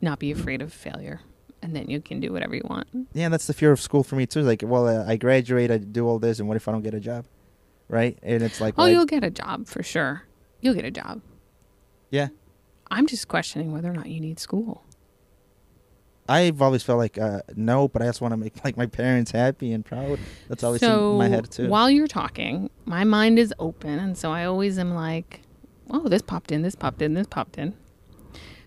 not be afraid of failure, and then you can do whatever you want. Yeah, that's the fear of school for me too. Like, well, uh, I graduate, I do all this, and what if I don't get a job? Right? And it's like, Oh, well, you'll get a job for sure. You'll get a job. yeah. I'm just questioning whether or not you need school. I've always felt like uh, no, but I just want to make like my parents happy and proud. That's always so in my head too. while you're talking, my mind is open, and so I always am like, "Oh, this popped in, this popped in, this popped in."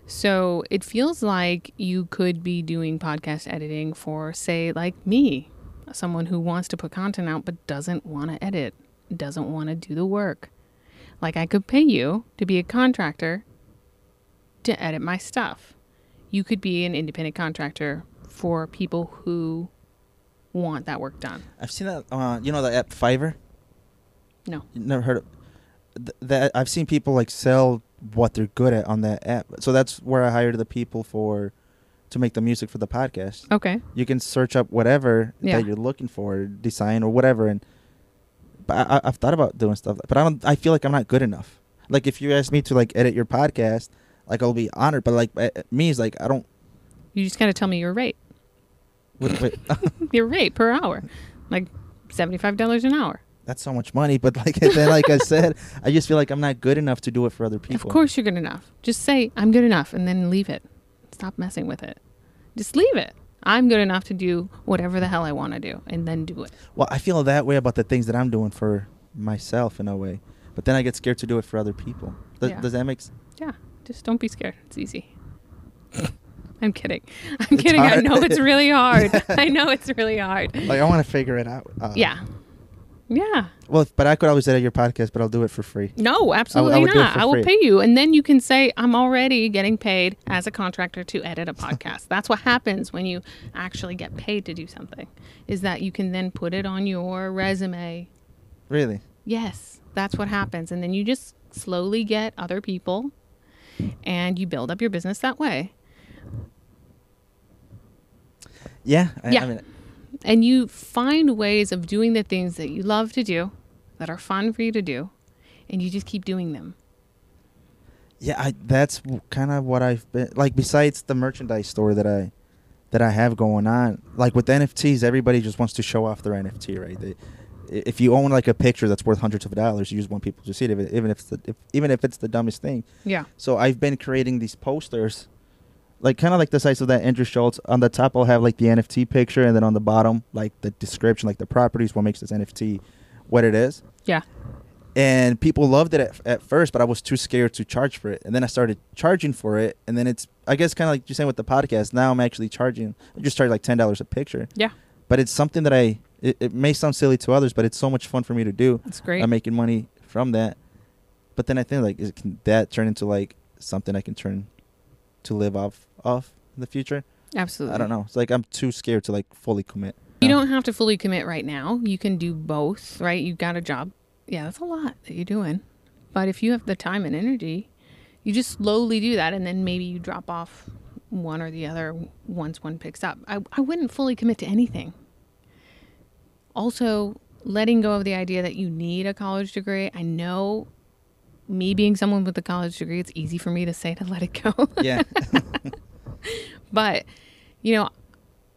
So it feels like you could be doing podcast editing for, say, like me, someone who wants to put content out but doesn't want to edit, doesn't want to do the work. Like I could pay you to be a contractor to edit my stuff. You could be an independent contractor for people who want that work done. I've seen that. Uh, you know the app Fiverr. No. You never heard of? th- that I've seen people like sell what they're good at on that app. So that's where I hired the people for to make the music for the podcast. Okay. You can search up whatever Yeah. that you're looking for, design or whatever, and but I, I've thought about doing stuff, but I don't. I feel like I'm not good enough. Like if you ask me to like edit your podcast, like I'll be honored. But like eh, me is like I don't. You just got to tell me your rate. Wait, wait, Your rate per hour, like seventy-five dollars an hour. that's so much money. But like then, like I said, I just feel like I'm not good enough to do it for other people. Of course, you're good enough. Just say I'm good enough, and then leave it. Stop messing with it. Just leave it. I'm good enough to do whatever the hell I want to do, and then do it. Well, I feel that way about the things that I'm doing for myself in a way, but then I get scared to do it for other people. Does, Yeah. does that make sense? Yeah, just don't be scared. It's easy. I'm kidding. I'm It's kidding. I know it's really hard. I know it's really hard. Like I want to figure it out. Uh, Yeah. Yeah. Well, but I could always edit your podcast, but I'll do it for free. No, absolutely do it not. I will free. pay you. And then you can say, I'm already getting paid as a contractor to edit a podcast. That's what happens when you actually get paid to do something, is that you can then put it on your resume. Really? Yes, that's what happens. And then you just slowly get other people and you build up your business that way. Yeah. I, Yeah. I mean, And you find ways of doing the things that you love to do, that are fun for you to do, and you just keep doing them. yeah. I that's kind of what I've been like. Besides the merchandise store that I that I have going on, like with NFTs, everybody just wants to show off their NFT, right? They, if you own like a picture that's worth hundreds of dollars, you just want people to see it, even if it's the, if, even if it's the dumbest thing. Yeah. So I've been creating these posters, like kind of like the size of that Andrew Schulz. On the top, I'll have like the NFT picture, and then on the bottom, like the description, like the properties, what makes this NFT, what it is. Yeah. And people loved it at, at first, but I was too scared to charge for it. And then I started charging for it, and then it's I guess kind of like you're saying with the podcast. Now I'm actually charging. I just charge like ten dollars a picture, Yeah. but it's something that I. It, it may sound silly to others, but it's so much fun for me to do. That's great. I'm making money from that. But then I think like, is, can that turn into like something I can turn to live off of in the future? Absolutely. I don't know. It's like I'm too scared to like fully commit. You don't have to fully commit right now. You can do both, right? You got a job. Yeah, that's a lot that you're doing. But if you have the time and energy, you just slowly do that and then maybe you drop off one or the other once one picks up. I, I wouldn't fully commit to anything. Also, letting go of the idea that you need a college degree. I know me being someone with a college degree, it's easy for me to say to let it go. Yeah. But, you know,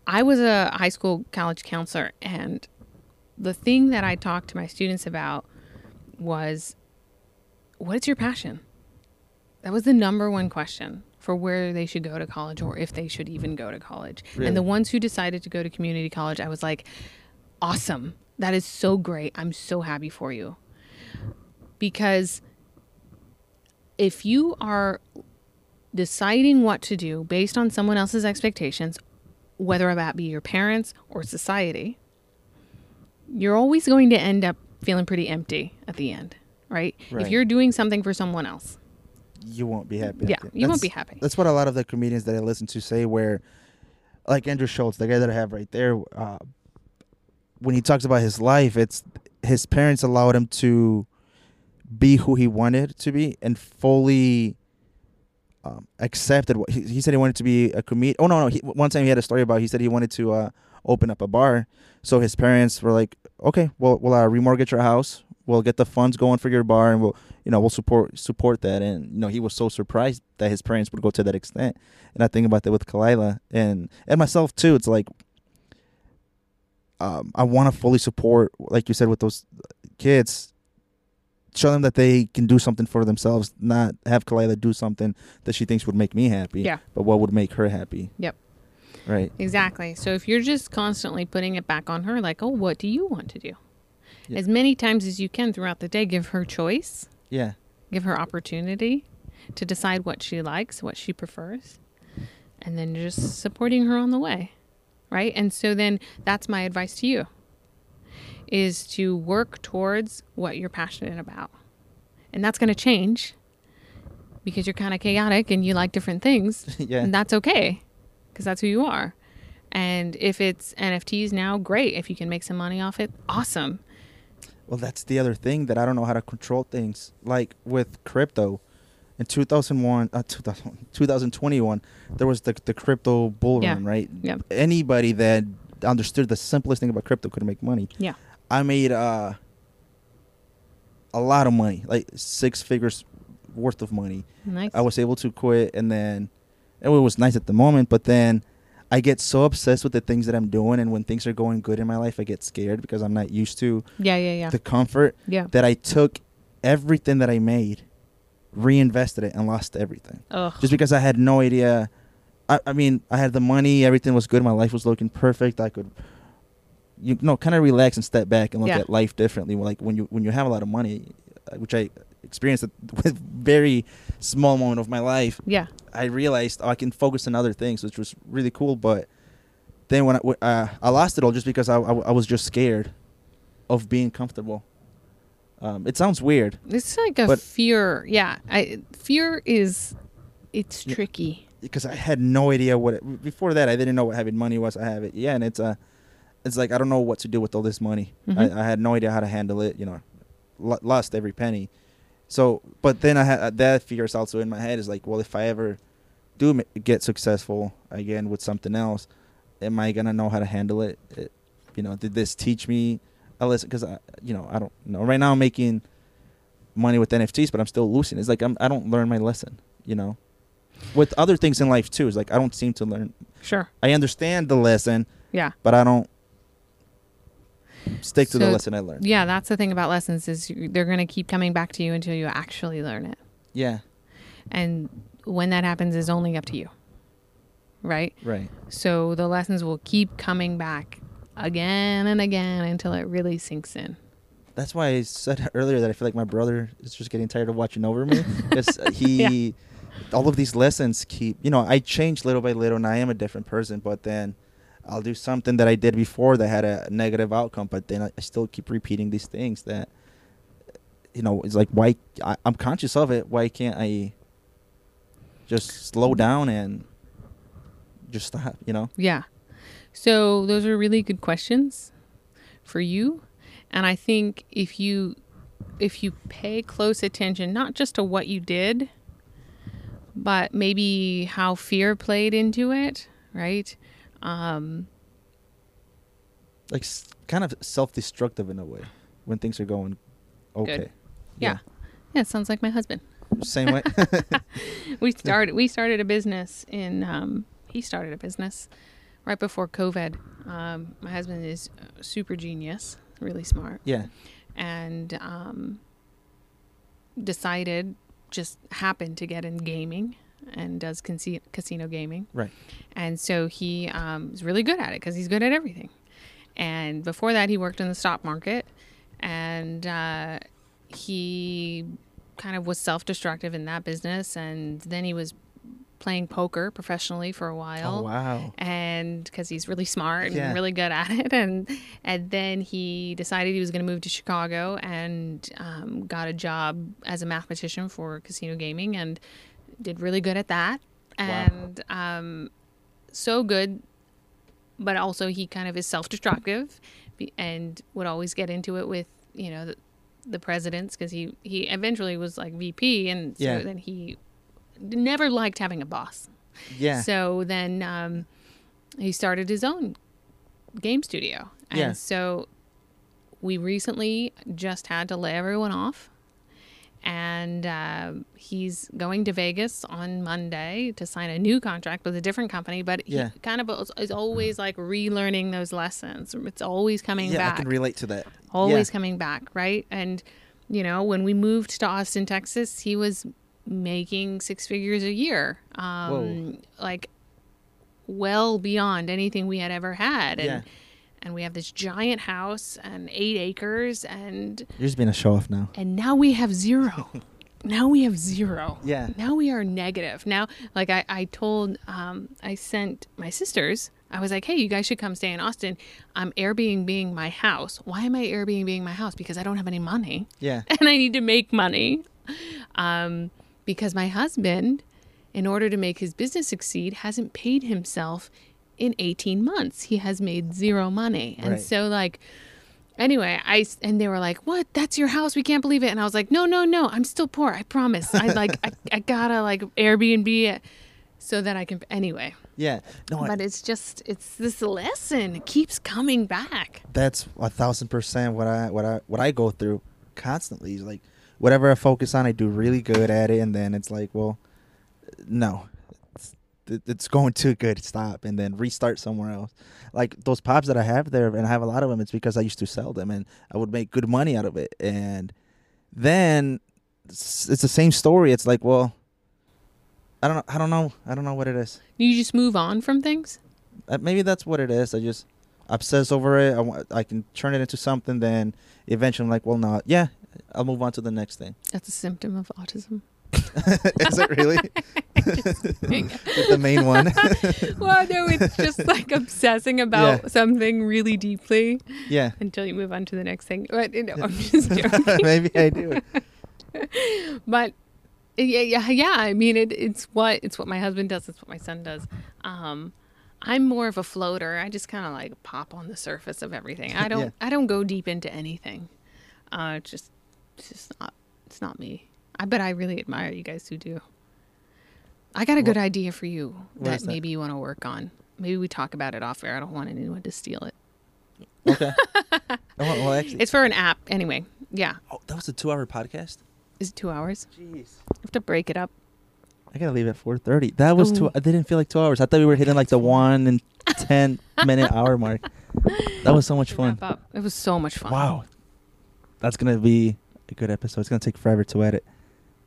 I was a high school college counselor, and the thing that I talked to my students about was what's your passion? That was the number one question for where they should go to college or if they should even go to college. Really? And the ones who decided to go to community college, I was like, awesome. That is so great. I'm so happy for you. Because if you are deciding what to do based on someone else's expectations, whether that be your parents or society, you're always going to end up feeling pretty empty at the end, right? If you're doing something for someone else, you won't be happy. Yeah, you won't be happy. That's what a lot of the comedians that I listen to say. Where, like Andrew Schulz, the guy that I have right there, uh, when he talks about his life, it's his parents allowed him to be who he wanted to be and fully um, accepted. What he, he said he wanted to be a comedian. Oh no, no. He, one time he had a story about. He said he wanted to uh, open up a bar. So his parents were like, "Okay, well, we'll uh, remortgage your house. We'll get the funds going for your bar, and we'll, you know, we'll support support that." And you know, he was so surprised that his parents would go to that extent. And I think about that with Kalila and and myself too. It's like, um, I want to fully support, like you said, with those kids. Show them that they can do something for themselves, not have Kalila do something that she thinks would make me happy. Yeah. But what would make her happy? Yep. Right. Exactly. So if you're just constantly putting it back on her, like, oh, what do you want to do? Yeah. As many times as you can throughout the day, give her choice, Yeah. give her opportunity to decide what she likes, what she prefers, and then just supporting her on the way. Right. And so then that's my advice to you is to work towards what you're passionate about. And that's going to change because you're kind of chaotic and you like different things. Yeah. And that's okay because that's who you are. And if it's NFTs now, great. If you can make some money off it, awesome. Well, that's the other thing that I don't know how to control things. Like with crypto, in 2001, uh, 2000, 2021, there was the the crypto bull Yeah. run, right? Yeah. Anybody that understood the simplest thing about crypto could make money. Yeah. I made uh, a lot of money, like six figures worth of money. Nice. I was able to quit, and then it was nice at the moment. But then I get so obsessed with the things that I'm doing, and when things are going good in my life, I get scared because I'm not used to yeah, yeah, yeah. the comfort yeah. that I took everything that I made, reinvested it, and lost everything Ugh. just because I had no idea. I, I mean, I had the money, everything was good, my life was looking perfect. I could, you know, kind of relax and step back and look Yeah. at life differently. Like when you when you have a lot of money, uh, which I experienced it with very small moment of my life. yeah. I realized oh, I can focus on other things, which was really cool. But then when I, uh, I lost it all, just because I, I, I was just scared of being comfortable. Um, it sounds weird. It's like a fear. Yeah. I fear is it's tricky. because I had no idea what it, before that I didn't know what having money was. I have it, yeah, and it's uh, it's like I don't know what to do with all this money. Mhm. I, I had no idea how to handle it. You know, lo- lost every penny. So, but then I had that fear is also in my head is like, well, if I ever do ma- get successful again with something else, am I gonna know how to handle it? it you know, did this teach me a lesson? Because I, you know, I don't know. Right now, I'm making money with NFTs, but I'm still losing. It's like I'm, I don't learn my lesson. You know, with other things in life too. It's like I don't seem to learn. Sure. I understand the lesson, Yeah. but I don't stick to the lesson I learned. Yeah, that's the thing about lessons is you- they're going to keep coming back to you until you actually learn it. Yeah, And when that happens is only up to you. Right? right. So the lessons will keep coming back again and again until it really sinks in. That's why I said earlier that I feel like my brother is just getting tired of watching over me because he, all of these lessons keep. You know, I change little by little, and I am a different person. But then I'll do something that I did before that had a negative outcome, but then I, still keep repeating these things that, you know, it's like why I, I'm conscious of it. Why can't I just slow down and just stop? You know? Yeah. So those are really good questions for you. And I think if you if you pay close attention not just to what you did, but maybe how fear played into it, right? Um Like kind of self-destructive in a way when things are going okay. yeah. Yeah, it sounds like my husband. Same way. we started we started a business in um, he started a business right before covid um, my husband is super genius really smart yeah. and um, decided just happened to get in gaming and does casi- casino gaming Right. and so he um, is really good at it because he's good at everything. And before that, he worked in the stock market, and uh, he kind of was self-destructive in that business. And then he was playing poker professionally for a while Oh wow. and because he's really smart and Yeah. really good at it and and then he decided he was going to move to chicago and um, got a job as a mathematician for casino gaming and did really good at that Wow. and um, so good but also he kind of is self-destructive and would always get into it with you know the, the presidents because he he eventually was like vp and so Yeah. then he never liked having a boss Yeah. so then um, he started his own game studio. And Yeah. so we recently just had to lay everyone off. And uh, he's going to Vegas on Monday to sign a new contract with a different company. But he Yeah. kind of is- always like relearning those lessons. It's always coming yeah, back I can relate to that. always Yeah. coming back, right? And you know, when we moved to Austin, Texas, he was making six figures a year, um, like well beyond anything we had ever had. And Yeah. And we have this giant house and eight acres, and You're just being a show off now. and now we have zero. now we have zero. Yeah. Now we are negative. Now, like I, I told, um, I sent my sisters, I was like, hey, you guys should come stay in Austin. I'm Airbnb being my house. Why am I Airbnb being my house? Because I don't have any money Yeah. and I need to make money. Um, because my husband, in order to make his business succeed, hasn't paid himself in 18 months. He has made zero money. And Right. so, like, Anyway, i and they were like, "What? That's your house? We can't believe it." And I was like, "No, no, no. I'm still poor. I promise. I like I, I gotta like Airbnb it so that I can anyway." Yeah. No, I- But it's just it's this lesson it keeps coming back. that's a thousand percent what I what I what I go through constantly. is Like whatever I focus on, I do really good at it, and then it's like, well, no, it's, it- it's going too good. Stop, and then restart somewhere else. Like those pops that I have there, and I have a lot of them. It's because I used to sell them, and I would make good money out of it. And then it's, it's the same story. It's like, well, I don't know. I don't know. I don't know what it is. You just move on from things. Uh, maybe that's what it is. I just obsess over it. I want, I can turn it into something. Then eventually, I'm like, well, not. yeah, I'll move on to the next thing. That's a symptom of autism. is it really? The main one. well, no, it's just like obsessing about Yeah. something really deeply yeah. until you move on to the next thing. But you know, I'm just joking. maybe I do. but yeah, yeah, yeah. I mean, it, it's what it's what my husband does. It's what my son does. Um, I'm more of a floater. I just kind of like pop on the surface of everything. I don't. Yeah. I don't go deep into anything. Uh, it's just, it's just not. It's not me. I bet I really admire you guys who do. I got a good idea for you that that? maybe you want to work on. Maybe we talk about it off air. I don't want anyone to steal it. Okay. oh, well, actually, It's for an app anyway. Yeah, oh, that was a two-hour podcast. is it two hours? Jeez. I have to break it up. I gotta leave at four thirty. That was two. Ooh. I didn't feel like two hours. I thought we were hitting like the one and ten minute hour mark. That was so much fun. Wrap up. It was so much fun. Wow. That's gonna be a good episode. It's gonna take forever to edit.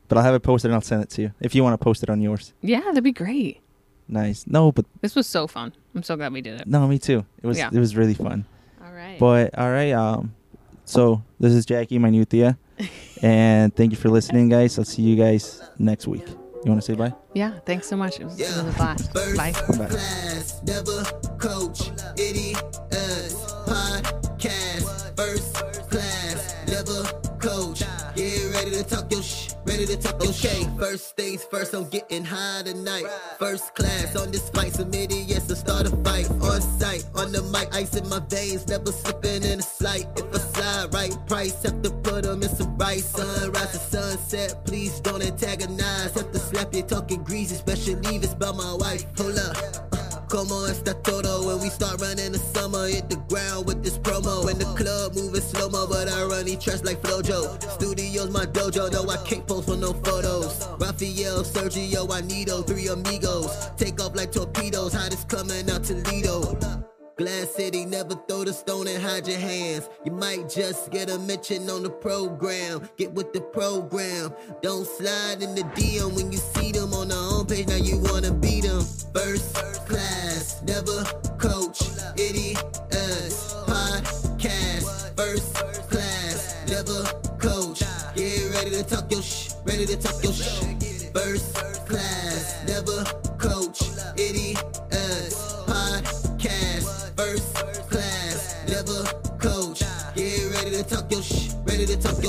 But I'll have it posted and I'll send it to you. If you want to post it on yours. Yeah, that'd be great. Nice. No, but This was so fun. I'm so glad we did it. no, me too. It was Yeah. it was really fun. All right. But all right, um so this is Jackie, my new Tia. and thank you for listening, guys. I'll see you guys next week. You wanna say bye? yeah, thanks so much. It was, it was a blast. First Bye. Bye. class, never coach. Idiot podcast. First class, never coach. Get ready to talk your sh. Ready to talk okay. First things first, I'm getting high tonight. First class on this flight, some idiots to start a fight. On sight, on the mic, ice in my veins, never slipping in a slight. If I slide right, price have to put them in some rice. Sunrise to sunset, please don't antagonize. Have to slap you talking greasy, especially if it's by my wife. Hold up. Como esta todo when we start running the summer hit the ground with this promo in the club moving slow mo but I run these tracks like Flojo Studios my dojo no I can't post for no photos Raphael Sergio Juanito three amigos take off like torpedoes hottest coming out Toledo Glass City, never throw the stone and hide your hands. You might just get a mention on the program. Get with the program. Don't slide in the DM when you see them on the homepage. Now you wanna beat. First class, never coach. Idiots podcast. First class, never coach. Get ready to talk your sh. Ready to talk your sh. First class, never coach. Idiots podcast. First class, never coach. Get ready to talk your sh. Ready to talk